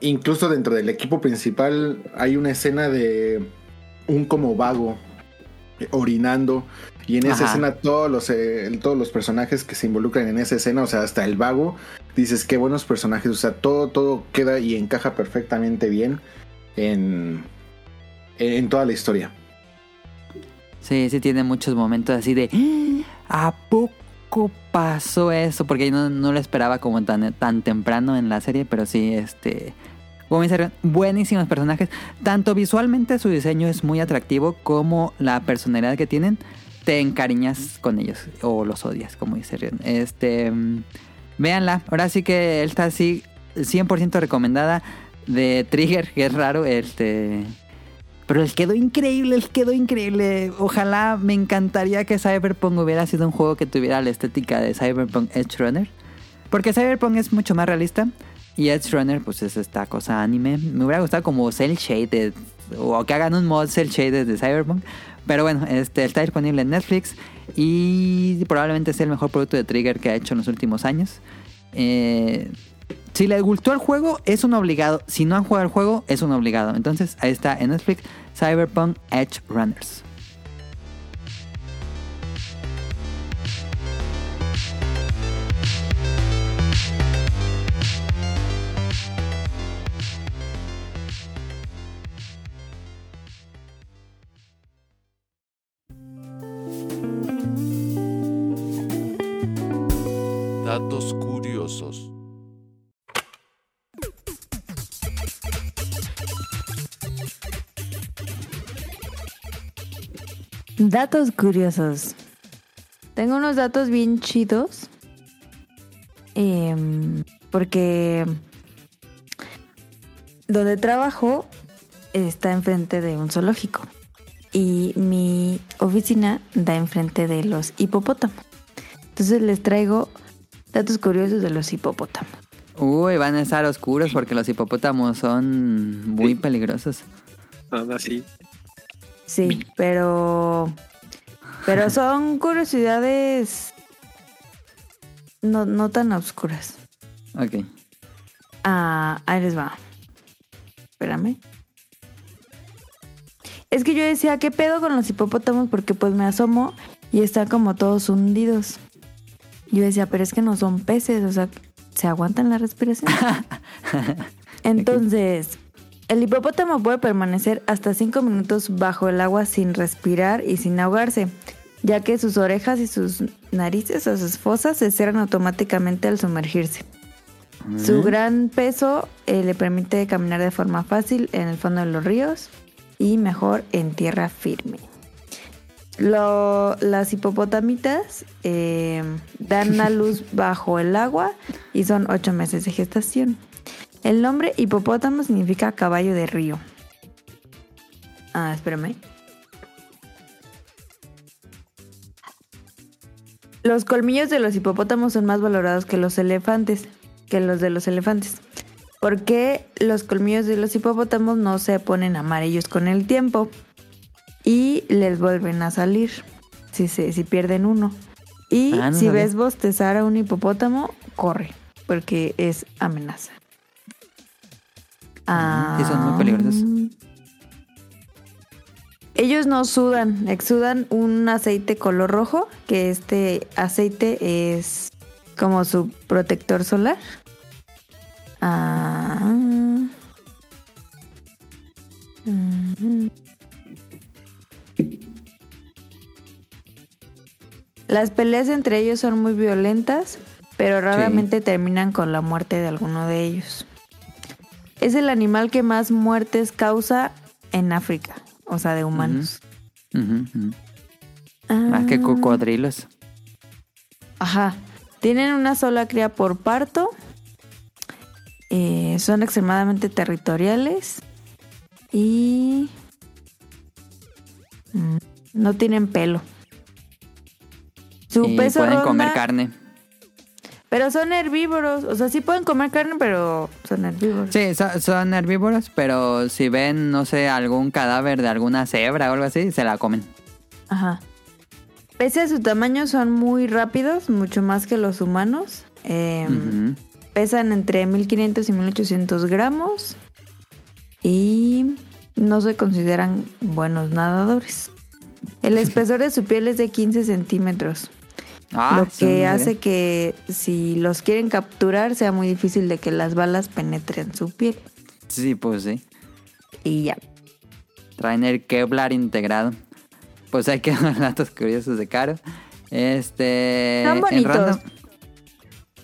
incluso dentro del equipo principal hay una escena de un como vago orinando. Y en esa Ajá. escena todos los, eh, todos los personajes que se involucran en esa escena, o sea, hasta el vago, dices qué buenos personajes, o sea, todo, todo queda y encaja perfectamente bien en, en toda la historia. Sí, sí tiene muchos momentos así de "Ah, ¿A poco pasó eso? Porque yo no, no lo esperaba como tan, tan temprano en la serie, pero sí, este... Como dice, buenísimos personajes. Tanto visualmente su diseño es muy atractivo como la personalidad que tienen. Te encariñas con ellos o los odias, como dice Rion. Este... mm, Véanla. Ahora sí que está así 100% recomendada de Trigger, que es raro. Este... Pero les quedó increíble, les quedó increíble. Ojalá me encantaría que Cyberpunk hubiera sido un juego que tuviera la estética de Cyberpunk Edge Runner. Porque Cyberpunk es mucho más realista. Y Edge Runner, pues es esta cosa anime. Me hubiera gustado como Cell Shaded. O que hagan un mod Cell Shaded de Cyberpunk. Pero bueno, este está disponible en Netflix. Y probablemente sea el mejor producto de Trigger que ha hecho en los últimos años. Eh, si les gustó el juego, es un obligado. Si no han jugado el juego, es un obligado. Entonces, ahí está en Netflix, Cyberpunk Edge Runners. Datos curiosos. Tengo unos datos bien chidos. Em, porque donde trabajo está enfrente de un zoológico. y mi oficina da enfrente de los hipopótamos. Entonces les traigo datos curiosos de los hipopótamos. Uy, van a estar oscuros porque los hipopótamos son muy Sí. peligrosos. Nada así. Sí, pero pero son curiosidades no, no tan oscuras. Ok. Ah, ahí les va. Espérame. Es que yo decía, ¿qué pedo con los hipopótamos? Porque pues me asomo y están como todos hundidos. Yo decía, pero es que no son peces, o sea, ¿se aguantan la respiración? Entonces, el hipopótamo puede permanecer hasta 5 minutos bajo el agua sin respirar y sin ahogarse, ya que sus orejas y sus narices o sus fosas se cierran automáticamente al sumergirse. Su gran peso eh, le permite caminar de forma fácil en el fondo de los ríos y mejor en tierra firme. Lo- las hipopotamitas eh, dan a luz bajo el agua y son ocho meses de gestación. El nombre hipopótamo significa caballo de río. Ah, espérame. Los colmillos de los hipopótamos son más valorados que los elefantes, que los de los elefantes. Porque los colmillos de los hipopótamos no se ponen amarillos con el tiempo y les vuelven a salir si, se, si pierden uno. Y Ah, no si sabía. ves bostezar a un hipopótamo, corre, porque es amenaza. Ah, sí, son muy peligrosos. Ellos no sudan, exudan un aceite color rojo, que este aceite es como su protector solar. Ah. Las peleas entre ellos son muy violentas, pero raramente terminan con la muerte de alguno de ellos. Es el animal que más muertes causa en África, o sea, de humanos. Ujú, ujú. Más que cocodrilos. Ajá. Tienen una sola cría por parto. Eh, son extremadamente territoriales. Y... mm, No tienen pelo. Su Y peso pueden comer carne. Pero son herbívoros. O sea, sí pueden comer carne, pero son herbívoros. Sí, so- son herbívoros, pero si ven, no sé, algún cadáver de alguna cebra o algo así, se la comen. Ajá. Pese a su tamaño, son muy rápidos, mucho más que los humanos. Ujú. Pesan entre 1500 y 1800 gramos. Y no se consideran buenos nadadores. El espesor de su piel es de 15 centímetros. Ah, lo que hace que si los quieren capturar sea muy difícil de que las balas penetren su piel. Sí, pues sí. Y ya. Traen el Kevlar integrado. Pues hay que dar datos curiosos de Caro. Este. Están en bonitos. random-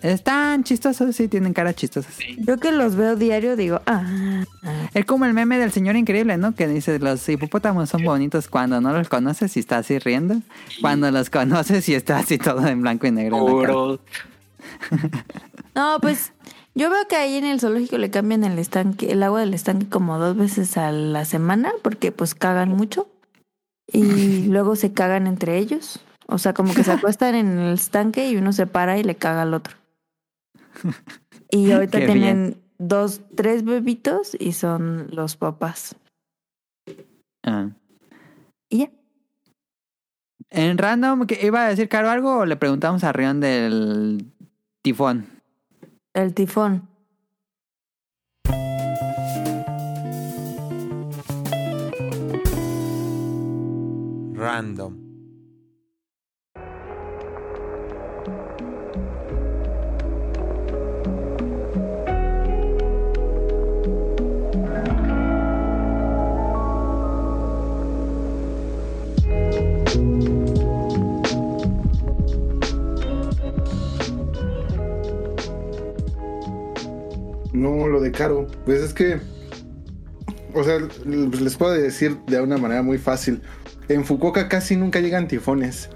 Están chistosos, sí, tienen caras chistosas. Yo que los veo diario digo, ah, ah. Es como el meme del señor increíble, ¿no? Que dice, los hipopótamos son bonitos cuando no los conoces y está así riendo. Cuando los conoces y está así todo en blanco y negro. cara. Puro. No, pues yo veo que ahí en el zoológico le cambian el estanque, el agua del estanque como dos veces a la semana, porque pues cagan mucho. Y luego se cagan entre ellos. O sea, como que se acuestan en el estanque y uno se para y le caga al otro. Y ahorita Qué tienen dos, tres bebitos y son los papás. Ah. Y ya. En random, ¿qué- ¿iba a decir Caro algo o le preguntamos a Rion del tifón? El tifón. Random. No, lo de Caro. Pues es que. O sea, pues les puedo decir de una manera muy fácil. En Fukuoka casi nunca llegan tifones.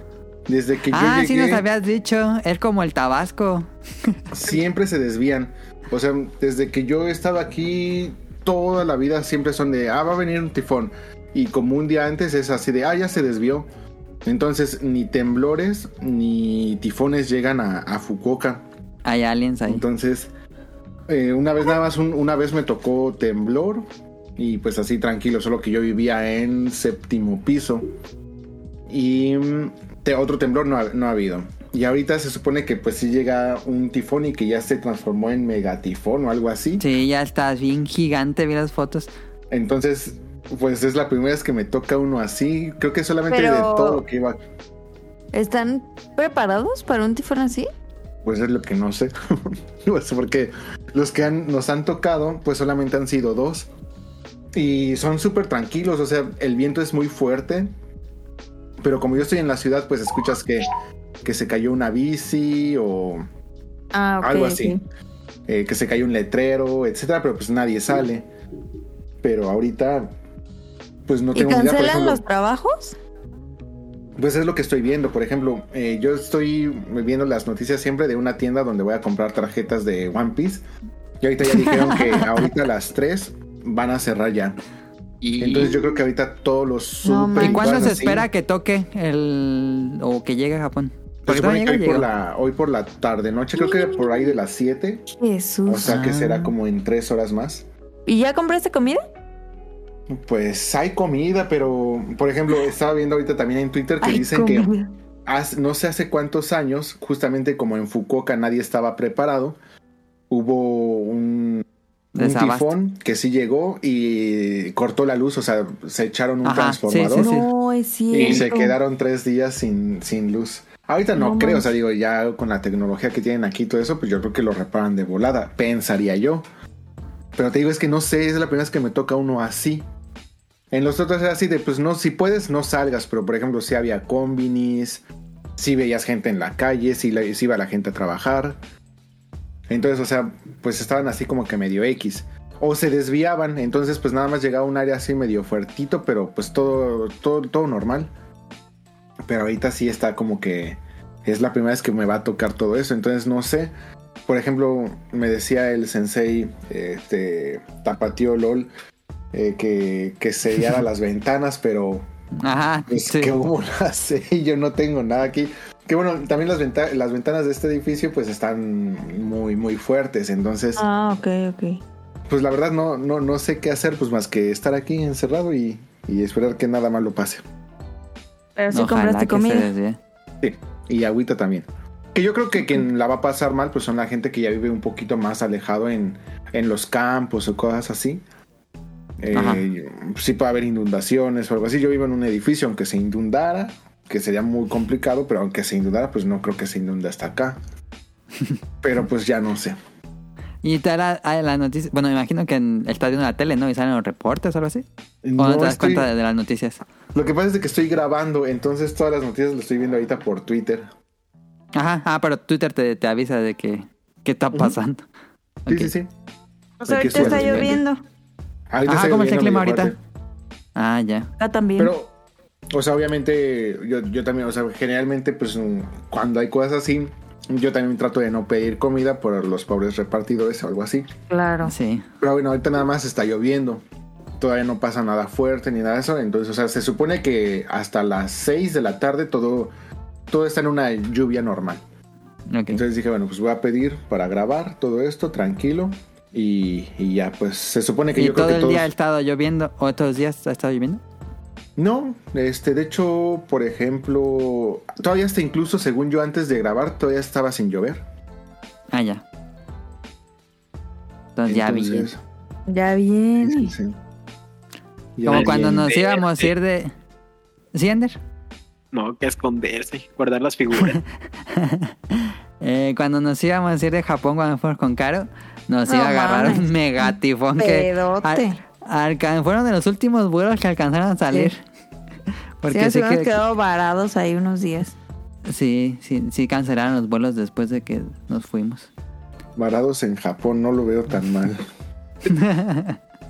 Desde que Ah, yo sí llegué, nos habías dicho. Es como el Tabasco. siempre se desvían. O sea, desde que yo he estado aquí, toda la vida siempre son de, ah, va a venir un tifón. y como un día antes es así de, ah, ya se desvió. Entonces ni temblores ni tifones llegan a, a Fukuoka. Hay aliens ahí. Entonces, eh, una vez nada más, un- una vez me tocó temblor y pues así tranquilo, solo que yo vivía en séptimo piso y mm, te- otro temblor no ha, no ha habido. Y ahorita se supone que pues sí llega un tifón y que ya se transformó en megatifón o algo así. Sí, ya estás bien gigante, vi las fotos. Entonces, pues es la primera vez que me toca uno así. Creo que solamente Pero- de todo lo que iba, ¿Están preparados para un tifón así? Pues es lo que no sé. Pues, porque los que han- nos han tocado, pues solamente han sido dos. Y son súper tranquilos, o sea, el viento es muy fuerte. Pero como yo estoy en la ciudad, pues escuchas que, que se cayó una bici o Ah, algo así. eh, que se cayó un letrero, etcétera, pero pues nadie sale. Pero ahorita, pues no ¿Y tengo ni idea. Cancelan ejemplo, los trabajos? Pues es lo que estoy viendo. Por ejemplo, eh, yo estoy viendo las noticias siempre de una tienda donde voy a comprar tarjetas de One Piece. Y ahorita ya dijeron que ahorita a las 3 van a cerrar ya. Y Entonces yo creo que ahorita todos los No super ¿Y cuándo se así, espera que toque el. o que llegue a Japón? Se Porque supone que hoy por, la, hoy por la tarde, noche, creo que por ahí de las 7. Jesús. O sea que será como en 3 horas más. ¿Y ya compraste comida? Pues hay comida, pero por ejemplo, estaba viendo ahorita también en Twitter que dicen que no sé hace cuántos años, justamente como en Fukuoka nadie estaba preparado, hubo un, tifón que sí llegó y cortó la luz, o sea, se echaron un Ajá, transformador sí, sí. No, es cierto. y se quedaron tres días sin, sin luz. Ahorita no, No creo, o sea, digo, ya con la tecnología que tienen aquí y todo eso, pues yo creo que lo reparan de volada, pensaría yo. Pero te digo, es que no sé, es la primera vez que me toca uno así. En los otros era así de, pues no, si puedes, no salgas, pero por ejemplo, si había combinis, si veías gente en la calle, si, iba la gente a trabajar. Entonces, o sea, pues estaban así como que medio X. O se desviaban, entonces pues nada más llegaba a un área así medio fuertito, pero pues todo, todo, todo normal. Pero ahorita sí está como que es la primera vez que me va a tocar todo eso, entonces no sé. Por ejemplo, me decía el sensei, este, LOL, eh, que, que sellara las ventanas, pero Ajá, pues sí. que lo hace, yo no tengo nada aquí. Que bueno, también las, venta- las ventanas de este edificio pues están muy, muy fuertes, entonces Ah, ok, ok. pues la verdad no, no, no sé qué hacer, pues más que estar aquí encerrado y, y esperar que nada malo pase. Pero sí Ojalá compraste comida. Sí, y agüita también. Que yo creo que quien la va a pasar mal, pues son la gente que ya vive un poquito más alejado en, en los campos o cosas así. Eh, sí puede haber inundaciones o algo así. Yo vivo en un edificio, aunque se inundara, que sería muy complicado, pero aunque se inundara, pues no creo que se inunde hasta acá. Pero pues ya no sé. Y te la, ah, la noticia. Bueno, me imagino que en, estás viendo la tele, ¿no? Y salen los reportes o algo así. ¿O no, No te das estoy- cuenta de, de las noticias? Lo que pasa es de que estoy grabando, entonces todas las noticias las estoy viendo ahorita por Twitter. Ajá, ah, pero Twitter te, te avisa de que. ¿Qué está pasando? Sí, sí, sí. Hay que ahorita está lloviendo. Ahorita Ajá, está ¿cómo está el clima ahorita? Ah, ya. Acá también. Pero, o sea, obviamente, yo, yo también, o sea, generalmente, pues mm, cuando hay cosas así, yo también trato de no pedir comida por los pobres repartidores o algo así. claro. Sí. Pero bueno, ahorita nada más está lloviendo. Todavía no pasa nada fuerte ni nada de eso. Entonces, o sea, se supone que hasta las 6 de la tarde todo, todo está en una lluvia normal. Entonces dije, bueno, pues voy a pedir para grabar todo esto tranquilo. Y, y ya, pues se supone que ¿Y yo creo todo que el todos... día ha estado lloviendo? ¿O todos los días ha estado lloviendo? No, este, de hecho, por ejemplo, todavía hasta incluso, según yo antes de grabar, todavía estaba sin llover. Ah, ya. Entonces, ya vi. Entonces, Ya viene. sí, sí. Ya Como bien. cuando nos íbamos a ir de. ¿Sí, Ander? no, que esconderse, guardar las figuras. Eh, cuando nos íbamos a ir de Japón cuando fuimos con Caro, nos No iba a agarrar mames. un megatifón que Pedote. al- alcan- fueron de los últimos vuelos que alcanzaron a salir. Sí. Porque sí, sí, nos hemos que, quedado varados ahí unos días. sí, sí, sí cancelaron los vuelos después de que nos fuimos. Varados en Japón, no lo veo tan mal.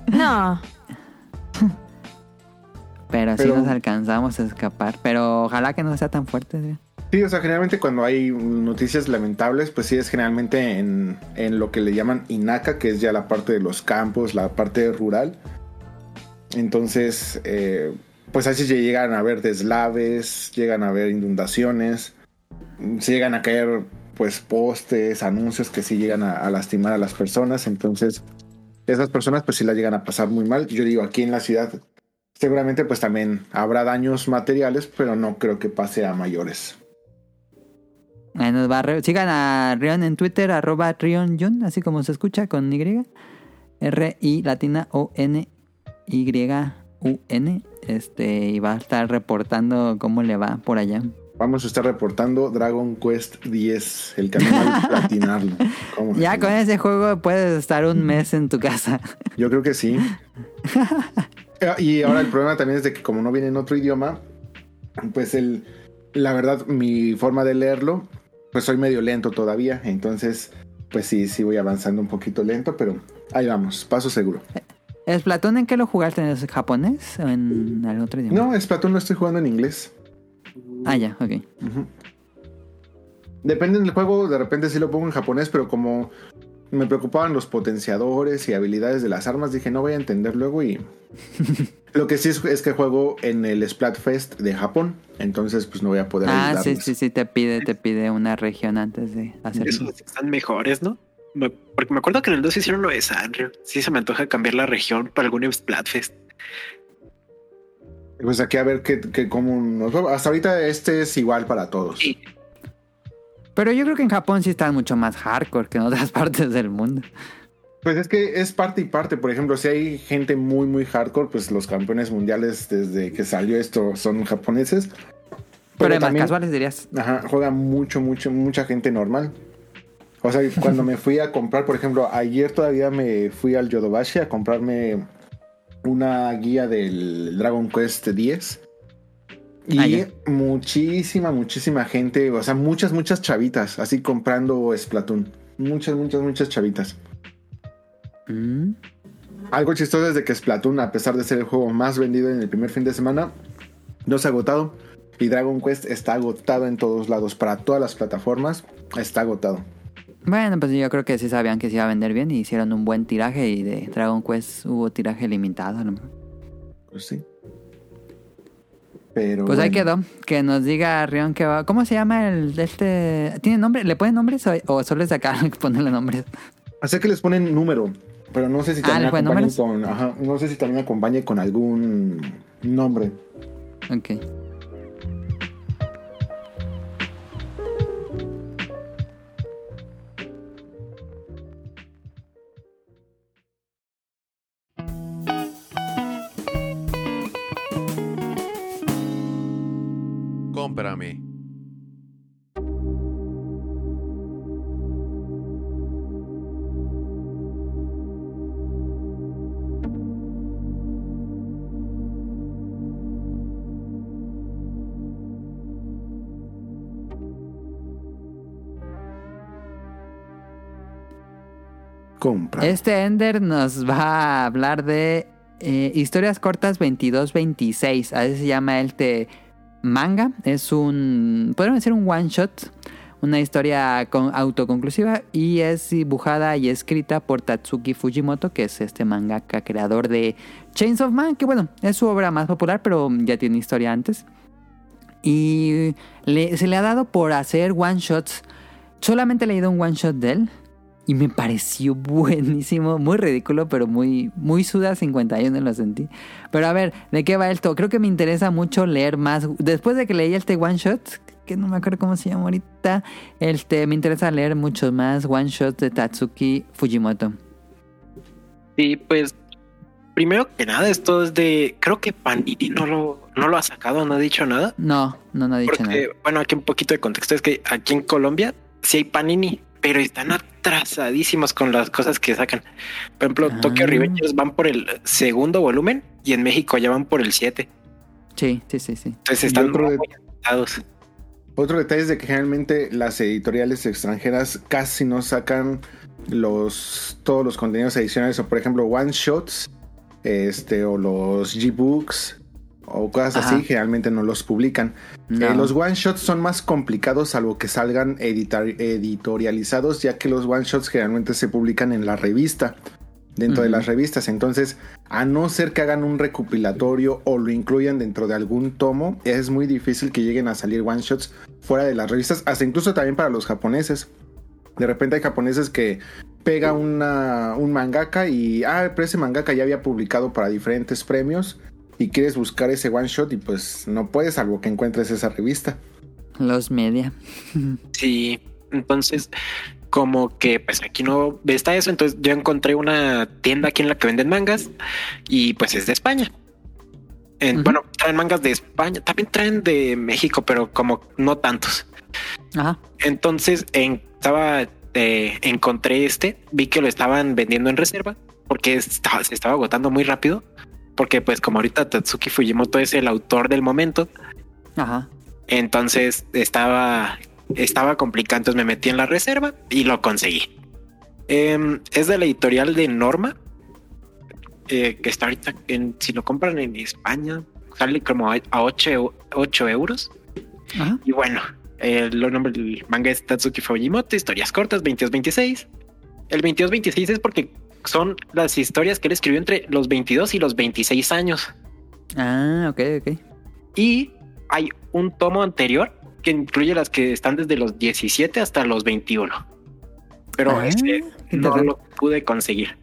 No. Pero, sí Pero- nos alcanzamos a escapar. Pero ojalá que no sea tan fuerte. ¿sí? Sí, o sea, generalmente cuando hay noticias lamentables, pues sí es generalmente en, en lo que le llaman Inaka, que es ya la parte de los campos, la parte rural. Entonces, eh, pues así llegan a haber deslaves, llegan a haber inundaciones, se llegan a caer pues postes, anuncios que sí llegan a, a lastimar a las personas. Entonces, esas personas pues sí la llegan a pasar muy mal. Yo digo, aquí en la ciudad seguramente pues también habrá daños materiales, pero no creo que pase a mayores. Ahí nos va Re- Sigan a Rion en Twitter, arroba RionJun, así como se escucha con Y. R-I latina O-N Y-U-N. Este, y va a estar reportando cómo le va por allá. Vamos a estar reportando Dragon Quest 10, el camino al platinarlo. ¿Cómo Ya con ese juego puedes estar un mes en tu casa. Yo creo que sí. Y ahora el problema también es de que como no viene en otro idioma, pues el, la verdad, mi forma de leerlo, pues soy medio lento todavía. Entonces, pues sí, sí voy avanzando un poquito lento, pero ahí vamos, paso seguro. ¿Es Platón en qué lo jugaste? ¿En japonés o en algún otro idioma? No, Splatoon lo estoy jugando en inglés. Ah, ya, ok. Ujú. Depende del juego, de repente sí lo pongo en japonés, pero como me preocupaban los potenciadores y habilidades de las armas, dije no voy a entender luego y... lo que sí es, es que juego en el Splatfest de Japón, entonces pues no voy a poder Ah, sí, ayudarlos. sí, sí, te pide, te pide una región antes de hacerlo. Esos están mejores, ¿no? Porque me acuerdo que en el 2 hicieron lo de Sanrio. Sí se me antoja cambiar la región para algún Splatfest. Pues aquí a ver qué, qué cómo nos. Hasta ahorita este es igual para todos. Sí. Pero yo creo que en Japón sí están mucho más hardcore que en otras partes del mundo. Pues es que es parte y parte. Por ejemplo, si hay gente muy, muy hardcore, pues los campeones mundiales desde que salió esto son japoneses. Pero, hay más también- casuales dirías. Ajá, juega mucho, mucho, mucha gente normal. O sea, cuando me fui a comprar, por ejemplo, ayer todavía me fui al Yodobashi a comprarme una guía del Dragon Quest 10. Y Ah, ya. muchísima, muchísima gente, o sea, muchas, muchas chavitas, así comprando Splatoon. Muchas, muchas, muchas chavitas. Mm. Algo chistoso es de que Splatoon, a pesar de ser el juego más vendido en el primer fin de semana, no se ha agotado. Y Dragon Quest está agotado en todos lados, para todas las plataformas, está agotado. Bueno, pues yo creo que sí sabían que se iba a vender bien y hicieron un buen tiraje y de Dragon Quest hubo tiraje limitado. mejor. Pues sí. Pero. Pues ahí bueno. quedó. Que nos diga Rion que va. ¿Cómo se llama el de este? ¿Tiene nombre? ¿Le ponen nombres o, o solo es acá ponerle nombres? Así que les ponen número, pero no sé si Ah, también ¿le ponen acompañe con. Ajá, no sé si también acompañe con algún nombre. Ok. Este Ender nos va a hablar de eh, historias cortas 22-26. Así se llama este manga. Es un. Podríamos decir un one shot. Una historia con- autoconclusiva. Y es dibujada y escrita por Tatsuki Fujimoto, que es este mangaka creador de Chains of Man. Que bueno, es su obra más popular, pero ya tiene historia antes. Y se le ha dado por hacer one shots. Solamente he leído un one shot de él. Y me pareció buenísimo, muy ridículo, pero muy, muy Suda 51 lo sentí. Pero a ver, ¿de qué va esto? Creo que me interesa mucho leer más. Después de que leí este one shot, que no me acuerdo cómo se llama ahorita, este, me interesa leer muchos más one shots de Tatsuki Fujimoto. Sí, pues primero que nada, esto es de. Creo que Panini no lo, no lo ha sacado, no ha dicho nada. No, no, no he dicho Porque, nada. bueno, aquí un poquito de contexto es que aquí en Colombia sí hay Panini, pero están atrasadísimos con las cosas que sacan. Por ejemplo, Ah. Tokyo Revengers van por el segundo volumen y en México ya van por el 7. Sí, sí, sí, sí. Entonces están otro muy de- atrasados. Otro detalle es de que generalmente las editoriales extranjeras casi no sacan los todos los contenidos adicionales o por ejemplo one shots este o los G-books o cosas Ajá. así generalmente no los publican. No. Eh, los one shots son más complicados salvo que salgan editorializados ya que los one shots generalmente se publican en la revista dentro de las revistas. Entonces, a no ser que hagan un recopilatorio o lo incluyan dentro de algún tomo, es muy difícil que lleguen a salir one shots fuera de las revistas, hasta incluso también para los japoneses. De repente hay japoneses que pega una, un mangaka y, ah, pero ese mangaka ya había publicado para diferentes premios y quieres buscar ese one shot y pues no puedes, salvo que encuentres esa revista. Los media. Sí, entonces como que pues aquí no está eso, entonces yo encontré una tienda aquí en la que venden mangas y pues es de España. En-. Bueno, traen mangas de España, también traen de México, pero como no tantos. Ajá. Entonces en- estaba, eh, encontré este, vi que lo estaban vendiendo en reserva porque estaba- se estaba agotando muy rápido. Porque pues como ahorita Tatsuki Fujimoto es el autor del momento, Ajá. entonces estaba, estaba complicado. Entonces me metí en la reserva y lo conseguí. Em, es de la editorial de Norma, eh, que está ahorita en, si lo compran en España, sale como a, a 8, euros. Ajá. Y bueno, el nombre del manga es Tatsuki Fujimoto, historias cortas, 22-26. El 22-26 es porque son las historias que él escribió entre los 22 y los 26 años. Ah, ok, ok. Y hay un tomo anterior que incluye las que están desde los 17 hasta los 21. Pero Ah, ese no lo pude conseguir.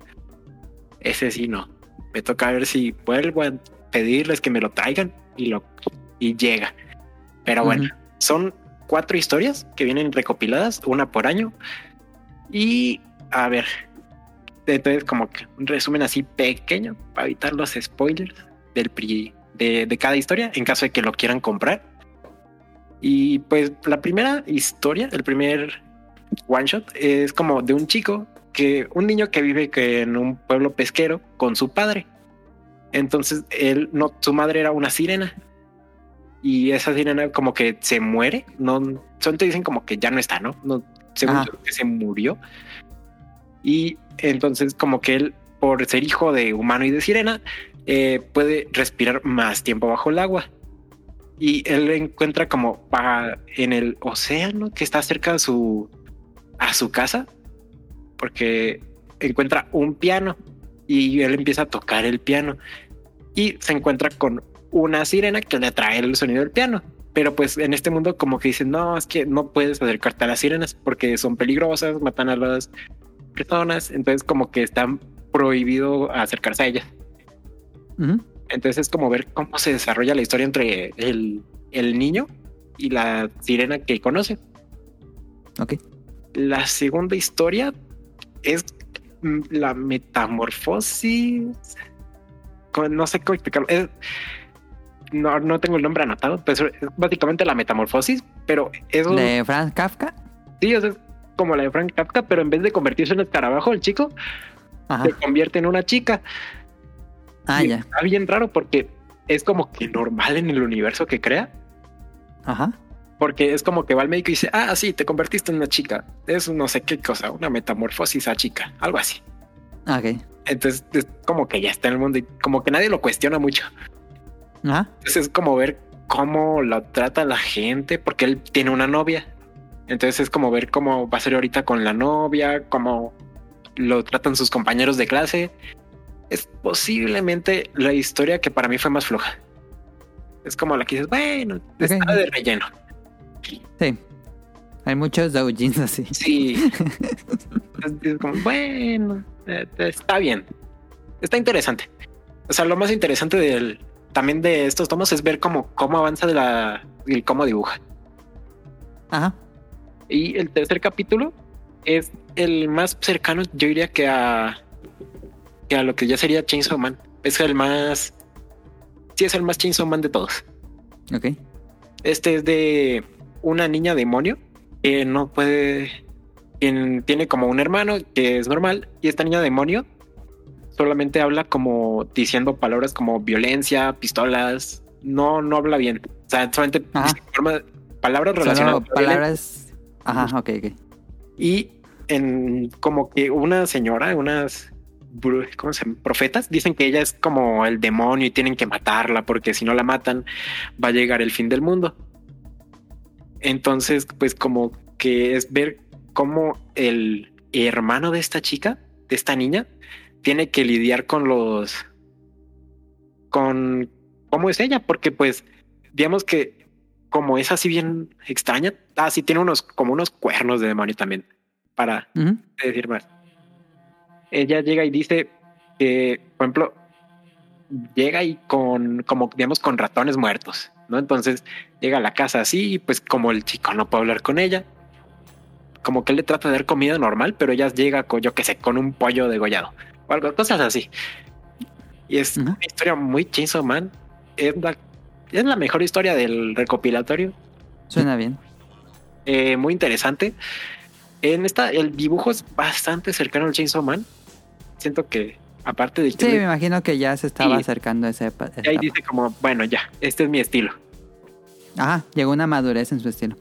Ese sí no. Me toca ver si vuelvo a pedirles que me lo traigan y lo y llega. Pero bueno, son cuatro historias que vienen recopiladas, una por año. Y a ver, entonces como que un resumen así pequeño para evitar los spoilers del pri- de, de cada historia en caso de que lo quieran comprar. Y pues la primera historia, el primer one shot es como de un chico que un niño que vive que en un pueblo pesquero con su padre. Entonces él no, su madre era una sirena y esa sirena como que se muere. No, son te dicen como que ya no está, no, no según Ajá. yo, que se murió. Y entonces como que él por ser hijo de humano y de sirena eh, puede respirar más tiempo bajo el agua. Y él encuentra como pa- en el océano que está cerca de su a su casa porque encuentra un piano y él empieza a tocar el piano y se encuentra con una sirena que le atrae el sonido del piano. Pero pues en este mundo como que dicen, no, es que no puedes acercarte a las sirenas porque son peligrosas, matan a las personas, entonces como que está prohibido acercarse a ellas. Entonces es como ver cómo se desarrolla la historia entre el, el niño y la sirena que conoce. Ok. La segunda historia es la metamorfosis. No sé cómo explicarlo. Es- no, no tengo el nombre anotado, pero es básicamente la metamorfosis, pero eso De Franz Kafka. sí, eso es como la de Frank Kafka, pero en vez de convertirse en escarabajo, el chico Ajá. se convierte en una chica. Ah, Y ya. Está bien raro porque es como que normal en el universo que crea. Ajá. Porque es como que va al médico y dice, ah, sí, te convertiste en una chica. Es no sé qué cosa, una metamorfosis a chica, algo así. Ok. Entonces es como que ya está en el mundo y como que nadie lo cuestiona mucho. Ajá. Entonces es como ver cómo lo trata la gente, porque él tiene una novia. Entonces es como ver cómo va a ser ahorita con la novia, cómo lo tratan sus compañeros de clase. Es posiblemente la historia que para mí fue más floja. Es como la que dices, bueno, está de relleno. Sí. Hay muchos doujins así. Sí. es, es como, bueno, eh, está bien. Está interesante. O sea, lo más interesante del también de estos tomos es ver cómo, cómo avanza de la y cómo dibuja. Ajá. Y el tercer capítulo es el más cercano, yo diría que a que a lo que ya sería Chainsaw Man. Es el más sí es el más Chainsaw Man de todos. Ok. Este es de una niña demonio que no puede. quien tiene como un hermano que es normal y esta niña demonio solamente habla como diciendo palabras como violencia, pistolas. No, no habla bien. O sea, solamente forma- palabras Solo relacionadas. con violencia. palabras. Ajá, ok, ok. Y en como que una señora, unas ¿cómo se profetas dicen que ella es como el demonio y tienen que matarla porque si no la matan va a llegar el fin del mundo. Entonces, pues como que es ver cómo el hermano de esta chica, de esta niña, tiene que lidiar con los con cómo es ella, porque pues digamos que como es así bien extraña, ah, sí tiene unos como unos cuernos de demonio también para decir más. Ella llega y dice que, por ejemplo, llega y con, como digamos, con ratones muertos, ¿no? Entonces llega a la casa así y pues como el chico no puede hablar con ella, como que él le trata de dar comida normal, pero ella llega con, yo que sé, con un pollo degollado o algo, cosas así. Y es una historia muy Chainsaw Man. Es la, es la mejor historia del recopilatorio Suena bien. eh, muy interesante. En esta, el dibujo es bastante cercano al Chainsaw Man. Siento que, aparte de Sí, me imagino que ya se estaba acercando a esa epa- ahí etapa. dice como, bueno, ya, este es mi estilo. Ajá, llegó una madurez en su estilo.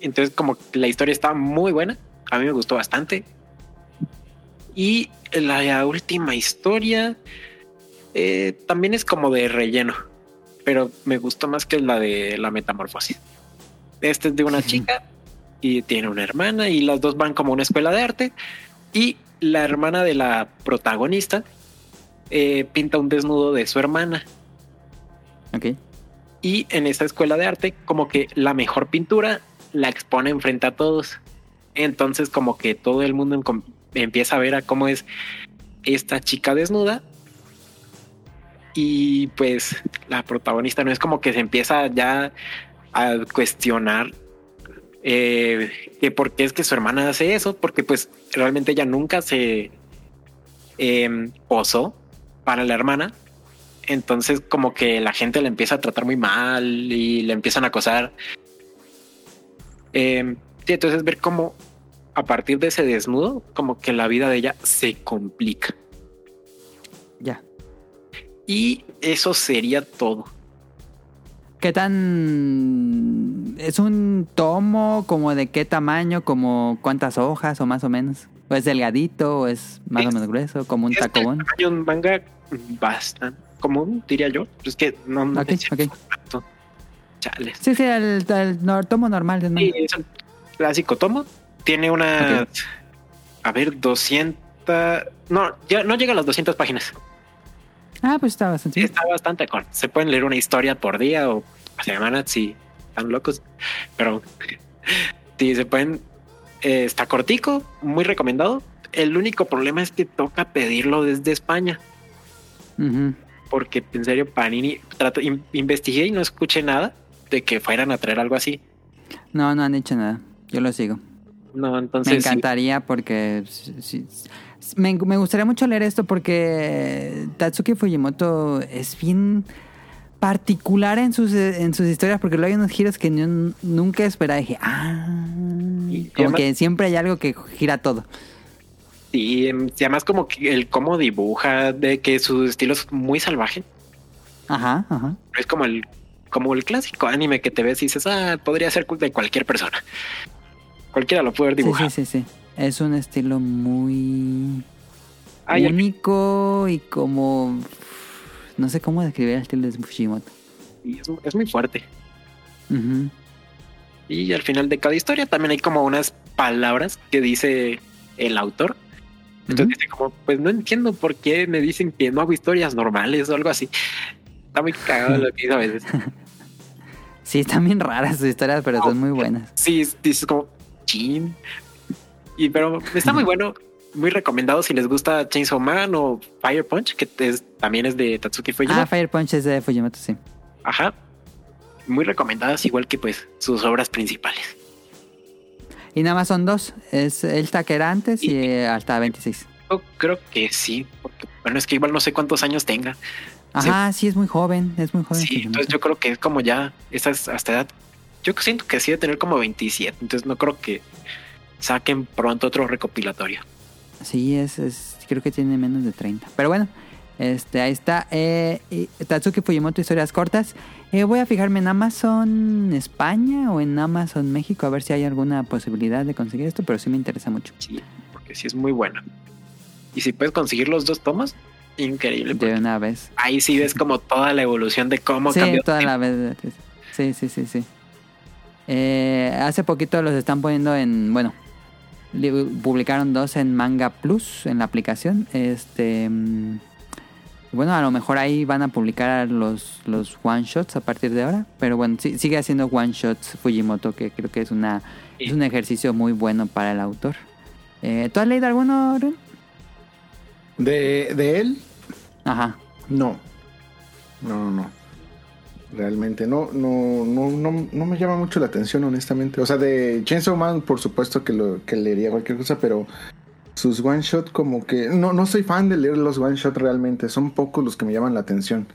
Entonces, como la historia está muy buena. A mí me gustó bastante. Y la última historia eh, también es como de relleno, pero me gustó más que la de la metamorfosis. Este es de una chica y tiene una hermana y las dos van como a una escuela de arte y la hermana de la protagonista eh, pinta un desnudo de su hermana Ok. y en esa escuela de arte como que la mejor pintura la expone enfrente a todos. Entonces como que todo el mundo em- empieza a ver a cómo es esta chica desnuda y pues la protagonista no es como que se empieza ya a cuestionar eh, que por qué es que su hermana hace eso, porque pues realmente ella nunca se em, posó para la hermana entonces como que la gente la empieza a tratar muy mal y le empiezan a acosar. Eh, sí, entonces ver cómo a partir de ese desnudo, como que la vida de ella se complica. Ya. Y eso sería todo. ¿Qué tan... ¿Es un tomo? ¿Como de qué tamaño? ¿Como cuántas hojas o más o menos? ¿O es delgadito? ¿O es más o menos grueso? ¿Como un Es del tacobón? de un manga bastante común, diría yo. Es que no, no Ok, me sé ok. tanto. Chales. Sí, sí, el, el no- tomo normal. del Sí, es el clásico tomo. Tiene una. A ver, 200. No, ya no llega a las 200 páginas. Ah, pues está bastante Sí, está bastante corto. Se pueden leer una historia por día o semana si están locos. Pero sí, se pueden. eh, está cortico, muy recomendado. El único problema es que toca pedirlo desde España. Porque en serio, Panini. trato- in- investigué y no escuché nada de que fueran a traer algo así. No, no han dicho nada. Yo lo sigo. No, entonces. Me sí. encantaría porque... sí, sí, me, me gustaría mucho leer esto porque Tatsuki Fujimoto es bien particular en sus, en sus historias porque luego hay unos giros que yo nunca esperaba. Dije, ah... Y Como además- que siempre hay algo que gira todo. Em, y además como que el cómo dibuja, de que su estilo es muy salvaje. Ajá, ajá. Es como el, como el clásico anime que te ves y dices, ah, podría ser de cualquier persona. Cualquiera lo puede haber Sí, sí, sí, sí. Es un estilo muy Ay, único y como... No sé cómo describir el estilo de Fujimoto. y es, es muy fuerte. Y al final de cada historia también hay como unas palabras que dice el autor. Entonces dice como, pues no entiendo por qué me dicen que no hago historias normales o algo así. Está muy cagado lo que dice a veces. Sí, están bien raras sus historias, pero son muy buenas. Sí, dices como, chin. Y pero está muy bueno, muy recomendado si les gusta Chainsaw Man o Fire Punch, que es- también es de Tatsuki Fujimoto. Ah, Fire Punch es de Fujimoto, sí. Ajá. Muy recomendadas, igual que pues sus obras principales. Y nada más son dos. Es el Takera antes y Y- eh, hasta 26. Yo creo que sí, porque bueno, es que igual no sé cuántos años tenga. Ajá, sí, es muy joven. Es muy joven. Sí, Fujimoto. entonces yo creo que es como ya, esa es hasta edad. Yo siento que sí de tener como 27, entonces no creo que saquen pronto otro recopilatorio. Sí, es, es- creo que tiene menos de 30. Pero bueno, este, ahí está. Eh, Tatsuki Fujimoto, historias cortas. Eh, voy a fijarme en Amazon España o en Amazon México a ver si hay alguna posibilidad de conseguir esto, pero sí me interesa mucho. Sí, porque sí es muy buena. Y si puedes conseguir los dos tomas, increíble. De una vez. Ahí sí ves como toda la evolución de cómo sí, cambió. toda la vez. Sí, sí, sí, sí. Eh, hace poquito los están poniendo en, bueno, publicaron dos en Manga Plus, en la aplicación. Este. mm, bueno, a lo mejor ahí van a publicar los, los one shots a partir de ahora. Pero bueno, sí- sigue haciendo one shots Fujimoto, que creo que es una es un ejercicio muy bueno para el autor. Eh, ¿Tú has leído alguno, Run? De, de él, Ajá. no. No, no, no. Realmente no, no, no, no, no me llama mucho la atención, honestamente. O sea, de Chainsaw Man, por supuesto que lo que leería cualquier cosa, pero sus one shot como que no, no soy fan de leer los one shot realmente. Son pocos los que me llaman la atención.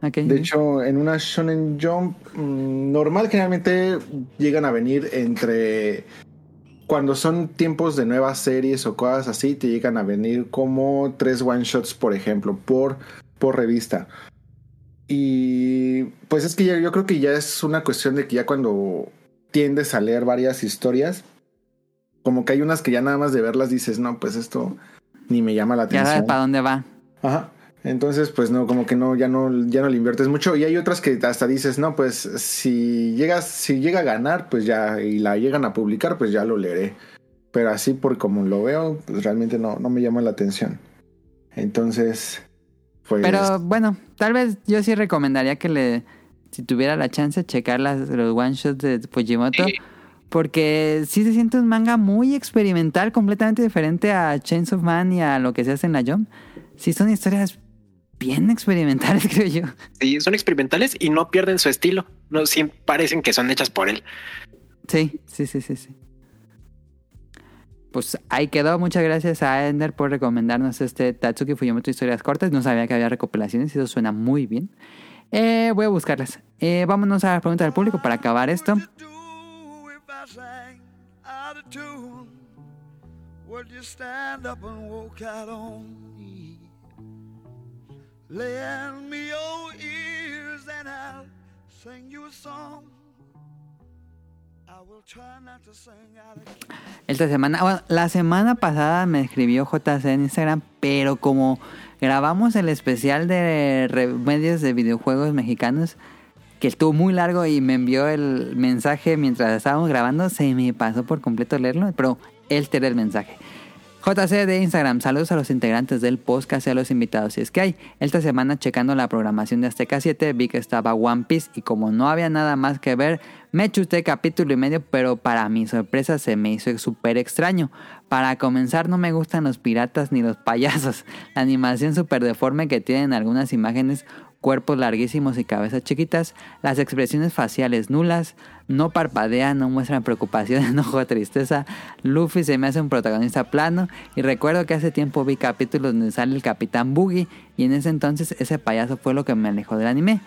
De hecho, en una Shonen Jump mm, normal generalmente llegan a venir entre cuando son tiempos de nuevas series o cosas así, te llegan a venir como tres one shots, por ejemplo, por, por revista. Y pues es que ya- yo creo que ya es una cuestión de que ya cuando tiendes a leer varias historias, como que hay unas que ya nada más de verlas dices, no, pues esto ni me llama la ya atención. sabes para dónde va. Ajá. Entonces, pues no, como que no, ya no, ya no le inviertes mucho. Y hay otras que hasta dices, no, pues si llegas, si llega a ganar, pues ya, y la llegan a publicar, pues ya lo leeré. Pero así por como lo veo, pues realmente no, no me llama la atención. Entonces, pues. Pero bueno, tal vez yo sí recomendaría que le, si tuviera la chance, checar las, los one shots de Fujimoto. Sí. Porque sí se siente un manga muy experimental, completamente diferente a Chains of Man y a lo que se hace en la Jump. Sí son historias bien experimentales, creo yo. Sí, son experimentales y no pierden su estilo. No, sí parecen que son hechas por él. Sí, sí, sí, sí, sí. Pues ahí quedó. Muchas gracias a Ender por recomendarnos este Tatsuki Fujimoto Historias Cortas. No sabía que había recopilaciones y eso suena muy bien. Eh, voy a buscarlas. Eh, vámonos a la pregunta del público para acabar esto. Lend me your ears and I'll sing you a song. Esta semana, bueno, la semana pasada me escribió JC en Instagram, pero como grabamos el especial de remedios de videojuegos mexicanos, que estuvo muy largo y me envió el mensaje mientras estábamos grabando, se me pasó por completo leerlo, pero él te el mensaje. JC de Instagram, saludos a los integrantes del podcast y a los invitados. Si es que hay, esta semana checando la programación de Azteca 7 vi que estaba One Piece y como no había nada más que ver, me chuté capítulo y medio, pero para mi sorpresa se me hizo súper extraño. Para comenzar no me gustan los piratas ni los payasos. La animación súper deforme que tienen algunas imágenes, cuerpos larguísimos y cabezas chiquitas, las expresiones faciales nulas, no parpadean, no muestran preocupación, enojo tristeza. Luffy se me hace un protagonista plano y recuerdo que hace tiempo vi capítulos donde sale el Capitán Boogie y en ese entonces ese payaso fue lo que me alejó del anime.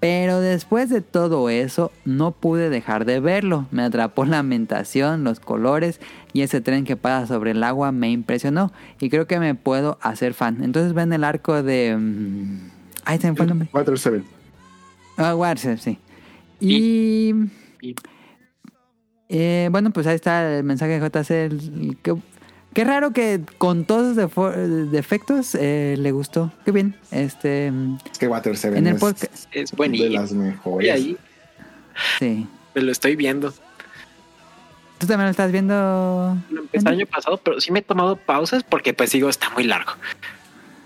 Pero después de todo eso, no pude dejar de verlo. Me atrapó la ambientación, los colores y ese tren que pasa sobre el agua me impresionó y creo que me puedo hacer fan. Entonces ven el arco de... Ay, se me fue el nombre. Water Seven. Ah, Warcraft, sí. Y... Y eh, bueno, pues ahí está el mensaje de JC. el- Qué, qué raro que con todos los defectos eh, le gustó. Qué bien. Este... Es que Water Seven En el es podcast... es de buenísimo. las Estoy mejores. ahí, Sí. me lo estoy viendo. ¿Tú también lo estás viendo? Lo empecé el año pasado, pero sí me he tomado pausas porque pues digo, está muy largo.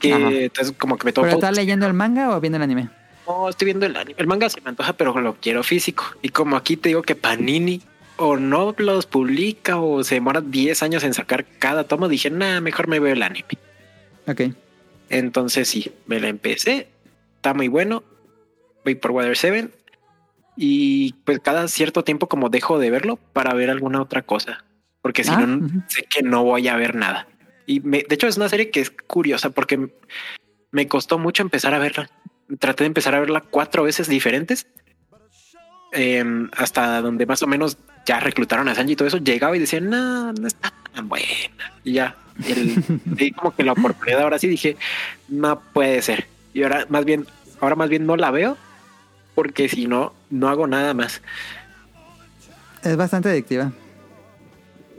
Que Ajá. entonces como que me tomo ¿Pero estás leyendo el manga o viendo el anime? No, estoy viendo el anime. El manga se me antoja, pero lo quiero físico. Y como aquí te digo que Panini o no los publica o se demora 10 años en sacar cada tomo, dije, nah, mejor me veo el anime. Ok. Entonces sí, me la empecé. Está muy bueno. Voy por Water 7. Y pues cada cierto tiempo como dejo de verlo para ver alguna otra cosa. Porque si Ah, no, sé que no voy a ver nada. Y me, de hecho es una serie que es curiosa porque me costó mucho empezar a verla. Traté de empezar a verla cuatro veces diferentes. em, hasta donde más o menos ya reclutaron a Sanji y todo eso. Llegaba y decía, no, no está tan buena. Y ya, el, di como que la oportunidad ahora sí dije, no puede ser. Y ahora más bien, ahora más bien no la veo porque si no, no hago nada más. Es bastante adictiva.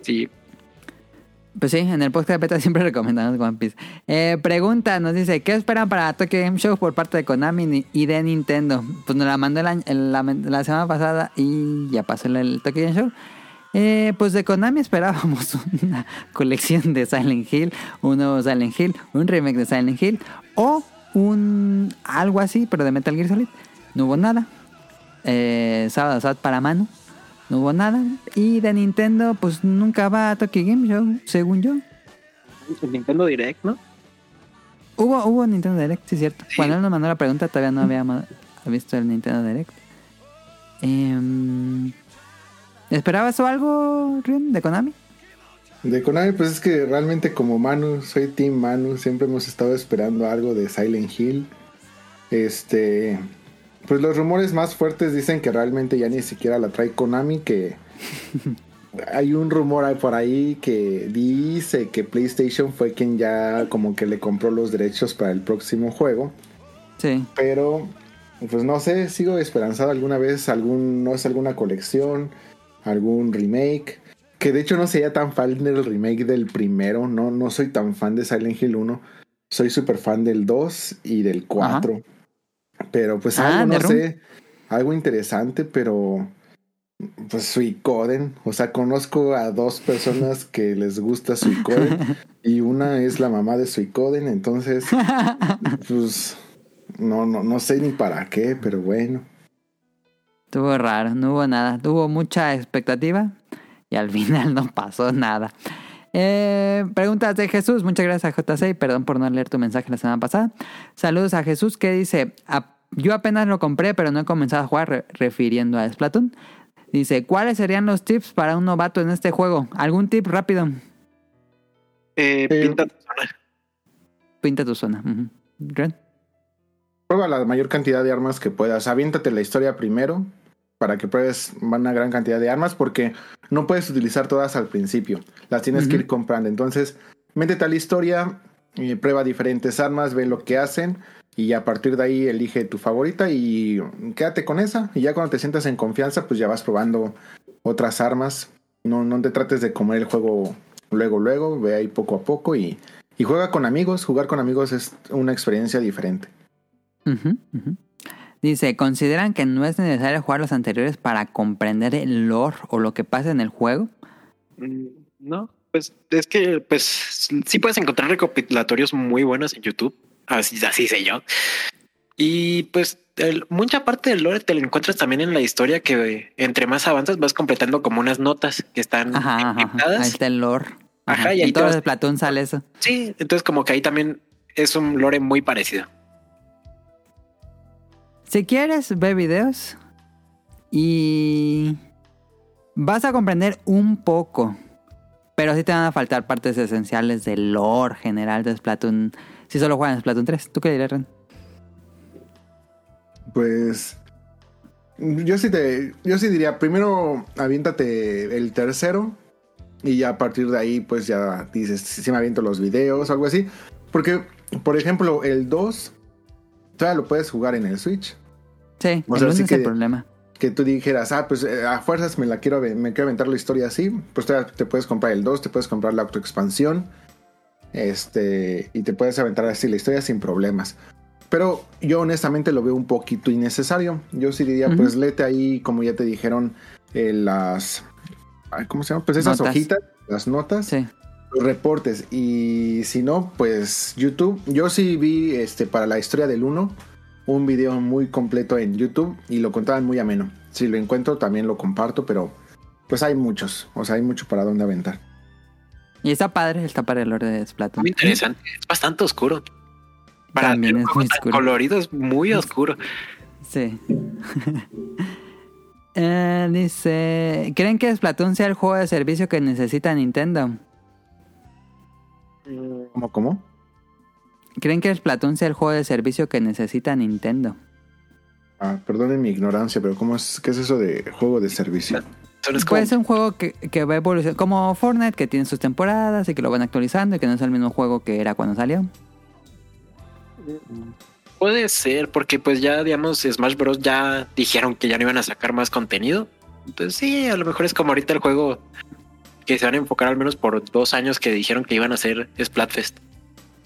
Sí, Pues sí, en el podcast beta siempre recomendamos One Piece. Eh, pregunta, nos dice, ¿qué esperan para Tokyo Game Show por parte de Konami y de Nintendo? Pues nos la mandó la, semana pasada y ya pasó el, Tokyo Game Show. Eh, pues de Konami esperábamos una colección de Silent Hill, un nuevo Silent Hill, un remake de Silent Hill o un algo así, pero de Metal Gear Solid. No hubo nada. Eh, Sábado Sad para mano. No hubo nada. Y de Nintendo, pues nunca va a Tokyo Game Show, según yo. El Nintendo Direct, ¿no? Hubo, hubo Nintendo Direct, sí, cierto. Sí. Cuando él nos mandó la pregunta, todavía no había visto el Nintendo Direct. Em, ¿Esperabas o algo, Rion, de Konami? De Konami, pues es que realmente como Manu, soy Team Manu, siempre hemos estado esperando algo de Silent Hill. Este, pues los rumores más fuertes dicen que realmente ya ni siquiera la trae Konami, que hay un rumor por ahí que dice que PlayStation fue quien ya como que le compró los derechos para el próximo juego. Sí. Pero, pues no sé, sigo esperanzado alguna vez, algún, no sé, alguna colección, algún remake. Que de hecho no sería tan fan del remake del primero, no, no soy tan fan de Silent Hill 1. Soy súper fan del 2 y del 4. Pero pues Ah, algo, ¿de no Room? sé, algo interesante, pero pues Suicoden. O sea, conozco a dos personas que les gusta Suicoden y una es la mamá de Suicoden, entonces pues no, no, no sé ni para qué, pero bueno. Estuvo raro, no hubo nada. Tuvo mucha expectativa y al final no pasó nada. Eh, preguntas de Jesús. Muchas gracias a JC. Perdón por no leer tu mensaje la semana pasada. Saludos a Jesús que dice: "A- Yo apenas lo compré, pero no he comenzado a jugar, re- refiriendo a Splatoon. Dice: ¿Cuáles serían los tips para un novato en este juego? ¿Algún tip rápido? Eh, Eh, pinta tu zona. Pinta tu zona. Ren. Prueba la mayor cantidad de armas que puedas. Aviéntate la historia primero para que pruebes una gran cantidad de armas porque no puedes utilizar todas al principio. Las tienes que ir comprando. Entonces, métete a la historia, y prueba diferentes armas, ve lo que hacen y a partir de ahí elige tu favorita y quédate con esa. Y ya cuando te sientas en confianza, pues ya vas probando otras armas. No, no te trates de comer el juego luego, luego. Ve ahí poco a poco y, y juega con amigos. Jugar con amigos es una experiencia diferente. Ujú, ujú. Dice, ¿consideran que no es necesario jugar los anteriores para comprender el lore o lo que pasa en el juego? Mm, No, pues es que pues sí puedes encontrar recopilatorios muy buenos en YouTube. Así, así sé yo. Y pues el- mucha parte del lore te lo encuentras también en la historia que entre más avanzas vas completando como unas notas que están Ajá, ajá, ajá. Ahí está el lore. Ajá, y ahí en todos vas- los Platón sale eso. Sí, entonces como que ahí también es un lore muy parecido. Si quieres, ve videos y vas a comprender un poco, pero sí te van a faltar partes esenciales del lore general de Splatoon. Si solo juegan Splatoon 3, ¿tú qué dirías, Ren? Pues yo sí te, yo sí diría, primero aviéntate el tercero y ya a partir de ahí pues ya dices si me aviento los videos o algo así. Porque, por ejemplo, el 2 todavía lo puedes jugar en el Switch. Sí, O el sea, uno sí es el que- problema. Que tú dijeras, ah, pues eh, a fuerzas me la quiero, me quiero aventar la historia así. Pues todavía te puedes comprar el 2, te puedes comprar la autoexpansión. Este, y te puedes aventar así la historia sin problemas. Pero yo honestamente lo veo un poquito innecesario. Yo sí diría, Ujú. pues lete ahí, como ya te dijeron, eh, las. ¿Cómo se llama? Pues esas Notas. hojitas, las notas, Sí. los reportes. Y si no, pues YouTube. Yo sí vi este para la historia del 1 un video muy completo en YouTube y lo contaban muy ameno. Si lo encuentro, también lo comparto, pero pues hay muchos. O sea, hay mucho para dónde aventar. Y está padre, está padre el lore de Splatoon. Muy interesante. Es bastante oscuro. Para También es muy oscuro. colorido es muy oscuro. Sí. Eh, dice, ¿creen que Splatoon sea el juego de servicio que necesita Nintendo? ¿Cómo, cómo? ¿Creen que Splatoon sea el juego de servicio que necesita Nintendo? Ah, perdonen mi ignorancia, pero ¿cómo es, ¿qué es eso de juego de servicio? Es como- Pues es un juego que, que va evolucionando, como Fortnite, que tiene sus temporadas y que lo van actualizando y que no es el mismo juego que era cuando salió. Puede ser, porque pues ya, digamos, Smash Bros. ya dijeron que ya no iban a sacar más contenido. Entonces sí, a lo mejor es como ahorita el juego que se van a enfocar al menos por dos años que dijeron que iban a hacer Splatfest.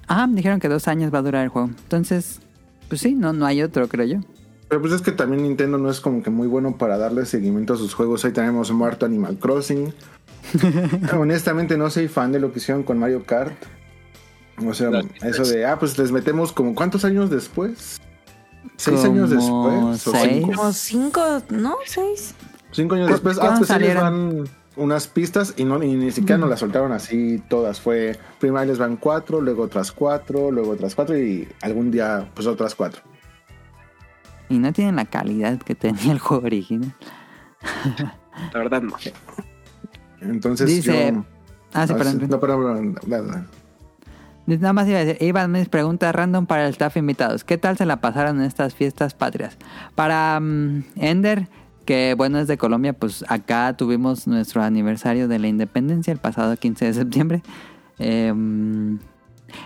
Ah, dijeron que dos años va a durar el juego. Entonces, pues sí, no, no hay otro, creo yo. Pero pues es que también Nintendo no es como que muy bueno para darle seguimiento a sus juegos. Ahí tenemos Muerto Animal Crossing. Honestamente no soy fan de lo que hicieron con Mario Kart. O sea, No, eso de, ah, pues les metemos como cuántos años después. ¿Seis años después? ¿O seis. cinco? Como cinco, ¿no? Seis. Cinco años ¿Cu- después. Ah, cuándo pues sí les salieron? van unas pistas y, no, y ni siquiera nos las soltaron así todas. Fue, primero les van cuatro, luego otras cuatro, luego otras cuatro y algún día pues otras cuatro. Y no tienen la calidad que tenía el juego original. La verdad no. Entonces Dice- yo... Ah, sí, Ah, perdón. No, perdón, perdón, perdón. Nada más iba a decir, Iván, mis preguntas random para el staff invitados. ¿Qué tal se la pasaron en estas fiestas patrias? Para mm, Ender, que bueno es de Colombia, pues acá tuvimos nuestro aniversario de la independencia el pasado 15 de septiembre. Eh,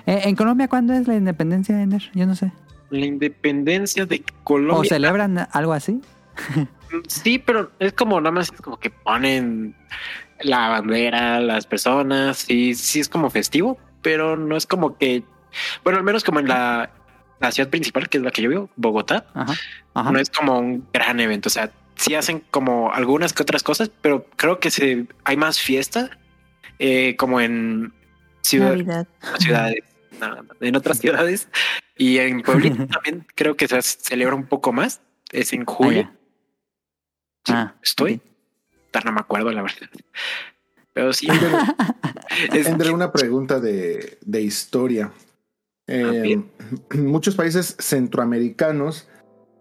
eh, ¿En Colombia cuándo es la independencia, Ender? Yo no sé. La independencia de ¿O Colombia. celebran algo así? Sí, pero es como nada más es como que ponen la bandera, las personas, sí, sí es como festivo, pero no es como que, bueno, al menos como en la, la ciudad principal, que es la que yo vivo, Bogotá, Ajá. Ajá. no es como un gran evento, o sea, sí hacen como algunas que otras cosas, pero creo que se, hay más fiesta eh, como en ciudad, ciudades, no, no, en otras ciudades y en pueblitos también creo que se celebra un poco más, es en Ah, julio. Sí, Ah, estoy. ok. Ta- No me acuerdo, la verdad. Pero sí. es Tendré que- una pregunta de, de historia. Eh, Ah, muchos países centroamericanos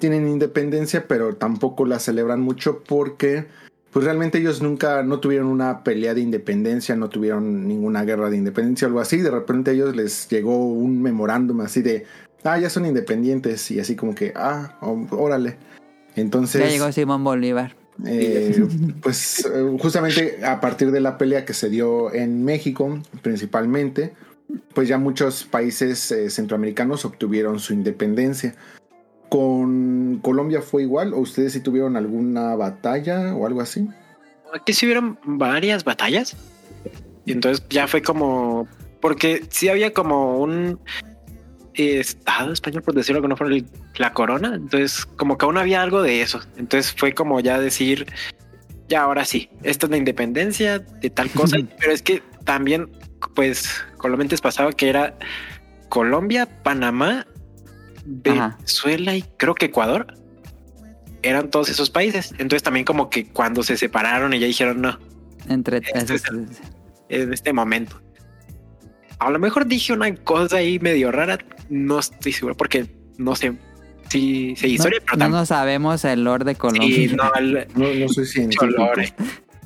tienen independencia, pero tampoco la celebran mucho porque pues realmente ellos nunca no tuvieron una pelea de independencia, no tuvieron ninguna guerra de independencia o algo así. De repente a ellos les llegó un memorándum así de, ah, ya son independientes y así como que, ah, órale. Entonces... Ya llegó Simón Bolívar. Eh, pues justamente a partir de la pelea que se dio en México, principalmente, pues ya muchos países eh, centroamericanos obtuvieron su independencia. ¿Con Colombia fue igual? ¿O ustedes sí tuvieron alguna batalla o algo así? Aquí sí hubieron varias batallas. Y entonces ya fue como. Porque sí había como un eh, estado español, por decirlo que no fuera la corona. Entonces, como que aún había algo de eso. Entonces fue como ya decir. Ya ahora sí, esta es la independencia de tal cosa, pero es que también, pues, con lo antes pasaba que era Colombia, Panamá, Ajá. Venezuela y creo que Ecuador eran todos esos países. Entonces también como que cuando se separaron y ya dijeron no, Entre Este es en este momento. A lo mejor dije una cosa ahí medio rara, no estoy seguro porque no sé si se no, historia, pero no también nos sabemos el lore de Colombia. sí, no, el- No, no soy científico. Cholore.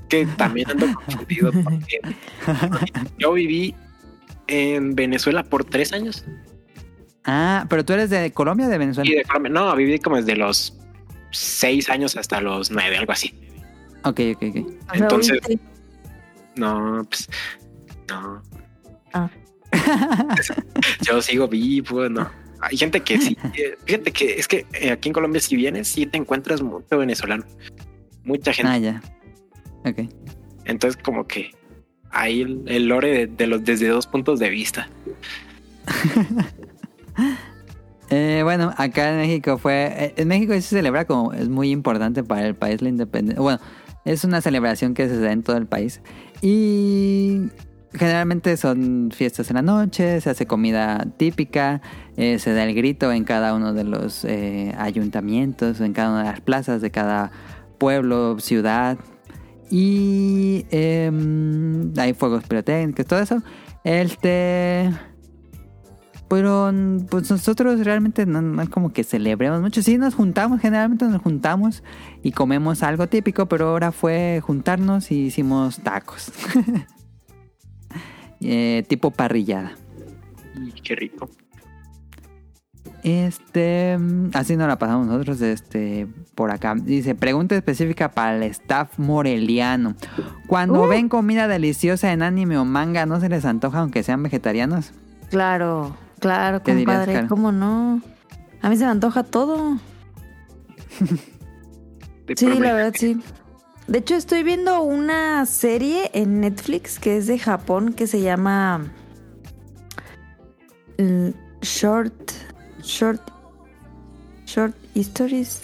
Que también ando confundido porque yo viví en Venezuela por tres años Ah, pero tú eres de Colombia o de Venezuela. y de Colombia, no, viví como desde los seis años hasta los nueve, algo así. Ok, ok, ok. Entonces- No, pues no. Ah. Yo sigo vivo, no. Hay gente que sí. eh, Fíjate que es que eh, aquí en Colombia, si vienes, sí te encuentras mucho venezolano. Mucha gente. Ah, ya. Ok. Entonces, como que hay el, el lore de, de los desde dos puntos de vista. Eh, bueno, acá en México fue. eh, En México se celebra como. Es muy importante para el país la independencia. Bueno, es una celebración que se da en todo el país. Y. Generalmente son fiestas en la noche, se hace comida típica, eh, se da el grito en cada uno de los ayuntamientos, en cada una de las plazas de cada pueblo, ciudad. Y em, hay fuegos pirotécnicos, todo eso. Este. Pero pues nosotros realmente no, no es como que celebremos mucho. Sí nos juntamos, generalmente nos juntamos y comemos algo típico, pero ahora fue juntarnos y hicimos tacos. Eh, tipo parrillada. Y qué rico. Este, así nos la pasamos nosotros, este, por acá. Dice, pregunta específica para el staff moreliano. Cuando Uh. ven comida deliciosa en anime o manga, ¿no se les antoja aunque sean vegetarianos? Claro, claro, ¿Qué dirías, compadre. ¿Cómo no? A mí se me antoja todo. Sí, la verdad, sí. De hecho, estoy viendo una serie en Netflix que es de Japón que se llama mm, Short. Short. Short Stories,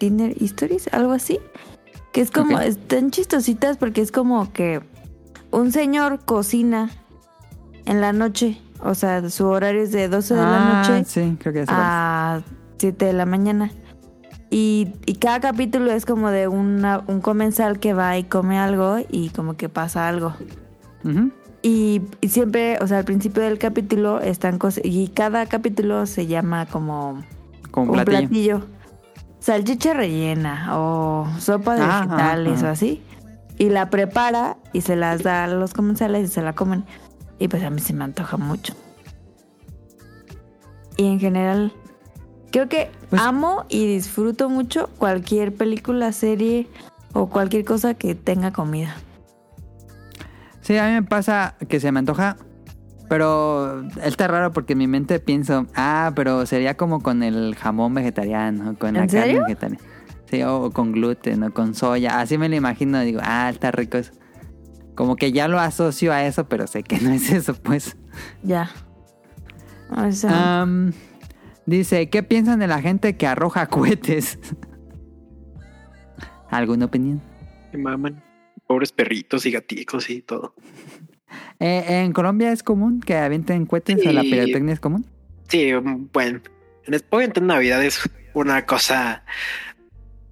Dinner Stories, algo así. Que es como, están chistositas porque es como que un señor cocina en la noche. O sea, su horario es de 12 de la Ah, noche sí, creo que a 7 de la mañana. Y, y cada capítulo es como de una- un comensal que va y come algo y como que pasa algo. Y, y siempre, o sea, al principio del capítulo están cosas. Y cada capítulo se llama como Como un platillo. platillo. Salchicha rellena o sopa de Ah, vegetales ah. o así. Y la prepara y se las da a los comensales y se la comen. Y pues a mí se me antoja mucho. Y en general, creo que Pues- amo y disfruto mucho cualquier película, serie o cualquier cosa que tenga comida. Sí, a mí me pasa que se me antoja, pero está raro porque en mi mente pienso, ah, pero sería como con el jamón vegetariano, con la ¿En carne vegetariana. Sí, o, o con gluten, o con soya. Así me lo imagino, digo, ah, está rico eso. Como que ya lo asocio a eso, pero sé que no es eso, pues. Ya. O sea, dice, ¿qué piensan de la gente que arroja cohetes? ¿Alguna opinión? Me maman. Pobres perritos y gaticos y todo. Eh, ¿En Colombia es común que avienten cohetes o la Sí. pirotecnia es común? Sí, mm, bueno. En Obviamente en Navidad es una cosa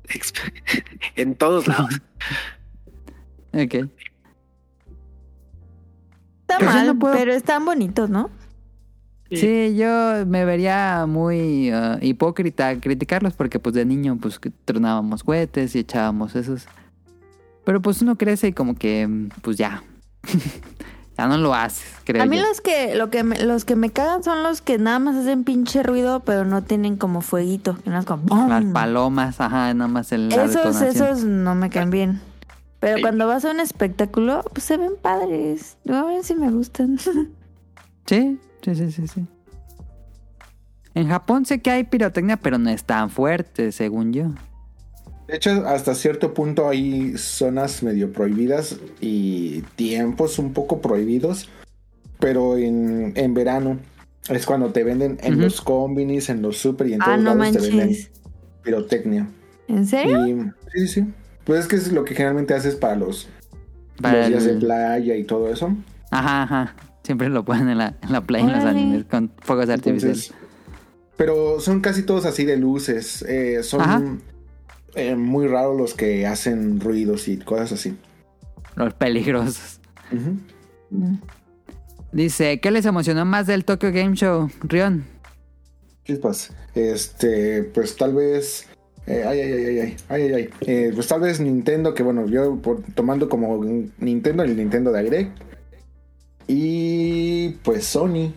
en todos lados. Ok. Está pero mal, no puedo- pero están bonitos, ¿no? Sí. Sí, yo me vería muy ah, hipócrita criticarlos porque pues de niño pues que tronábamos cohetes y echábamos esos. Pero pues uno crece y como que pues ya. ya no lo haces, creo A mí yo. los que, lo que me, los que me cagan son los que nada más hacen pinche ruido, pero no tienen como fueguito. Que no es como. Las palomas, ajá, nada más el Esos, esos no me caen bien. Pero Sí. cuando vas a un espectáculo, pues se ven padres. A ver si me gustan. Sí, sí, sí, sí, sí. En Japón sé que hay pirotecnia, pero no es tan fuerte, según yo. De hecho, hasta cierto punto hay zonas medio prohibidas y tiempos un poco prohibidos, pero en, en verano es cuando te venden en los combinis, en los super y en ah, todos no lados te venden manches. pirotecnia. ¿En serio? Y sí, sí. Pues es que es lo que generalmente haces para los, Para los días el- de playa y todo eso. Ajá, ajá. Siempre lo ponen en la, en la playa, en los animes, con fuegos artificiales. Pero son casi todos así de luces. eh, son eh, muy raros los que hacen ruidos y cosas así. Los peligrosos. Mm. Dice, ¿qué les emocionó más del Tokyo Game Show, Rion? Chispas. Este, pues tal vez. Eh, ay, ay, ay, ay, ay, ay, eh, pues tal vez Nintendo, que bueno, yo por, tomando como Nintendo el Nintendo de Direct. Y pues Sony.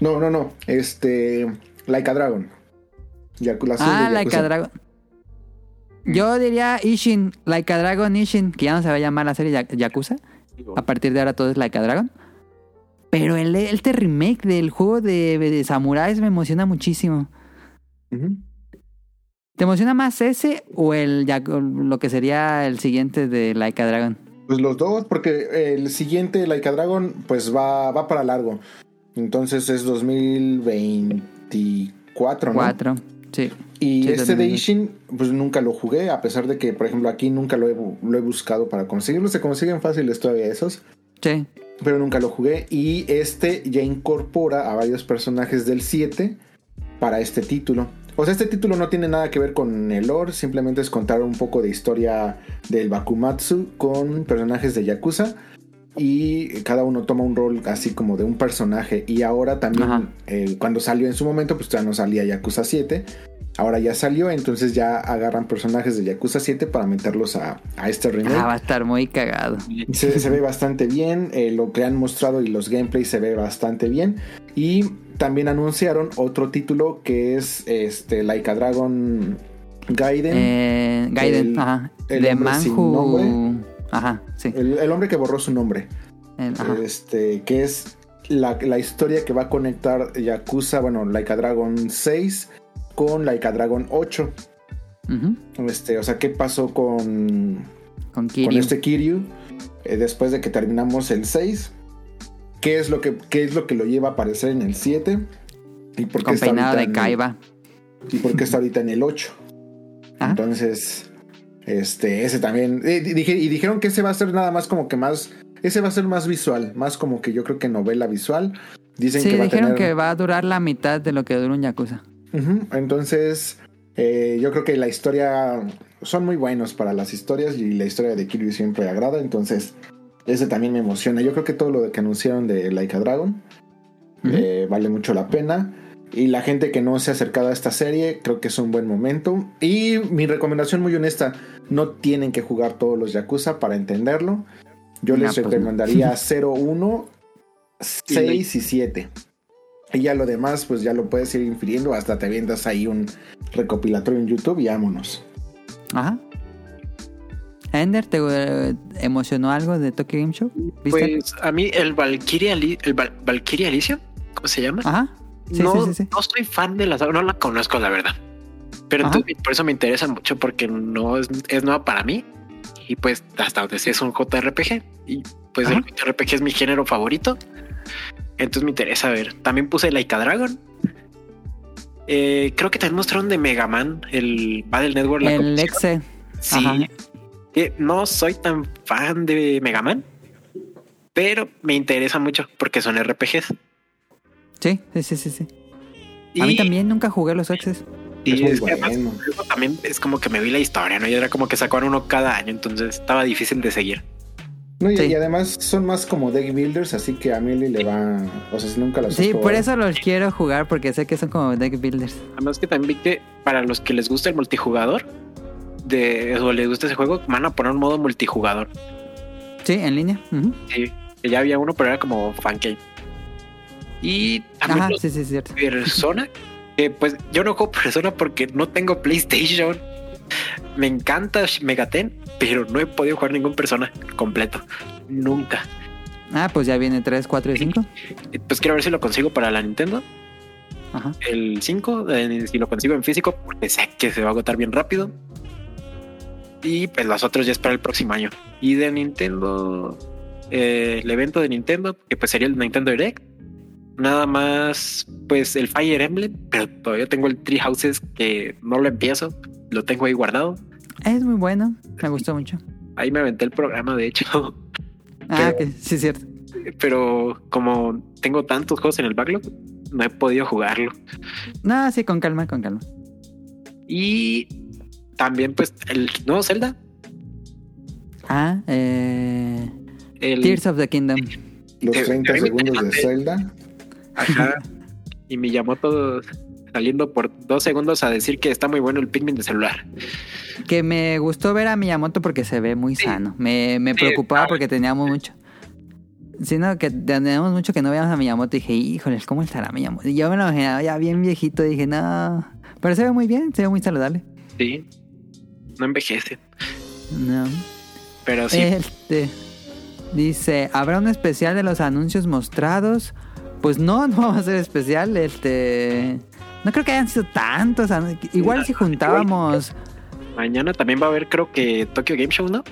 No, no, no. Este. Like a Dragon. Yakula, ah, Like a Dragon. Mm. Yo diría Ishin, Like a Dragon Ishin, que ya no se va a llamar la serie Yakuza. A partir de ahora todo es Like a Dragon. Pero el, este remake del juego de, de samuráis me emociona muchísimo. Uh. ¿Te emociona más ese o el Yaku- lo que sería el siguiente de Like a Dragon? Pues los dos, porque el siguiente Laika Dragon, pues va, va para largo. Entonces es 2024, ¿no? Cuatro. Sí. Y Sí, este de. Ishin, pues nunca lo jugué, a pesar de que, por ejemplo, aquí nunca lo he, lo he buscado para conseguirlo. Se consiguen fáciles todavía esos, Sí. pero nunca lo jugué. Y este ya incorpora a varios personajes del 7 para este título. O sea, este título no tiene nada que ver con el lore, simplemente es contar un poco de historia del Bakumatsu con personajes de Yakuza. Y cada uno toma un rol así como de un personaje. Y ahora también, eh, cuando salió en su momento, pues ya no salía Yakuza 7. Ahora ya salió, entonces ya agarran personajes de Yakuza 7 para meterlos a, a este remake. Ah, va a estar muy cagado. Se, se ve bastante bien, eh, lo que han mostrado y los gameplays se ve bastante bien. Y también anunciaron otro título que es este Laika Dragon Gaiden. Eh, Gaiden, El- ajá. el de hombre sin Manju. nombre. Ajá, sí. el, el hombre que borró su nombre. El- ajá. Este, que es la, la historia que va a conectar Yakuza, bueno, Laika Dragon 6 con Laika Dragon 8. Ujú. Este, o sea, ¿qué pasó con, Con con Kiryu. este Kiryu eh, después de que terminamos el 6? ¿Qué es lo que, qué es lo que lo lleva a aparecer en el 7? ¿Y por qué Con está peinado de Kaiba. y porque está ahorita en el 8. Ah. Entonces, este, ese también. eh, di- dije, y dijeron que ese va a ser nada más como que más. Ese va a ser más visual, más como que yo creo que novela visual. Dicen Sí, que va dijeron a tener. que va a durar la mitad de lo que dura un Yakuza. Entonces, eh, yo creo que la historia. Son muy buenos para las historias y la historia de Kiryu siempre agrada. Entonces, ese también me emociona. Yo creo que todo lo que anunciaron de Like a Dragon eh, vale mucho la pena. Y la gente que no se ha acercado a esta serie, creo que es un buen momento. Y mi recomendación muy honesta, no tienen que jugar todos los Yakuza para entenderlo. Yo No, les pues no. recomendaría 0, 1, 6 y 7. Y ya lo demás, pues ya lo puedes ir infiriendo. Hasta te avientas ahí un recopilatorio en YouTube y vámonos. Ajá. Ender, ¿te eh, emocionó algo de Tokyo Game Show? ¿Viste? Pues a mí el Valkyria, el Val- Valkyria Alicia, ¿cómo se llama? Ajá. Sí, no, sí, sí, sí. no soy fan de la saga, no la conozco la verdad. Pero entonces, por eso me interesa mucho porque no es, es nueva para mí. Y pues hasta donde sé es un JRPG. Y pues Ajá. el JRPG es mi género favorito. Entonces me interesa ver. También puse Laika Dragon. Eh, creo que también mostraron de Mega Man, el Battle Network. La El. Exe. Sí. Ajá. Eh, no soy tan fan de Mega Man, pero me interesa mucho porque son RPGs. Sí, sí, sí, sí. sí. Y, A mí también nunca jugué los Exes. y Es que además, también es como que me vi la historia, ¿no? Y era como que sacaban uno cada año, entonces estaba difícil de seguir. No, y, Sí. y además son más como deck builders, así que a Millie le va. O sea, si nunca las has Sí, por eso los quiero jugar porque sé que son como deck builders. Además que también vi que para los que les gusta el multijugador, de, o les gusta ese juego, van a poner un modo multijugador. Sí, en línea. Ujú. Sí, que ya había uno, pero era como fan game. Y también Ajá, sí, sí, cierto. Persona, que pues yo no juego Persona porque no tengo PlayStation. Me encanta Megaten, pero no he podido jugar ningún Persona completo. Nunca. Ah, pues ya viene 3, 4 y 5. Eh, Pues quiero ver si lo consigo para la Nintendo. Ajá. El 5, eh, si lo consigo en físico, porque sé que se va a agotar bien rápido. Y pues los otros ya es para el próximo año. Y de Nintendo, eh, el evento de Nintendo, que pues sería el Nintendo Direct. Nada más, pues el Fire Emblem, pero todavía tengo el Tree Houses que no lo empiezo, lo tengo ahí guardado. Es muy bueno. Me gustó mucho. Ahí me aventé el programa, de hecho, Ah, Pero- que sí, cierto. pero como tengo tantos juegos en el backlog, no he podido jugarlo. No, sí, con calma, con calma. Y también, pues, el nuevo Zelda, Ah, eh, el Tears of the Kingdom. Los Te- 30 te- te- segundos de Zelda. Ajá. y Miyamoto saliendo por dos segundos a decir que está muy bueno el Pikmin de celular. Que me gustó ver a Miyamoto porque se ve muy Sí. sano. Me, me Sí, preocupaba está porque teníamos mucho. Sino que teníamos mucho que no veíamos a Miyamoto. Y dije, híjoles, ¿cómo estará Miyamoto? Y yo me lo imaginaba ya bien viejito. Dije, no. Pero se ve muy bien, se ve muy saludable. Sí. No envejece. No. Pero sí. Este. Dice, ¿habrá un especial de los anuncios mostrados? Pues no, no vamos a hacer especial. Este. No creo que hayan sido tantos. Igual si juntábamos. Mañana también va a haber, creo que Tokyo Game Show, ¿no?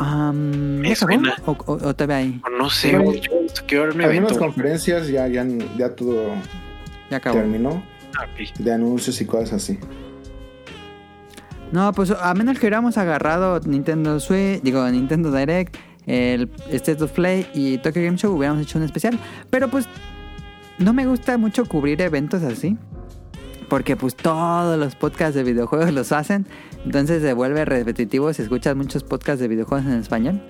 ¿ya acabó? suena. ¿O, o, o todavía hay? O no sé. Bueno, yo quiero ver un Algunas conferencias ya, ya, ya todo Ya acabó. terminó. Ah. De anuncios y cosas así. No, pues a menos que hubiéramos agarrado Nintendo Switch, digo, Nintendo Direct, el State of Play y Tokyo Game Show, hubiéramos hecho un especial. Pero pues no me gusta mucho cubrir eventos así. Porque pues todos los podcasts de videojuegos los hacen. Entonces se vuelve repetitivo si escuchas muchos podcasts de videojuegos en español.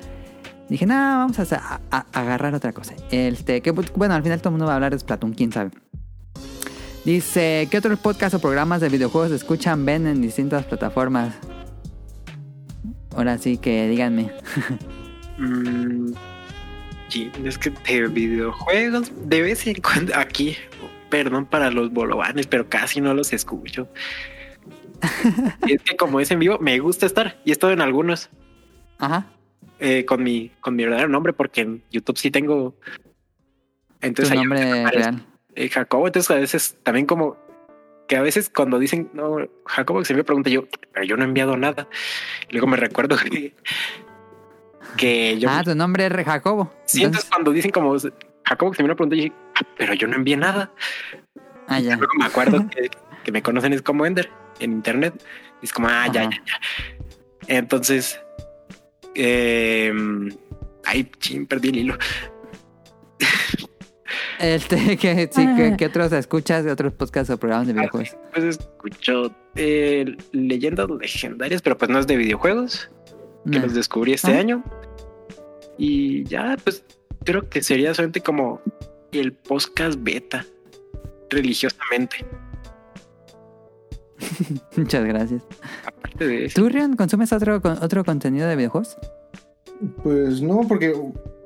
Dije, no, vamos a- agarrar otra cosa. Este, que pues, bueno, al final todo el mundo va a hablar de Splatoon, quién sabe. Dice, ¿qué otros podcasts o programas de videojuegos escuchan, ven en distintas plataformas? Ahora sí que díganme. Mm, sí, es que de videojuegos, de vez en cuando, aquí, perdón para los bolovanes, pero casi no los escucho. Y es que como es en vivo, me gusta estar y he estado en algunos Ajá. eh, con mi con mi verdadero nombre, porque en YouTube sí tengo. Tu Entonces ahí nombre real. Eh, Jacobo, entonces a veces también como que a veces cuando dicen no, Jacobo se me pregunta yo, pero yo no he enviado nada. Y luego me recuerdo que, que yo Ah, tu nombre es Jacobo. Sí, entonces Entonces- cuando dicen como Jacobo que se me lo preguntó, yo dije, "Ah, pero yo no envié nada. ah, ya. Luego me acuerdo que, que me conocen es como Ender en internet. Y es como, ah, ya, Ajá. ya, ya. Entonces, eh, ay, chin, perdí el hilo. Este, que, sí, que, que otros escuchas de otros podcasts o programas de videojuegos. Pues escucho eh, leyendas legendarias, pero pues no es de videojuegos, que No. los descubrí este Ah. año. Y ya, pues creo que sería solamente como el podcast beta, religiosamente. Muchas gracias. Aparte de eso, ¿Tú, Rion, consumes otro, con- otro contenido de videojuegos? Pues no, porque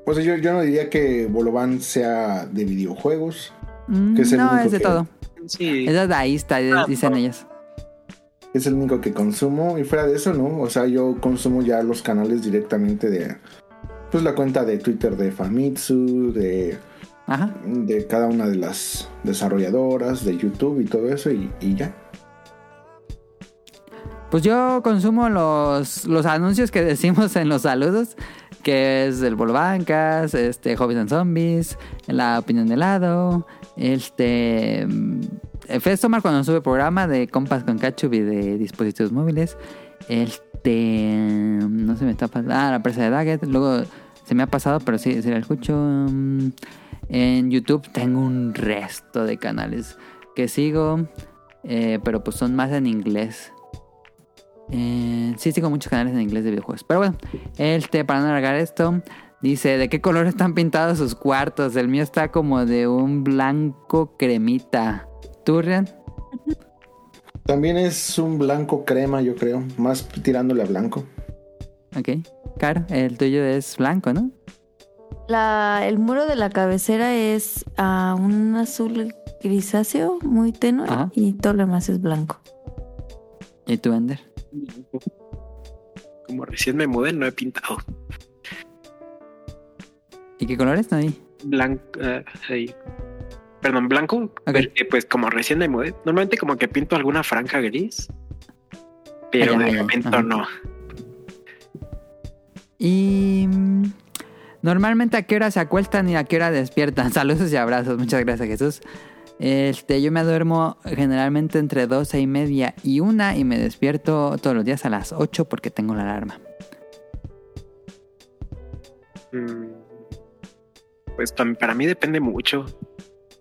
pues yo, yo no diría que Bolovan sea de videojuegos. Mm, Que es el no, único es de que- todo. sí, Es dadaísta, Ah, dicen no. ellos. Es el único que consumo. Y fuera de eso, no. O sea, yo consumo ya los canales directamente de. Pues la cuenta de Twitter de Famitsu, de, Ajá. de cada una de las desarrolladoras, de YouTube y todo eso, y, y ya. Pues yo consumo los, los anuncios que decimos en los saludos, que es el Bancas, este, Hobbies and Zombies, la opinión de lado, este... mm, Fez Tomar cuando sube programa de compas con y de dispositivos móviles. Este... No se me está pasando... Ah, la presa de Daggett. Luego se me ha pasado, pero sí, sí la escucho. Mm, En YouTube tengo un resto de canales que sigo, eh, pero pues son más en inglés. Eh, sí, sigo muchos canales en inglés de videojuegos. Pero bueno, este, para no alargar esto, dice: ¿De qué color están pintados sus cuartos? El mío está como de un blanco cremita. ¿Tú, Rian? También es un blanco crema, yo creo. Más tirándole a blanco. Ok. Caro, el tuyo es blanco, ¿no? La, el muro de la cabecera es a un azul grisáceo muy tenue Ajá. y todo lo demás es blanco. ¿Y tú, Ender? Como recién me mudé, no he pintado. ¿Y qué colores? No vi. Blanco, eh, ahí. Perdón, blanco, pues como recién me mudé, normalmente como que pinto alguna franja gris, pero Ah, de momento no. Y mm, normalmente a qué hora se acuestan y a qué hora despiertan. Saludos y abrazos. Muchas gracias, Jesús. Este, yo me duermo generalmente entre 12 y media y una y me despierto todos los días a las 8 porque tengo la alarma. Mm, Pues para mí depende mucho,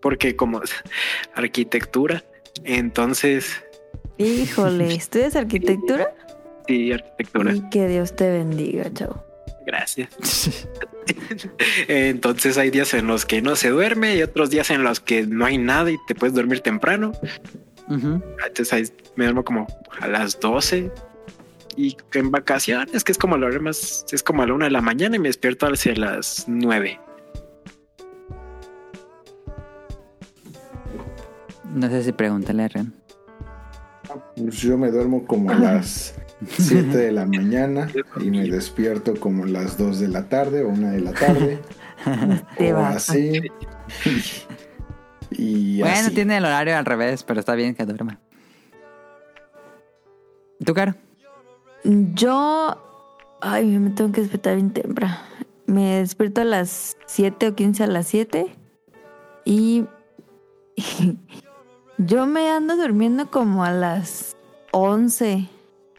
porque como es arquitectura, entonces Híjole, ¿estudias arquitectura? sí, arquitectura, Y que Dios te bendiga, chao. Gracias. Entonces hay días en los que no se duerme y otros días en los que no hay nada y te puedes dormir temprano. Entonces ahí me duermo como a las 12 y en vacaciones, que es como la hora más, es como a la una de la mañana y me despierto hacia las 9. No sé si pregúntale a Ren. Pues yo me duermo como a las 7 de la mañana y me despierto como a las 2 de la tarde o 1 de la tarde. Te o vas. así. Y Bueno, así. tiene el horario al revés, pero está bien que duerma. ¿Y ¿Tú, Caro? Yo, ay, me tengo que despertar bien temprano. Me despierto a las 7 o 15 a las 7 y yo me ando durmiendo como a las 11.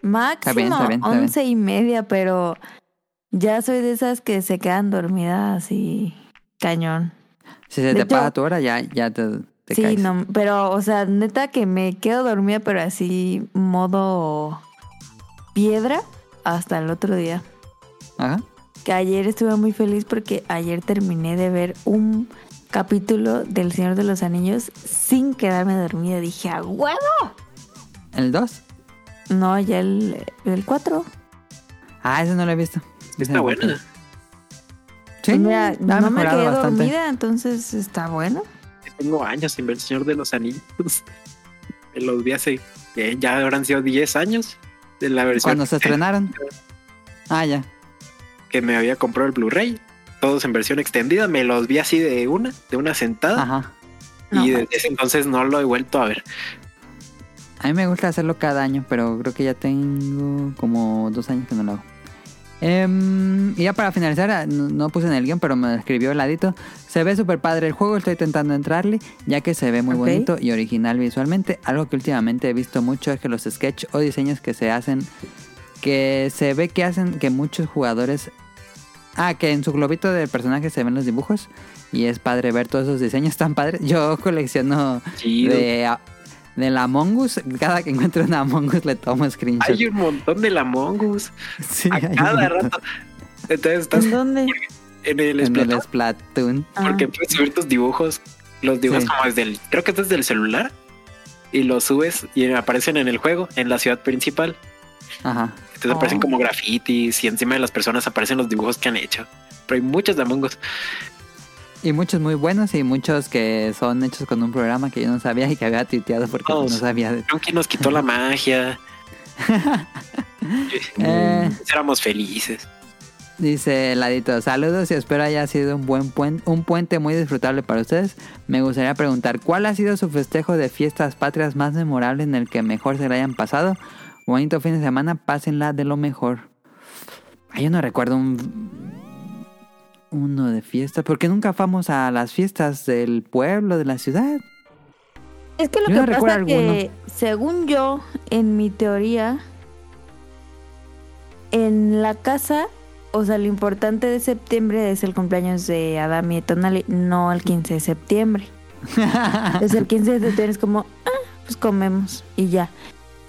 Máximo bien, está bien, está bien. 11 y media, pero ya soy de esas que se quedan dormidas y cañón. Si se De te hecho- paga tu hora, ya, ya te, te sí, caes. no, pero, o sea, neta que me quedo dormida, pero así modo piedra hasta el otro día. Ajá. Que ayer estuve muy feliz porque ayer terminé de ver un capítulo del Señor de los Anillos sin quedarme dormida. Dije, ¡a huevo! ¿El 2? No, ya el, el 4. Ah, ese no lo he visto. Está buena. Sí, Mira, ha no me quedé bastante. dormida, entonces está bueno. Tengo años sin ver el Señor de los Anillos. Me los vi hace, que ya habrán sido 10 años de la versión Cuando se estrenaron. Ah, ya. que me había comprado el Blu-ray. Todos en versión extendida. Me los vi así de una, de una sentada. Ajá. No, y desde ese entonces no lo he vuelto a ver. A mí me gusta hacerlo cada año, pero creo que ya tengo como dos años que no lo hago. Em, y ya para finalizar, ah, no, no puse en el guion, pero me escribió el ladito. Se ve súper padre el juego, estoy intentando entrarle, ya que se ve muy bonito y original visualmente. Algo que últimamente he visto mucho es que los sketch o diseños que se hacen, que se ve que hacen que muchos jugadores... Ah, que en su globito de personaje se ven los dibujos. Y es padre ver todos esos diseños tan padres. Yo colecciono de, de la Among Us. Cada que encuentro una Among Us le tomo screenshot. Hay un montón de la Mongoose Sí, a cada rato. Entonces estás ¿En dónde? en el En el Splatoon Splatoon. Ah. porque puedes subir tus dibujos, los dibujos Sí. como desde el, creo que es desde el celular y los subes y aparecen en el juego, en la ciudad principal. Ajá. Entonces Oh. aparecen como grafitis y encima de las personas aparecen los dibujos que han hecho. Pero hay muchos de Among Us. Y muchos muy buenos y muchos que son hechos con un programa que yo no sabía y que había tuiteado porque no sabía. de- que nos quitó la magia. Eh, Éramos felices. dice Ladito, saludos y espero haya sido un buen puente, un puente muy disfrutable para ustedes. Me gustaría preguntar, ¿cuál ha sido su festejo de fiestas patrias más memorable en el que mejor se la hayan pasado? Bonito fin de semana, pásenla de lo mejor. Ay, yo no recuerdo un uno de fiesta, porque nunca fuimos a las fiestas del pueblo, de la ciudad. Es que lo Yo que no pasa recuerdo que, según yo, en mi teoría, en la casa, o sea, lo importante de septiembre es el cumpleaños de Adam y Tonali, no el 15 de septiembre. Entonces el 15 de septiembre es como, ah, pues comemos y ya.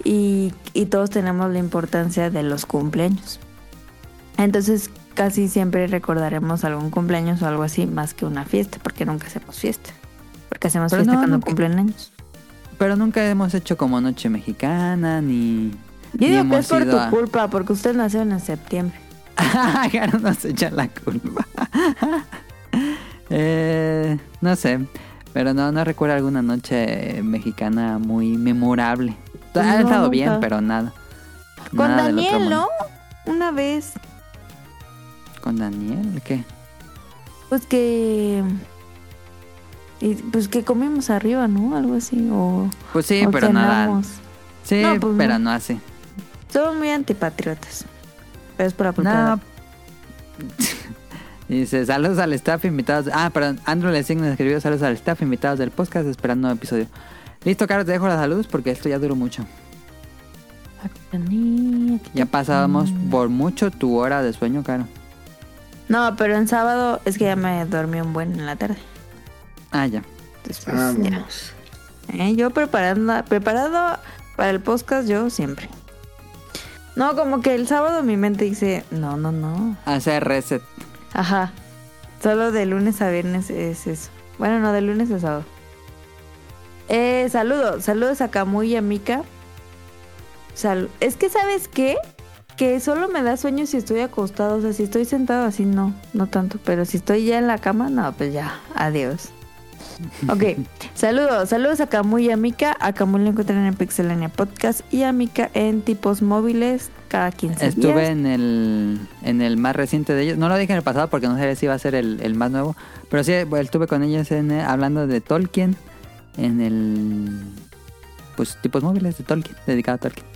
Y, y todos tenemos la importancia de los cumpleaños. Entonces casi siempre recordaremos algún cumpleaños o algo así más que una fiesta, porque nunca hacemos fiesta. Porque hacemos Pero fiesta no, cuando nunca- cumplen años. Pero nunca hemos hecho como noche mexicana, ni... Yo ni digo que es por tu a- culpa, porque ustedes nacieron en septiembre. Ya no nos echan la culpa. Eh, no sé, pero no, no recuerdo alguna noche mexicana muy memorable. Ha estado bien, pero nada. Con Nada Daniel. ¿no? Una vez. ¿Con Daniel? ¿Qué? Pues que. y, pues que comimos arriba, ¿no? Algo así. O, Pues sí, o pero nada. Sí, No, pues pero no. no así. Somos muy antipatriotas. Pero es por la. No. Dice, saludos al staff invitados. Ah, perdón, Andrew Lessing nos escribió saludos al staff invitados del podcast esperando un episodio. Listo, Carlos, te dejo los saludos porque esto ya duró mucho. Ya pasábamos por mucho tu hora de sueño, Caro. No, pero en sábado es que ya me dormí un buen en la tarde. Ah, ya. Pues, ya. Eh, Yo preparando, preparado para el podcast, yo siempre. No, como que el sábado mi mente dice, no, no, no. Hacer reset. Ajá. Solo de lunes a viernes es eso. Bueno, no, de lunes a sábado. Eh, saludos, saludos a Camuy y a Mika. Sal- es que, ¿sabes qué? Que solo me da sueño si estoy acostado. O sea, si estoy sentado así, no, no tanto. Pero si estoy ya en la cama, no, pues ya, adiós. Ok, saludos, saludos a Camuy y a Mika. A Camuy lo encuentran en Pixelania Podcast y a Mika en tipos móviles cada 15 Estuve días. en el, en el más reciente de ellos. No lo dije en el pasado porque no sabía si iba a ser el, el más nuevo. Pero sí, bueno, estuve con ellos en, eh, hablando de Tolkien. En el... Pues tipos móviles de Tolkien, dedicado a Tolkien.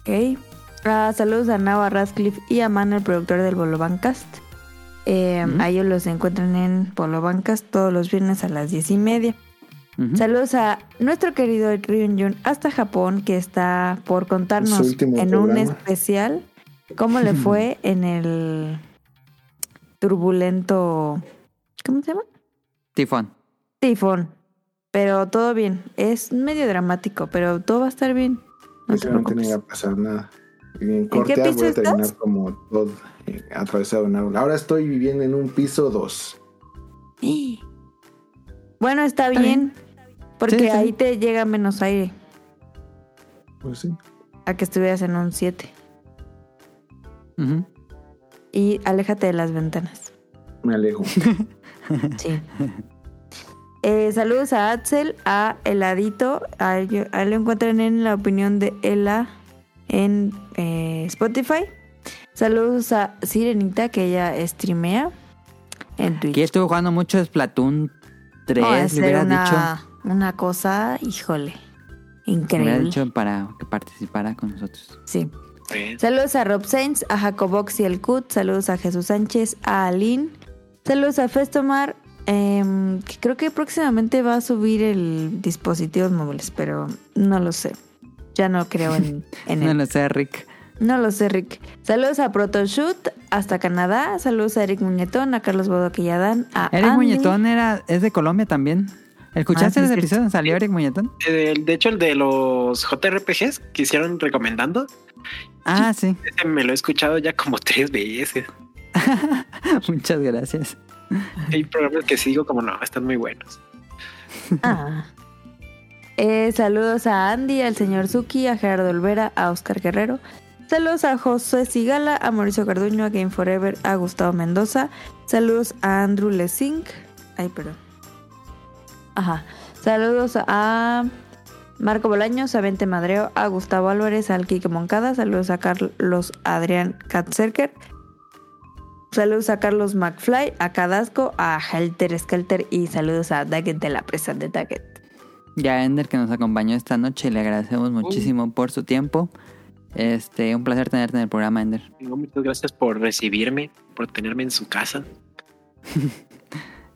Ok. Ah, saludos a Nava Radcliffe y a Man, el productor del Bolobancast. Eh, Ujú. A ellos los encuentran en Bolobancast todos los viernes a las diez y media. Saludos a nuestro querido Ryun Jun hasta Japón, que está por contarnos en un especial cómo le fue en el turbulento. ¿Cómo se llama? Tifón. Tifón. Pero todo bien. Es medio dramático, pero todo va a estar bien. No te Seguramente no preocupes. iba a pasar nada. Y en qué piso voy a terminar estás? como todo eh, atravesado en árbol. Ahora estoy viviendo en un piso 2. Bueno, está Está bien. Porque Sí, sí. ahí te llega menos aire. Pues sí. A que estuvieras en un 7. Ujú. Y aléjate de las ventanas. Me alejo. Sí. Eh, saludos a Axel, a Heladito. A él, a él lo encuentran en la opinión de Ela en eh, Spotify. Saludos a Sirenita, que ella streamea en Twitch. Aquí estuve jugando mucho Splatoon 3, No, le es hubiera una, dicho. una cosa, híjole, Le hubiera increíble. dicho para que participara con nosotros. Sí. Saludos a Rob Sainz, a Jacobox y el Cut. Saludos a Jesús Sánchez, a Aline. Saludos a Festomar. em, que creo que próximamente va a subir el dispositivos móviles, pero no lo sé. Ya no creo en, en No él. lo sé, Rick. No lo sé, Rick. Saludos a Protoshoot hasta Canadá. Saludos a Eric Muñetón, a Carlos Bodoquilladán, a Eric Andy. Muñetón era, es de Colombia también. ¿Escuchaste Ah, sí, ese episodio donde salió Eric Muñetón? el- de hecho, el de los JRPGs que hicieron recomendando, Ah, sí. ese me lo he escuchado ya como tres veces. Muchas gracias. Hay programas que sigo como no, están muy buenos. Ah. Eh, saludos a Andy, al señor Suki, a Gerardo Olvera, a Oscar Guerrero. Saludos a José Sigala, a Mauricio Carduño, a Game Forever, a Gustavo Mendoza. Saludos a Andrew Lesink. Ay, perdón. Ajá. Saludos a Marco Bolaños, a Vente Madreo, a Gustavo Álvarez, al Kike Moncada. Saludos a Carlos Adrián Katzerker. Saludos a Carlos McFly, a Cadasco, a Helter Skelter y saludos a Daggett de la presa de Daggett. Y a Ender que nos acompañó esta noche. Le agradecemos muchísimo por su tiempo. Este, un placer tenerte en el programa, Ender. No, muchas gracias por recibirme, por tenerme en su casa.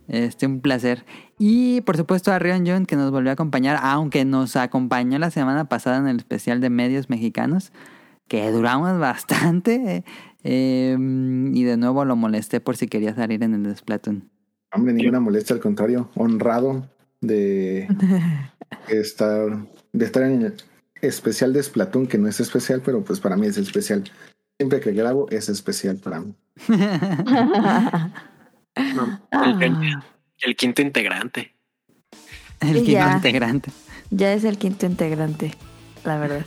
Este, un placer. Y por supuesto a Rion John que nos volvió a acompañar, aunque nos acompañó la semana pasada en el especial de medios mexicanos, que duramos bastante. eh, y de nuevo lo molesté por si quería salir en el Splatoon. Hombre, ninguna molestia, al contrario, honrado de estar, de estar en el especial de Splatoon, que no es especial, pero pues para mí es especial. Siempre que grabo es especial para mí. No, Ah. el, el quinto integrante. El quinto ya. integrante. ya es el quinto integrante, la verdad.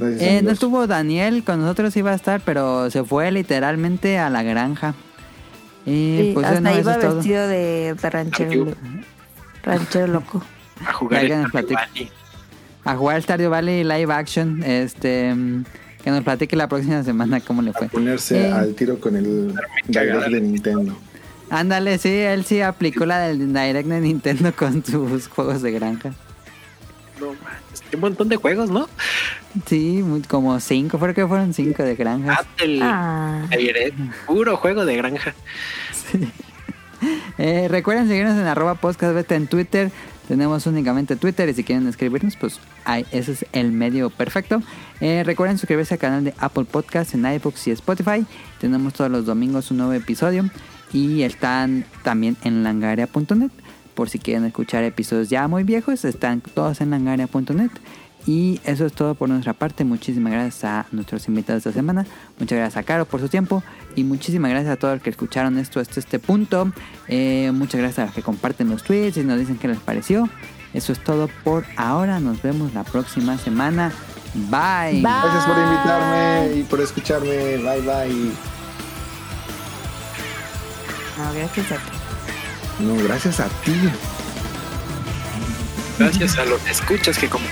Eh, no amigos. estuvo Daniel, con nosotros iba a estar, pero se fue literalmente a la granja. Y Sí, pues hasta eso iba es todo. vestido de, de ranchero. Ranchero loco. A jugar el. Valley. A jugar Stardew Valley live action. Este, que nos platique la próxima semana cómo le fue. Ponerse Eh. al tiro con el Direct de Nintendo. Ándale, sí, él sí aplicó la del Direct de Nintendo con sus juegos de granja. No manches, un montón de juegos, ¿no? Sí, muy- como cinco, creo que fueron cinco de granjas. Ah, el Ah, Direct, puro juego de granja. Eh, recuerden seguirnos en arroba podcastbeta en Twitter. Tenemos únicamente Twitter y si quieren escribirnos, pues ahí, ese es el medio perfecto. Eh, recuerden suscribirse al canal de Apple Podcasts en iBooks y Spotify. Tenemos todos los domingos un nuevo episodio y están también en langaria.net. Por si quieren escuchar episodios ya muy viejos, están todos en langaria.net. Y eso es todo por nuestra parte. Muchísimas gracias a nuestros invitados esta semana. Muchas gracias a Caro por su tiempo. Y muchísimas gracias a todos los que escucharon esto hasta este punto. Eh, muchas gracias a los que comparten los tweets y nos dicen qué les pareció. Eso es todo por ahora. Nos vemos la próxima semana. Bye. Bye. Gracias por invitarme y por escucharme. Bye bye. no, gracias a ti. No, gracias a ti. Gracias a los escuchas que como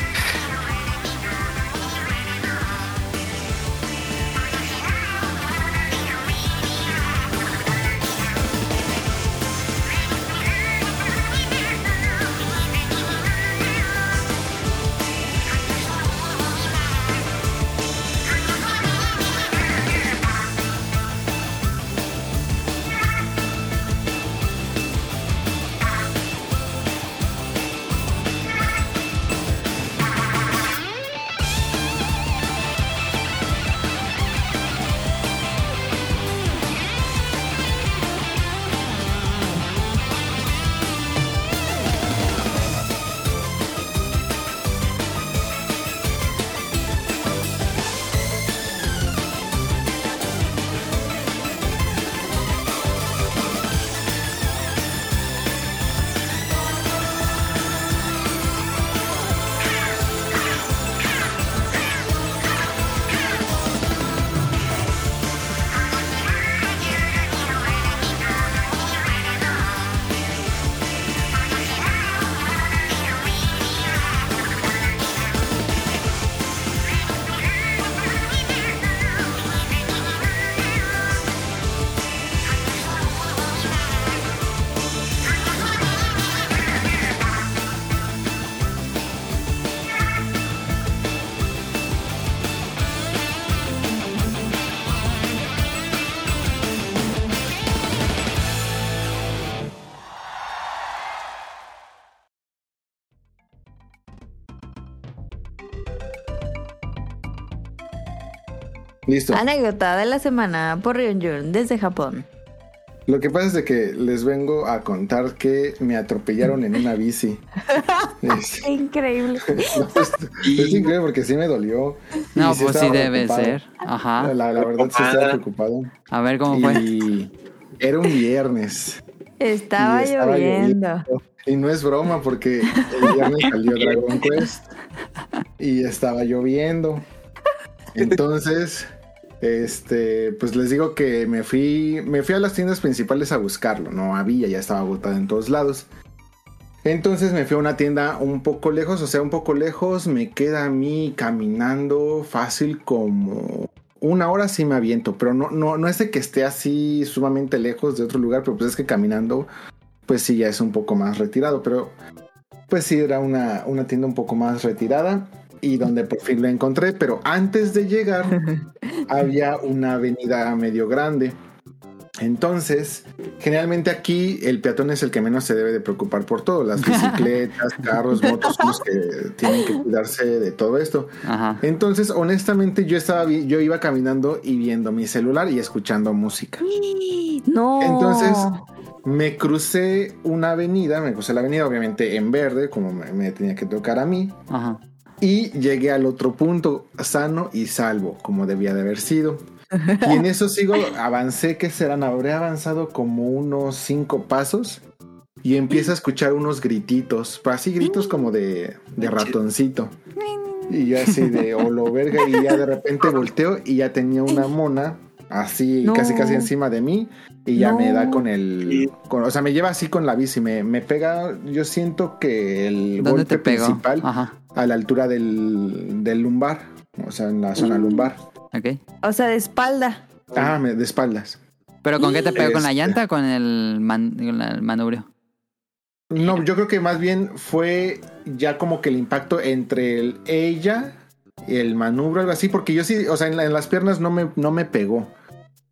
Listo. Anécdota de la semana por Ryunjun desde Japón. Lo que pasa es de que les vengo a contar que me atropellaron en una bici. Es, Increíble. no, es- es increíble porque sí me dolió. No, pues sí debe preocupado. ser. Ajá. La, la verdad sí estaba preocupado. A ver cómo fue. Y era un viernes. Estaba, Y estaba lloviendo. Y no es broma porque el viernes salió Dragon Quest y estaba lloviendo. Entonces, este, pues les digo que me fui, me fui a las tiendas principales a buscarlo. No había, ya estaba agotado en todos lados. Entonces me fui a una tienda un poco lejos, o sea, un poco lejos. Me queda a mí caminando fácil como una hora sí me aviento, pero no, no, no es de que esté así sumamente lejos de otro lugar, pero pues es que caminando pues sí ya es un poco más retirado, pero pues sí era una, una tienda un poco más retirada y donde por fin lo encontré, pero antes de llegar había una avenida medio grande. Entonces, generalmente aquí el peatón es el que menos se debe de preocupar por todo, las bicicletas, carros, motos, los que tienen que cuidarse de todo esto. Ajá. Entonces, honestamente, yo estaba yo iba caminando y viendo mi celular y escuchando música. No. Entonces, me crucé una avenida, me crucé la avenida obviamente en verde, como me, me tenía que tocar a mí, Ajá. Y llegué al otro punto, sano y salvo, como debía de haber sido. Y en eso sigo, avancé, que serán? Habré avanzado como unos cinco pasos y empiezo a escuchar unos grititos, así gritos como de, de ratoncito. Y yo así de olo verga, y ya de repente volteo y ya tenía una mona así, No. casi casi encima de mí, y ya No. me da con el. con- o sea, me lleva así con la bici, me, me pega. Yo siento que el ¿Dónde golpe principal Ajá. A la altura del, del lumbar, o sea, en la zona Mm. lumbar. Ok. O sea, de espalda. Ah, de espaldas. ¿Pero con qué te pegó? ¿Con la Este. llanta o con el, man- con el manubrio? No, yo creo que más bien fue ya como que el impacto entre el, ella y el manubrio, algo así, porque yo sí, o sea, en, la- en las piernas no me, no me pegó.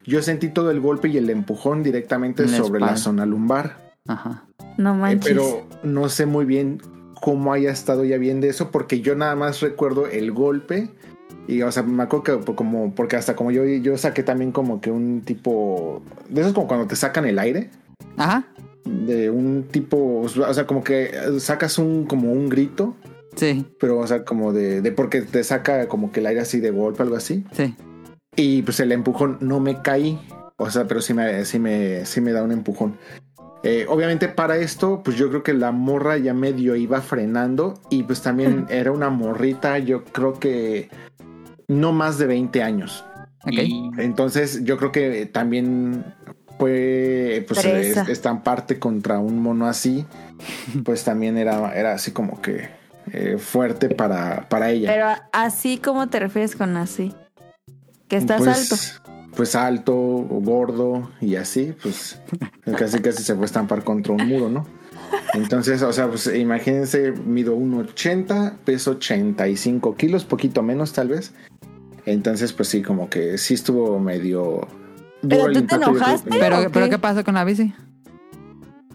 Yo sentí todo el golpe y el empujón directamente la sobre la zona lumbar. Ajá. No Eh, manches. pero no sé muy bien cómo haya estado ya bien de eso, porque yo nada más recuerdo el golpe. Y, o sea, me acuerdo que como, porque hasta como yo, yo saqué también como que un tipo, de esos como cuando te sacan el aire, Ajá. de un tipo, o sea, como que sacas un, como un grito, Sí, pero, o sea, como de, de porque te saca como que el aire así de golpe, algo así. sí. Y pues el empujón no me caí. O sea, pero sí me, sí me, sí me da un empujón. Eh, obviamente para esto, pues yo creo que la morra ya medio iba frenando. Y pues también era una morrita, yo creo que no más de 20 años. Ok. Entonces yo creo que también fue pues es- estamparte contra un mono así. Pues también era, era así como que eh, fuerte para, para ella. Pero así como te refieres con así. Que estás pues, alto. Pues alto, o gordo y así, pues casi casi se fue a estampar contra un muro, ¿no? Entonces, o sea, pues imagínense, mido 1,80, peso 85 kilos, poquito menos tal vez. Entonces, pues sí, como que sí estuvo medio... Pero tú te enojaste. Pero, pero ¿qué pasó con la bici?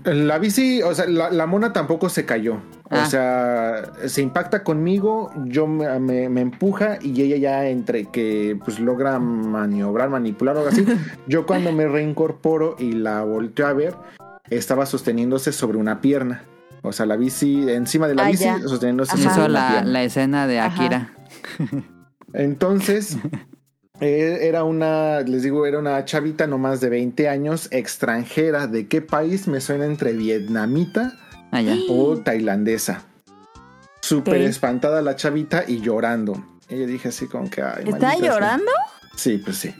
La bici, o sea, la, la mona tampoco se cayó. Ah. O sea, se impacta conmigo, yo me, me- me empuja y ella ya entre que pues logra maniobrar, manipular o algo así. yo cuando me reincorporo y la volteo a ver, estaba sosteniéndose sobre una pierna. O sea, la bici, encima de la Ah, bici, ya. sosteniéndose Ajá. sobre Hizo una la, pierna. la escena de Ajá. Akira. Entonces, era una, les digo, era una chavita no más de 20 años, extranjera. ¿De qué país? Me suena entre vietnamita Allá. o tailandesa. Súper espantada la chavita y llorando. Y yo dije así como que... Ay, ¿Está sea. llorando? Sí, pues sí.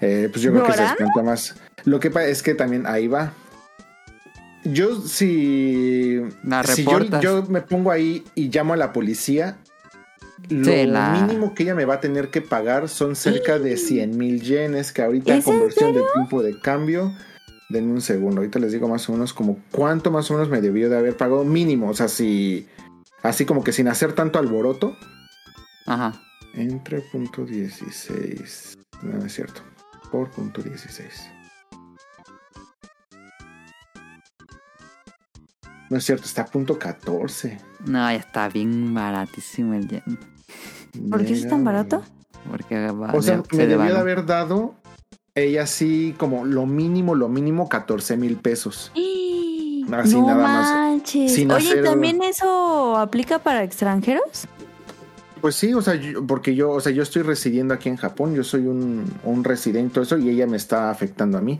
Eh, pues yo creo que se espantó más. Lo que pasa es que también ahí va. Yo si, La si yo, yo me pongo ahí y llamo a la policía, lo la- mínimo que ella me va a tener que pagar son cerca de 100 mil yenes, que ahorita ¿Es en conversión de tiempo de cambio, denme un segundo, ahorita les digo más o menos como cuánto más o menos me debió de haber pagado mínimo, o sea, si así como que sin hacer tanto alboroto, Ajá. entre punto 16. No, no es cierto. Por punto 16. No es cierto, está a punto 14. No, ya está bien baratísimo el yen. ¿Por qué es tan barato? Porque va, O sea, se me debió de haber dado ella sí como lo mínimo, lo mínimo 14 mil pesos. Así no nada más, manches. sin Oye, hacer- ¿también eso aplica para extranjeros? Pues sí, o sea, yo- porque yo, o sea, yo estoy residiendo aquí en Japón, yo soy un, un residente, todo eso, y ella me está afectando a mí.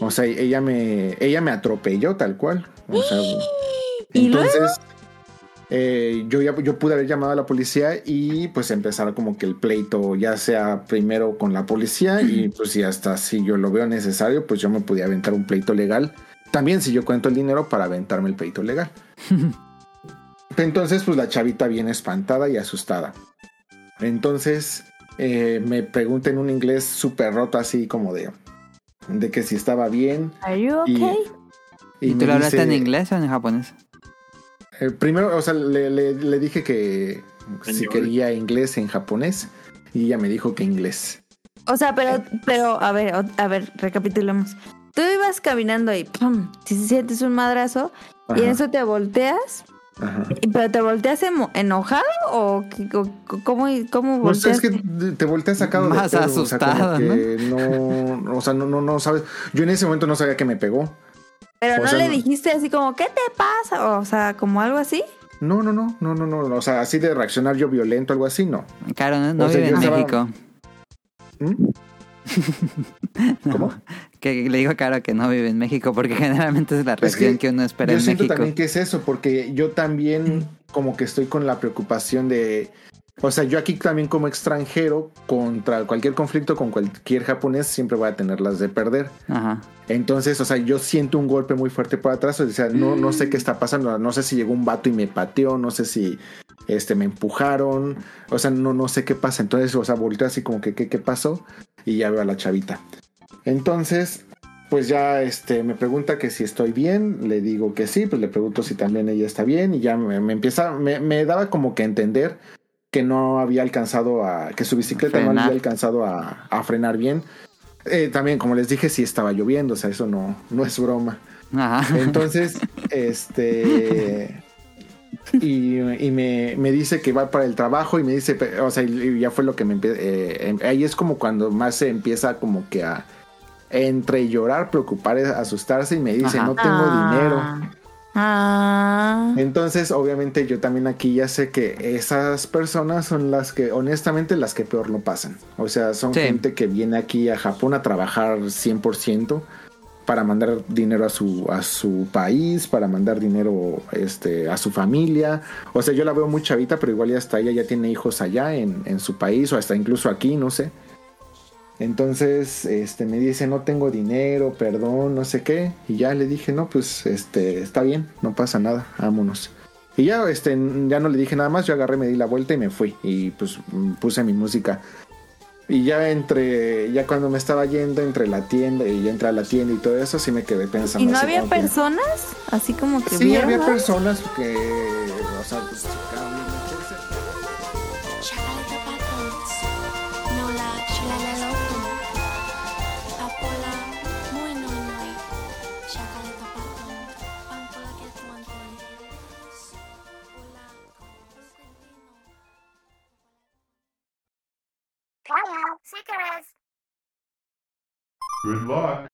O sea, ella me, ella me atropelló tal cual. O sea, ¿Y entonces eh, yo ya yo pude haber llamado a la policía y pues empezar como que el pleito, ya sea primero con la policía y pues si hasta si yo lo veo necesario, pues yo me podía aventar un pleito legal. También si yo cuento el dinero para aventarme el pleito legal. Entonces, pues la chavita viene espantada y asustada. Entonces, eh, me pregunta en un inglés súper roto, así como de, de que si estaba bien. Are you Y- okay? ¿Y tú lo hablaste dice- en inglés o en japonés? Eh, primero, o sea, le, le- le dije que si quería inglés en japonés y ella me dijo que inglés. O sea, pero, pero, a ver, a ver, recapitulemos. Tú ibas caminando y ¡pum! Si sientes un madrazo y en eso te volteas, ajá. y- pero te volteas enojado o o- cómo, cómo No sé, es que te volteas sacado Más de pedo, o sea, como asustado, que ¿no? o sea, no, no, no sabes. Yo en ese momento no sabía que me pegó. Pero o no sea, le dijiste así como, ¿qué te pasa? O sea, como algo así. No, no, no, no, no, no. O sea, así de reaccionar yo violento, algo así, no. Claro, no, no O sea, vive yo en estaba- México. ¿Mm? ¿Cómo? Que le digo claro que no vive en México porque generalmente es la Es reacción que, uno espera yo en siento México. también que es eso, porque yo también como que estoy con la preocupación de, o sea, yo aquí también como extranjero, contra cualquier conflicto con cualquier japonés, siempre voy a tener las de perder. Ajá. Entonces, o sea, yo siento un golpe muy fuerte por atrás, o sea, no, no sé qué está pasando, no sé si llegó un vato y me pateó, no sé si este, me empujaron, o sea, no, no sé qué pasa. Entonces, o sea, volteo así como que, ¿qué, qué pasó? Y ya veo a la chavita. Entonces, pues ya este, me pregunta que si estoy bien, le digo que sí, pues le pregunto si también ella está bien y ya me, me empieza, me, me daba como que entender que no había alcanzado a, que su bicicleta no había alcanzado a, a frenar bien. Eh, también, como les dije, sí estaba lloviendo, o sea, eso no, no es broma. Ajá. Entonces, este. Y, y me, me dice que va para el trabajo y me dice, o sea, y ya fue lo que me empieza. ahí es como cuando más se empieza como que a entre llorar, preocupar, asustarse y me dice, Ajá. no tengo Ah. dinero. Ah. Entonces, obviamente, yo también aquí ya sé que esas personas son las que, honestamente, las que peor lo pasan. O sea, son Sí. gente que viene aquí a Japón a trabajar 100% para mandar dinero a su, a su país, para mandar dinero este, a su familia. O sea, yo la veo muy chavita, pero igual ya hasta ella ya tiene hijos allá en, en su país o hasta incluso aquí, no sé. Entonces, este, me dice, no tengo dinero, perdón, no sé qué. Y ya le dije, no, pues, este, está bien, no pasa nada, vámonos. Y ya, este, ya no le dije nada más, yo agarré, me di la vuelta y me fui. Y pues puse mi música. Y ya entre, ya cuando me estaba yendo entre la tienda y ya entré a la tienda y todo eso, sí me quedé pensando. ¿Y no había que- personas? Así como que Sí, vieron, había ¿no? personas que, o sea, pues, Seeker. Good luck.